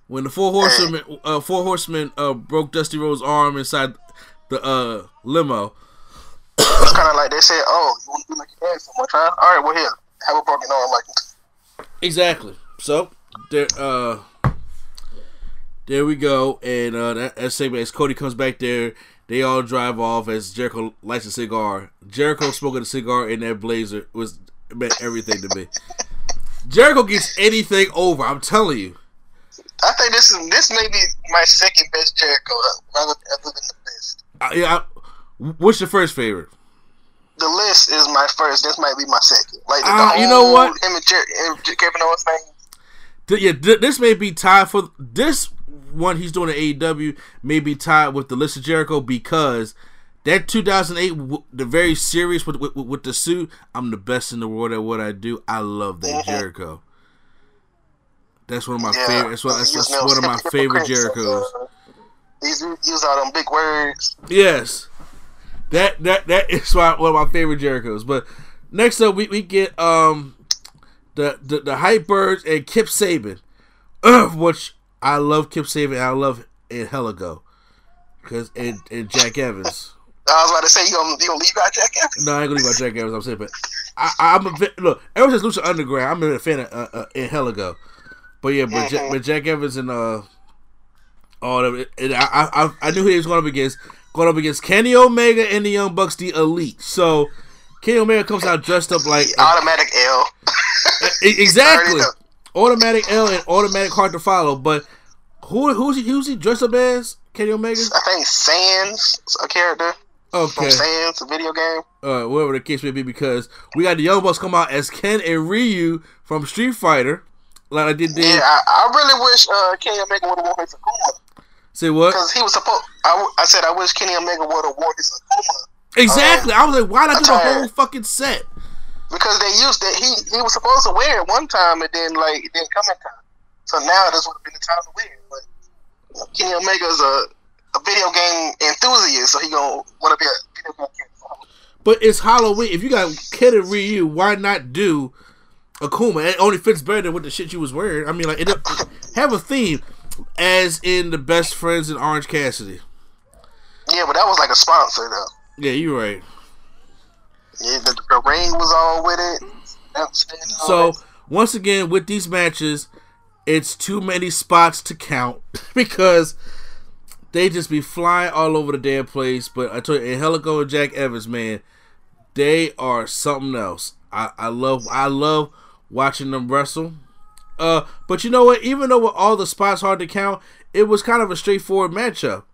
When the four horsemen, uh, four horsemen, uh, broke Dusty Rhodes' arm inside the uh limo. it's kind of like they said, "Oh, you want to be like your dad so much, huh? All right, well here, have a broken arm like." Exactly. So there, uh, there we go, and uh, that, that segment as Cody comes back there, they all drive off as Jericho lights a cigar. Jericho smoking a cigar in that blazer was meant everything to me. Jericho gets anything over. I'm telling you. I think this is this may be my second best Jericho, uh, rather other than the best. I, yeah, I, what's your first favorite? The list is my first. This might be my second. Like the, Ah, the you know what? Him and, Jer- Kevin Owens thing. Th- yeah, th- this may be tied for this one he's doing at AEW may be tied with the list of Jericho because that 2008 the very serious with, with with the suit I'm the best in the world at what I do I love that Mhm. Jericho That's one of my Yeah. favorite. That's, one, that's, that's one of my favorite Jerichos. uh, He's used all them big words. Yes, that that that is why one of my favorite Jerichos. But next up, we, we get um the the the Hype Birds and Kip Sabian, [clears throat] which I love Kip Sabian. I love and Heligo, because and, and Jack Evans. I was about to say you gonna you gonna leave out Jack Evans? No, I ain't gonna leave out Jack Evans. I'm saying, but I, I'm a look. Ever since Lucha Underground, I'm a fan of uh, uh, Heligo. But yeah, but, Jack, but Jack Evans and uh, all of it. And I, I I- knew who he was going up against. Going up against Kenny Omega and the Young Bucks, the Elite. So Kenny Omega comes out dressed up like Automatic L. exactly. Automatic L and automatic hard to follow. But who who's he? Who's he dressed up as? Kenny Omega. I think Sans a character Okay. from Sans, a video game. uh, whatever the case may be, because we got the Young Bucks come out as Ken and Ryu from Street Fighter, like I did. did. Yeah, I, I really wish uh, Kenny Omega would have worn his Akuma Say what? because he was supposed. I, I said I wish Kenny Omega would have worn his Akuma Exactly. I was like, why not do the whole fucking set? Because they used it. He he was supposed to wear it one time and then like it didn't come in time. So now this would have been the time to wear it. But you know, Kenny Omega's a a video game enthusiast, so he gonna want to be a video game. But it's Halloween. If you got Ken and Ryu, why not do Akuma? It only fits better than what the shit you was wearing. I mean, like, it, [coughs] have a theme, as in the best friends in Orange Cassidy. Yeah, but that was like a sponsor though. Yeah, you're right. Yeah, the, the ring was all with it. That was standing all So once again, with these matches, it's too many spots to count [laughs] because they just be flying all over the damn place. But I told you, Helico and Jack Evans, man, they are something else. I, I love I love watching them wrestle. Uh, but you know what? Even though with all the spots hard to count, it was kind of a straightforward matchup.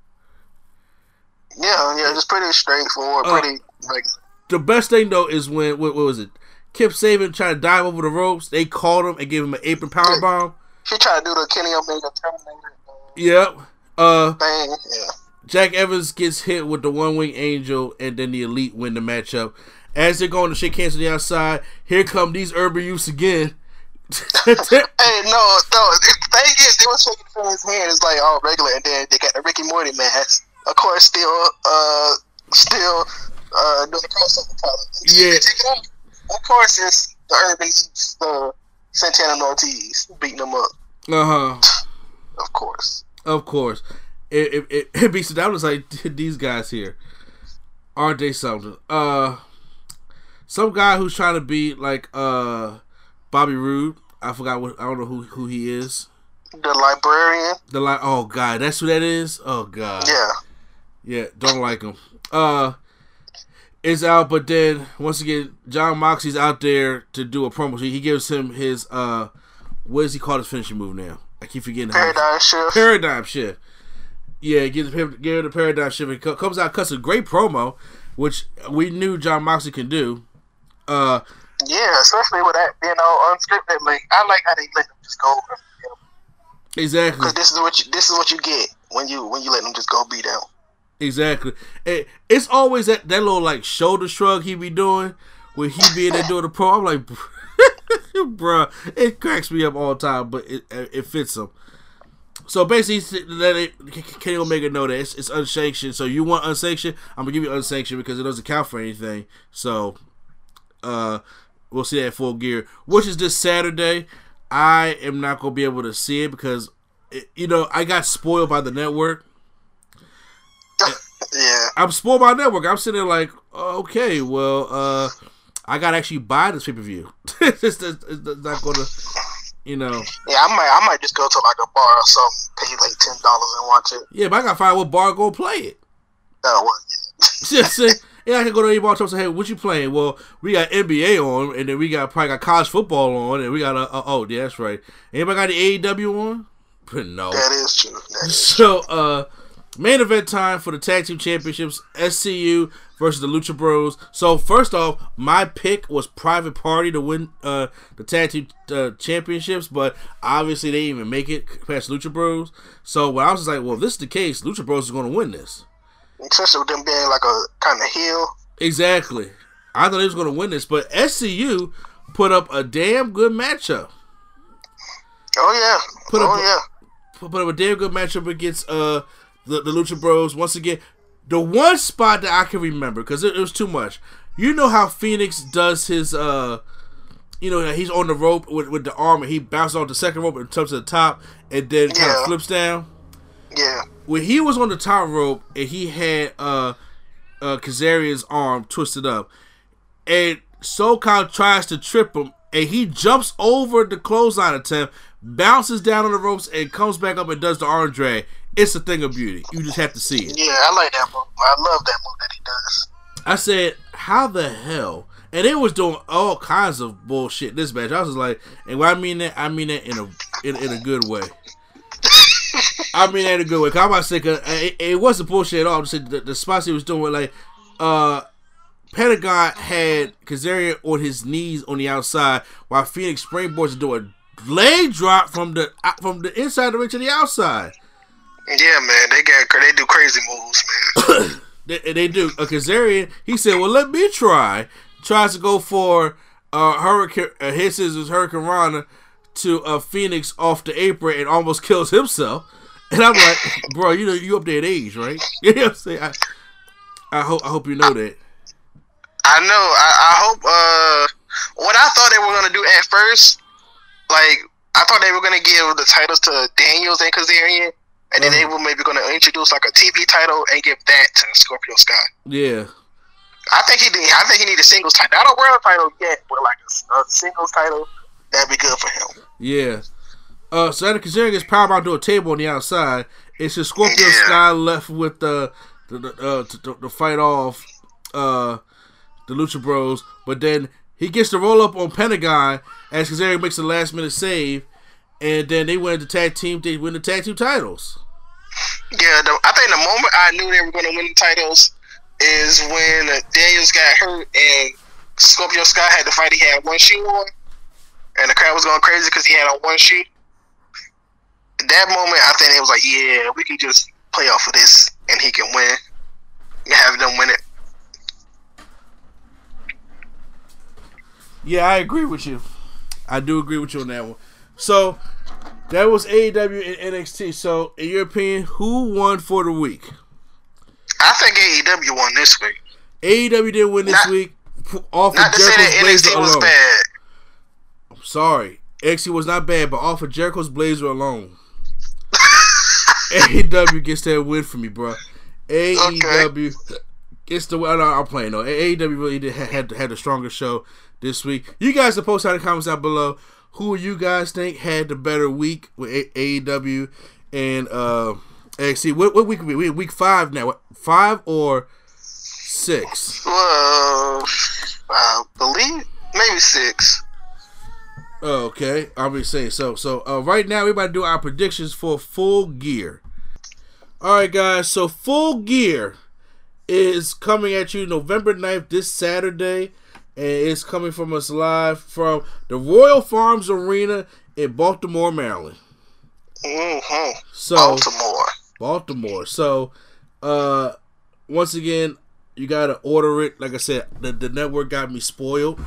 yeah, yeah, just pretty straightforward, Uh, pretty regular. The best thing though is when what, what was it? Kip Sabian tried to dive over the ropes. They called him and gave him an apron power bomb. He tried to do the Kenny Omega Terminator Yep. Uh. Yeah. Jack Evans gets hit with the one wing angel, and then the elite win the matchup. As they're going to shake hands on the outside, here come these urban youths again. [laughs] Hey, no, no. The thing is, they were shaking from his hand. It's like all regular, and then they got the Ricky Morty mask. Of course, still, uh, still, uh, doing the crossover. Yeah. it. Of course, it's the Urban the Santana Ortiz beating them up. uh huh. Of course. Of course, it it, it, it beats it down. It's like [laughs] these guys here, aren't they something? Uh, some guy who's trying to be like uh Bobby Roode. I forgot what I don't know who who he is. The librarian. The like, oh god, that's who that is. Oh god, Yeah. Yeah, don't like him. Uh is out, but then once again, Jon Moxley's out there to do a promo. He gives him his uh what does he call his finishing move now? I keep forgetting Paradigm shift. Paradigm shift. Yeah, gives him give him the paradigm shift. He comes out, cuts a great promo, which we knew Jon Moxley can do. Uh Yeah, especially with that being all unscripted. Like I like how they let them just go. exactly. Because this is what you this is what you get when you when you let them just go beat down. Exactly. It, it's always that, that little like shoulder shrug he be doing when he be in there doing the pro. I'm like, [laughs] bruh, it cracks me up all the time, but it it fits him. So basically, let it, Kenny Omega know that it's, it's unsanctioned. So you want unsanctioned? I'm gonna give you unsanctioned because it doesn't count for anything. So, uh, we'll see that full gear, which is this Saturday. I am not gonna be able to see it because, it, you know, I got spoiled by the network. [laughs] Yeah. I'm spoiled by network. I'm sitting there like, okay, well, uh, I gotta actually buy this pay per view. [laughs] it's, it's- it's not gonna, you know. Yeah, I might I might just go to like a bar or something, pay like ten dollars and watch it. Yeah, but I gotta find what bar go play it. Oh, [laughs] what? Just yeah, I can go to any bar and say, hey, what you playing? Well, we got NBA on, and then we got probably got college football on, and we got a, uh, oh, yeah, that's right. Anybody got the AEW on? But no. That is true. That is So, uh, main event time for the tag team championships: SCU versus the Lucha Bros. So, first off, my pick was Private Party to win uh, the tag team uh, championships, but obviously they didn't even make it past Lucha Bros. So, when I was just like, well, if this is the case, Lucha Bros is going to win this. especially with them being like a kind of heel. Exactly. I thought they was going to win this, but SCU put up a damn good matchup. Oh yeah. Put oh up, yeah. Put, put up a damn good matchup against uh the, the Lucha Bros. Once again, the one spot that I can remember because it, it was too much. You know how Fenix does his uh you know, he's on the rope with, with the arm and he bounces off the second rope and jumps to the top and then kind of flips down. Yeah. When he was on the top rope and he had uh uh Kazarian's arm twisted up and SoCal tries to trip him and he jumps over the clothesline attempt, bounces down on the ropes and comes back up and does the arm drag. It's a thing of beauty. You just have to see it. Yeah, I like that move. I love that move that he does. I said, how the hell? And it was doing all kinds of bullshit this match. I was like, and when I mean that, I mean that in a in, in a good way. I mean that in a good way. Cause I'm about to say, cause it, it wasn't bullshit at all. Just saying the, the spots he was doing, like, uh, Pentagon had Kazarian on his knees on the outside, while Fenix springboards do a leg drop from the from the inside of the ring to the outside. Yeah, man, they got they do crazy moves, man. [coughs] They, they do. Uh, Kazarian, he said, "Well, let me try." Tries to go for uh, Hurricane, uh, his scissors, hurricanrana to uh, Fenix off the apron and almost kills himself. And I'm like, [laughs] bro, you know you up there in age, right? [laughs] You know what I'm saying? I, I hope I hope you know that. I know. I, I hope. Uh, what I thought they were gonna do at first, like I thought they were gonna give the titles to Daniels and Kazarian, and then they Uh-huh. were maybe gonna introduce like a TV title and give that to Scorpio Sky. Yeah, I think he did. I think he need a singles title, not a world title yet, but like a, a singles title. That'd be good for him. yeah. Uh, so Kazarian gets powered out to a table on the outside, it's just Scorpio Yeah. Sky left with the the, the uh to, to, to fight off uh the Lucha Bros, but then he gets to roll up on Pentagon as Kazarian makes a last minute save, and then they win the tag team. They win the tag team titles. Yeah, the, I think the moment I knew they were going to win the titles is when Daniels got hurt and Scorpio Sky had to fight. He had one shoe on, and the crowd was going crazy because he had on one shoe. At that moment, I think it was like, yeah, we can just play off of this, and he can win. And have them win it. Yeah, I agree with you. I do agree with you on that one. So that was AEW and NXT. So in your opinion, who won for the week? I think AEW won this week. AEW did win this Not- week off Not of to say Jericho's that Blazer NXT was alone. bad. I'm sorry, NXT was not bad, but off of Jericho's Blazer alone, [laughs] AEW gets that win for me, bro. AEW gets the win. No, I'm playing though. AEW really did, had had the stronger show this week. You guys are post in the comments down below. Who you guys think had the better week with A- AEW and uh, NXT? What, what week are we? We week five now. Five or six? Well, I believe maybe six. Oh, okay, I'll be saying so. So uh, right now we're about to do our predictions for Full Gear. All right, guys. So Full Gear is coming at you November 9th, this Saturday, and it's coming from us live from the Royal Farms Arena in Baltimore, Maryland. Mm-hmm. So Baltimore. Baltimore. So, uh, once again, you gotta order it. Like I said, the, the network got me spoiled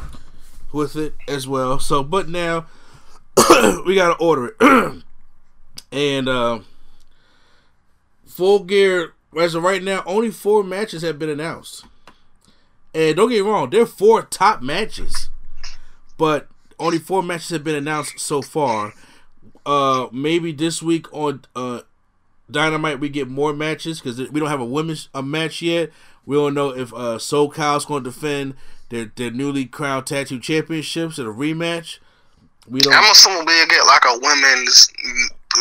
with it as well. So, but now [coughs] we gotta order it. [coughs] and uh, full gear as of right now, only four matches have been announced. And don't get me wrong, there are four top matches, but only four matches have been announced so far. Uh, maybe this week on uh Dynamite we get more matches because we don't have a women's a match yet. We don't know if uh SoCal's going to defend their their newly crowned tattoo championships in a rematch. We don't. I'm assuming we'll get like a women's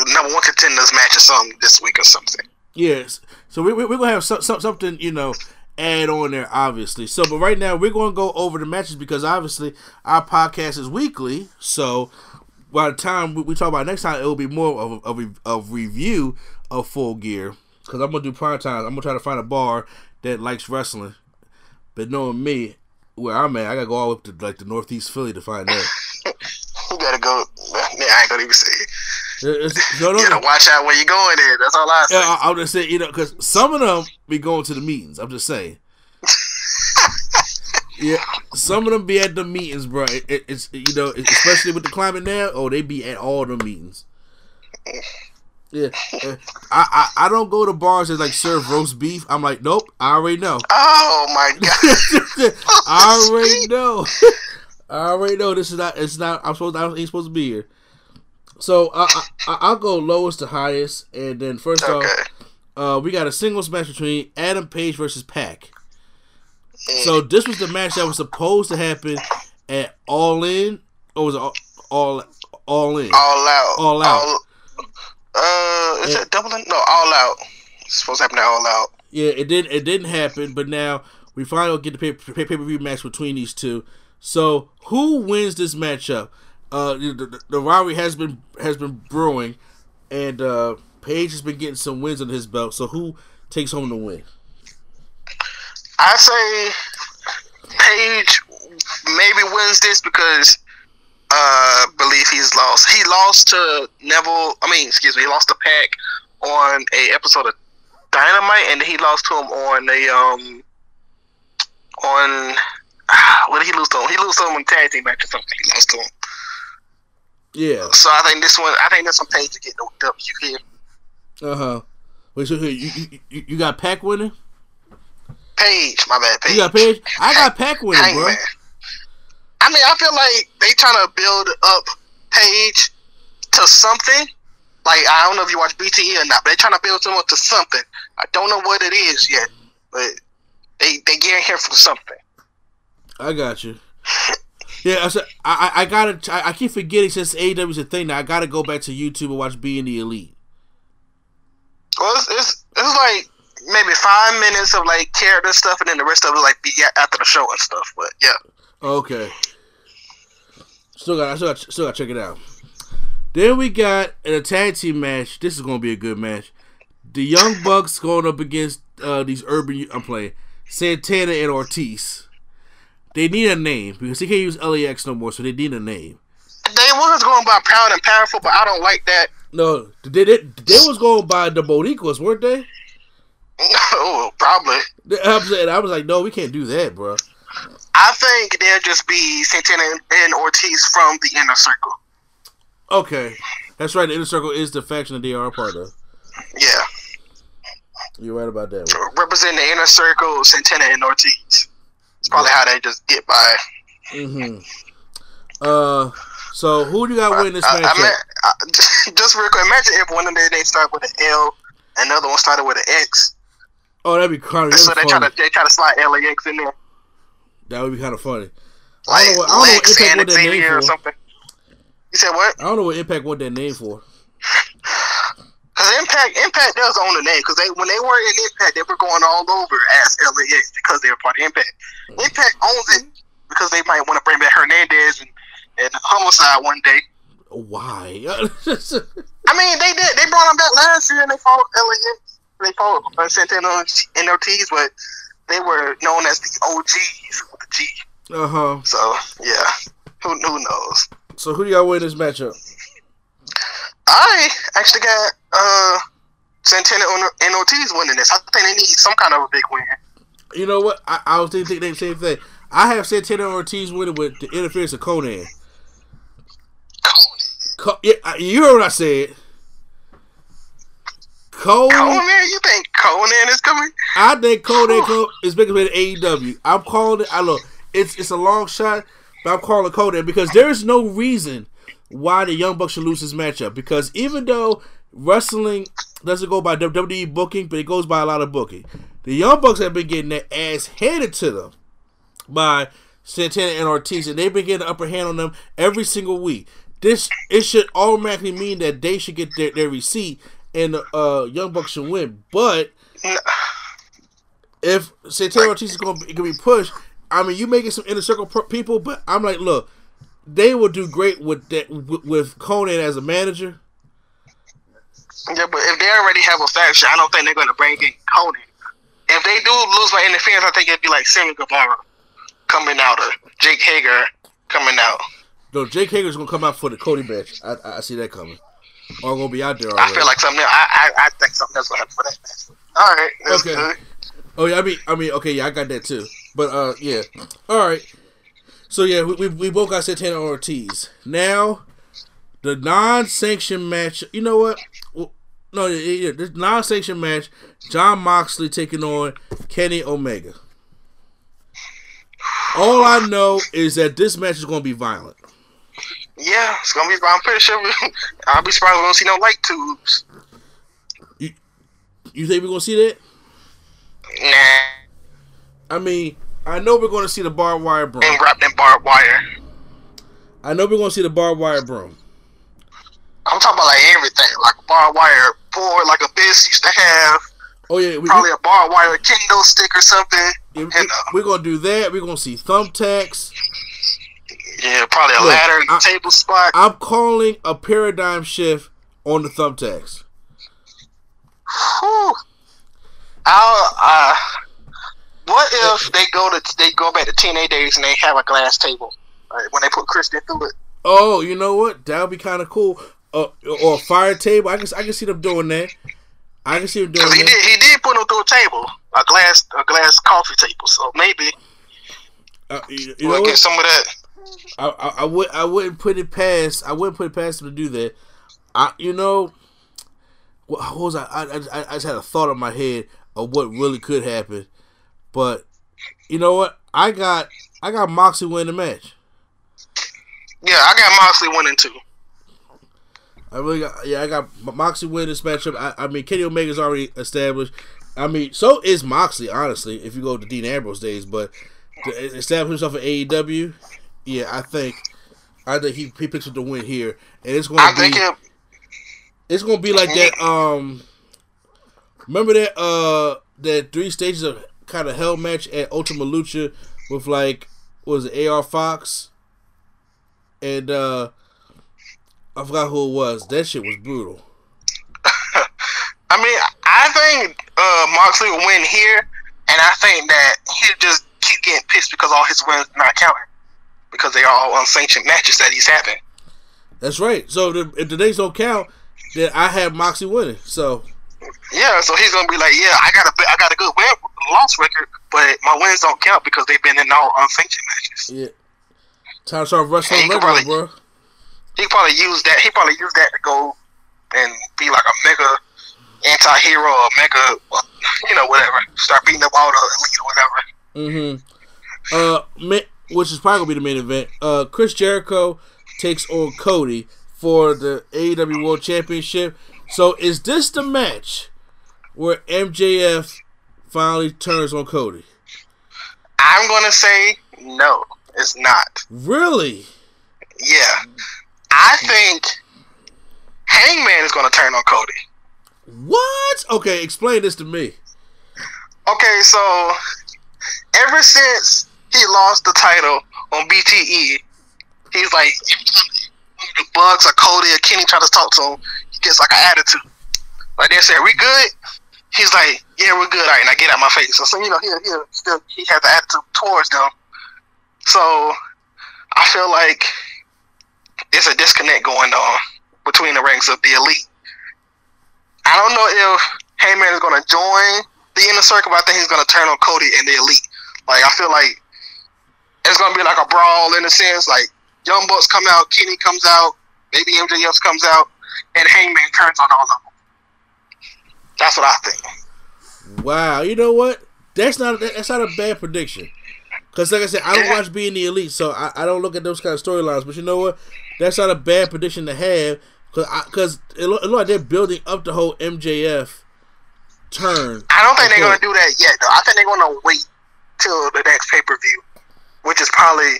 number one contenders match or something this week or something. Yes. So we, we, we're going to have some, some, something, you know, add on there, obviously. So, but right now, we're going to go over the matches because obviously our podcast is weekly. So by the time we, talk about next time, it will be more of a, of, review of Full Gear. Because I'm to do prime time. I'm to try to find a bar that likes wrestling. But knowing me, where I'm at, I got to go all up to like the Northeast Philly to find that. [laughs] You gotta go. Yeah, I ain't gonna even say it. It's- [laughs] no, no, You gotta watch out where you're going there. That's all I say. Yeah, I- I'll just saying, you know, because some of them be going to the meetings. I'm just saying. [laughs] Yeah, some of them be at the meetings, bro. It, it, it's you know, especially with the climate now. Oh, they be at all the meetings. Yeah, [laughs] I, I I don't go to bars that like serve roast beef. I'm like, nope, I already know. Oh my god! I already know. I already know this is not. It's not. I'm supposed. I ain't supposed to be here. So I, I, will go lowest to highest, and then first okay. off, uh, we got a singles match between Adam Page versus Pac. So this was the match that was supposed to happen at All In, or was it all all, all in? All out. All out. All, uh, is it doubling? No, all out. It's supposed to happen at all out. Yeah, it didn't. It didn't happen, but now we finally get the pay pay per view match between these two. So who wins this matchup? Uh, the, the, rivalry has been has been brewing, and uh, Page has been getting some wins under his belt. So who takes home the win? I say Page maybe wins this because uh believe he's lost. He lost to Neville. I mean, excuse me, he lost to Pac on a episode of Dynamite, and he lost to him on a um on [sighs] what did he lose to him? He lost to him in tag team match or something. He lost to him. Yeah. So I think this one, I think this one Page to get the W here. Uh huh. Wait, so here you, you you got Pac winning? Page, my bad. Page. You got Page. I got Pac winning, bro. I mean, I feel like they trying to build up Page to something. Like I don't know if you watch BTE or not, but they're trying to build him up to something. I don't know what it is yet, but they they getting here for something. I got you. [laughs] Yeah, I I I gotta I, I keep forgetting since AEW is a thing now. I gotta go back to YouTube and watch Being the Elite. Well, it's, it's, it's like maybe five minutes of like character stuff, and then the rest of it like be after the show and stuff. But yeah. Okay. Still got I still got still got check it out. Then we got a tag team match. This is gonna be a good match. The Young Bucks going up against uh, these urban. I'm playing Santana and Ortiz. They need a name because he can't use LAX no more, so they need a name. They was going by Proud and Powerful, but I don't like that. No, they they, they was going by the Boricuas, weren't they? No, probably. I was, I was like, no, we can't do that, bro. I think they'll just be Santana and Ortiz from the inner circle. Okay, that's right. The inner circle is the faction that they are a part of. Yeah, you're right about that. One. Represent the inner circle, Santana and Ortiz. It's probably yeah. how they just get by. Mm-hmm. Uh, so who do you got winning this match? I, mean, I, [laughs] just real quick, imagine if one of them they start with an L, another one started with an X. Oh, that'd be kind of so they try to they try to slide LAX in there. That would be kind of funny. Like I don't know what, I don't know what Impact want that name for. Or something. You said what? I don't know what Impact what that name for. Cause Impact, Impact does own the name. Cause they when they were in Impact, they were going all over as LAX because they were part of Impact. Impact owns it because they might want to bring back Hernandez and, and Homicide one day. Why? [laughs] I mean, they did. They brought them back last year, and they fought LAX. They fought uh, Santana and Ortiz, but they were known as the OGs with the G. Uh huh. So yeah, who who knows? So who do y'all win this matchup? I actually got uh Santana and Ortiz winning this. I think they need some kind of a big win. You know what? I, I was thinking the same thing. I have Santana and Ortiz winning with the interference of Conan. Konnan. Co- yeah, you heard what I said. Cole, Konnan, you think Konnan is coming? I think Konnan is bigger than AEW. I'm calling it. I look, it's it's a long shot, but I'm calling Konnan because there is no reason why the Young Bucks should lose this matchup. Because even though wrestling doesn't go by WWE booking, but it goes by a lot of booking, the Young Bucks have been getting their ass handed to them by Santana and Ortiz, and they've been getting the upper hand on them every single week. This it should automatically mean that they should get their, their receipt and the uh, Young Bucks should win. But if Santana Ortiz is going to be pushed, I mean, you making some inner circle people, but I'm like, look, they will do great with that with, Konnan as a manager. Yeah, but if they already have a faction, I don't think they're going to bring in Konnan. If they do lose by interference, I think it'd be like Sammy Guevara coming out or Jake Hager coming out. No, Jake Hager's gonna come out for the Cody match. I, I see that coming are gonna be out there. Already. I feel like something. I, I I think something else will happen for that match. All right. Okay. Good. Oh yeah, I mean, I mean, okay, yeah, I got that too. But uh, yeah. All right. So yeah, we, we, we both got Santana Ortiz. Now, the non-sanctioned match. You know what? Well, no, yeah, yeah, this non-sanctioned match. Jon Moxley taking on Kenny Omega. All I know is that this match is going to be violent. Yeah, it's gonna be. violent. I'm pretty sure. We, [laughs] I'll be surprised we don't see no light tubes. You think we're going to see that? Nah. I mean, I know we're going to see the barbed wire broom. And wrapped in barbed wire. I know we're going to see the barbed wire broom. I'm talking about like everything, like barbed wire board, like Abyss used to have. Oh yeah, we, Probably a barbed wire Kendo stick or something. we, and, uh, we're going to do that. We're going to see thumbtacks. yeah, probably a Look, ladder and a I- table spot. I'm calling a paradigm shift on the thumbtacks. Whew. I'll, uh, what if they go to they go back to TNA days and they have a glass table like, when they put Christian through it? Oh, you know what? That would be kind of cool. Uh, or a fire table. I can I can see them doing that. I can see them doing he that. did he did put him through a table, a glass a glass coffee table. So maybe Uh, you, you we'll get some of that. I, I, I would I wouldn't put it past I wouldn't put it past him to do that. I you know what, what was I I, I I just had a thought in my head of what really could happen, but you know what I got I got Moxie win the match. Yeah, I got Moxley winning too. I really got yeah I got Moxie win this matchup. I, I mean Kenny Omega's already established. I mean so is Moxley honestly if you go to Dean Ambrose days, but to establish himself in AEW, yeah I think I think he he picks up the win here, and it's going I to be. it. It's gonna be like that. Um, remember that uh that three stages of kind of hell match at Ultima Lucha with like was it AR Fox and uh I forgot who it was. That shit was brutal. [laughs] I mean, I think uh, Moxley will win here, and I think that he'll just keep getting pissed because all his wins not counting because they are all unsanctioned matches that he's having. That's right. So the, if the days don't count, then I have Moxie winning. So Yeah, so he's gonna be like, yeah, I got a I got a good win loss record, but my wins don't count because they've been in all unsanctioned matches. yeah, time to start wrestling He regular, probably- bro. He probably used that. He probably used that to go and be like a mega anti-hero or mega, you know, whatever. Start beating up all the elite or whatever. Mm-hmm. Uh, ma- which is probably gonna be the main event. Uh, Chris Jericho takes on Cody for the AEW World Championship. So is this the match where MJF finally turns on Cody? I'm gonna say no, it's not. Really? Yeah, I think Hangman is gonna turn on Cody. What? Okay, explain this to me. Okay, so ever since he lost the title on BTE, he's like every time one of the Bucks or Cody or Kenny try to talk to him, gets like an attitude. Like they say, "We good?" He's like, "Yeah, we're good." All right, now get out my face. So, so you know, he he still he has an attitude towards them. So I feel like there's a disconnect going on between the ranks of the elite. I don't know if Hangman is going to join the inner circle, but I think he's going to turn on Cody and the elite. Like I feel like it's going to be like a brawl in a sense. Like Young Bucks come out, Kenny comes out, maybe MJF comes out, and Hangman turns on all of them. That's what I think. Wow, you know what? That's not that's not a bad prediction. Cause like I said, I don't watch being the elite, so I, I don't look at those kind of storylines. But you know what? That's not a bad prediction to have, cause I, cause it look, it look like they're building up the whole MJF turn. I don't think they're going to do that yet, though. I think they're going to wait till the next pay per view, which is probably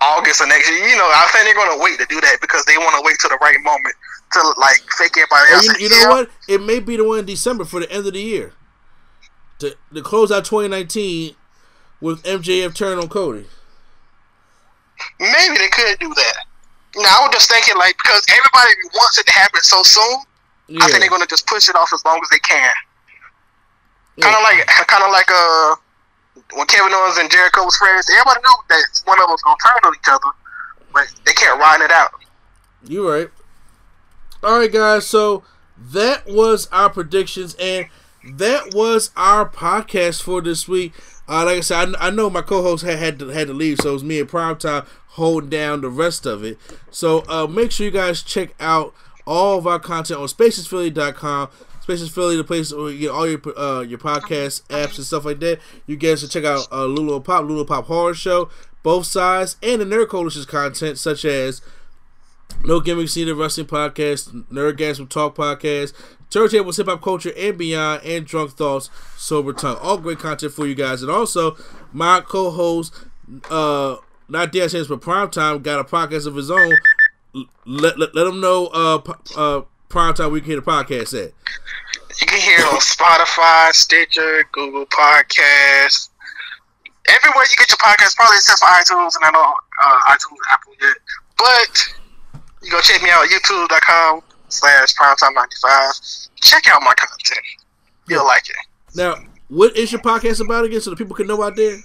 August of next year. You know, I think they're going to wait to do that because they want to wait to the right moment to like fake everybody else. you, and you know what? It may be the one in December for the end of the year. To, to close out 2019 with MJF turn on Cody. Maybe they could do that. Now I was just thinking like because everybody wants it to happen so soon. Yeah. I think they're gonna just push it off as long as they can. Yeah. Kind of like, kind of like uh, when Kevin Owens and Jericho was friends. Everybody knew that one of them was gonna turn on each other, but they kept riding it out. You're right. All right, guys. So that was our predictions, and that was our podcast for this week. Uh, like I said, I, I know my co-host had had to, had to leave, so it was me and Primetime holding down the rest of it. So uh, make sure you guys check out all of our content on spacesphilly.com. Spaces Philly, the place where you get all your uh, your podcast apps and stuff like that. You guys should check out uh, Lulu Pop, Lulu Pop Horror Show, both sides, and the Nerd Coalition's content, such as No Gimmicks Needed Wrestling Podcast, Nerdgasm Talk Podcast, Turntables Hip Hop Culture and Beyond, and Drunk Thoughts Sober Tongue. All great content for you guys. And also, my co host, uh, not Dance Hands, but Primetime, got a podcast of his own. Let, let, let them know uh, uh, Primetime we can hear the podcast at. You can hear it on Spotify, Stitcher, Google Podcasts, everywhere you get your podcast, probably except for iTunes, and I know uh, iTunes, Apple yet. But you go check me out at youtube.com slash primetime95. Check out my content. You'll like it. Now, what is your podcast about again so the people can know out there?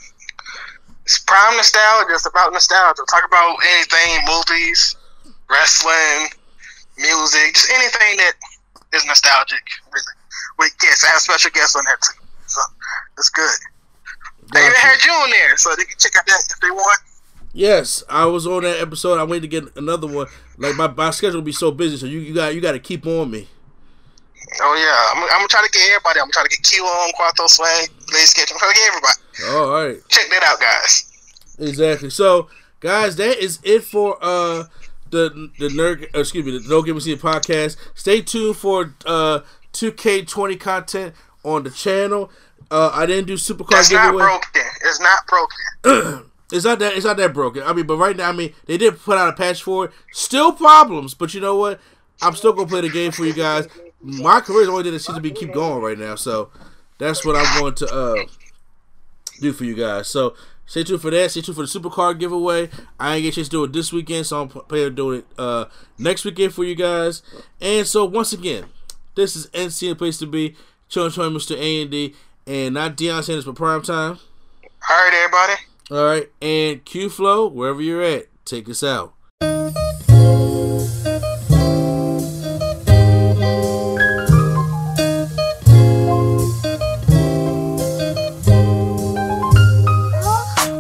It's Prime Nostalgia. It's about nostalgia. Talk about anything, movies, wrestling, music, just anything that is nostalgic, really. With guests. I have special guests on that too. So it's good. They even had you on there, so they can check out that if they want. Yes, I was on that episode. I waited to get another one. Like my, my schedule will be so busy, so you, you got you got to keep on me. Oh yeah, I'm, I'm gonna try to get everybody. I'm gonna try to get Q on, Quattro Swag, Blaze Sketch. I'm trying to get everybody. All right, check that out, guys. Exactly. So, guys, that is it for uh the the nerd. Uh, excuse me, the No Give Me See podcast. Stay tuned for uh 2K20 content on the channel. Uh, I didn't do supercar That's giveaway. not broken. It's not broken. [clears throat] It's not that it's not that broken. I mean, but right now, I mean, they did put out a patch for it. Still problems, but you know what? I'm still gonna play the game for you guys. My career is only that it seems to be keep going right now, so that's what I'm going to uh do for you guys. So stay tuned for that. Stay tuned for the supercar giveaway. I ain't get a chance to do it this weekend, so I'm planning on doing it uh next weekend for you guys. And so once again, this is NC the place to be. Chilling, chilling, Mr. A and D, and not Deion Sanders for prime time. All right, everybody. All right, and Q Flow, wherever you're at, take us out.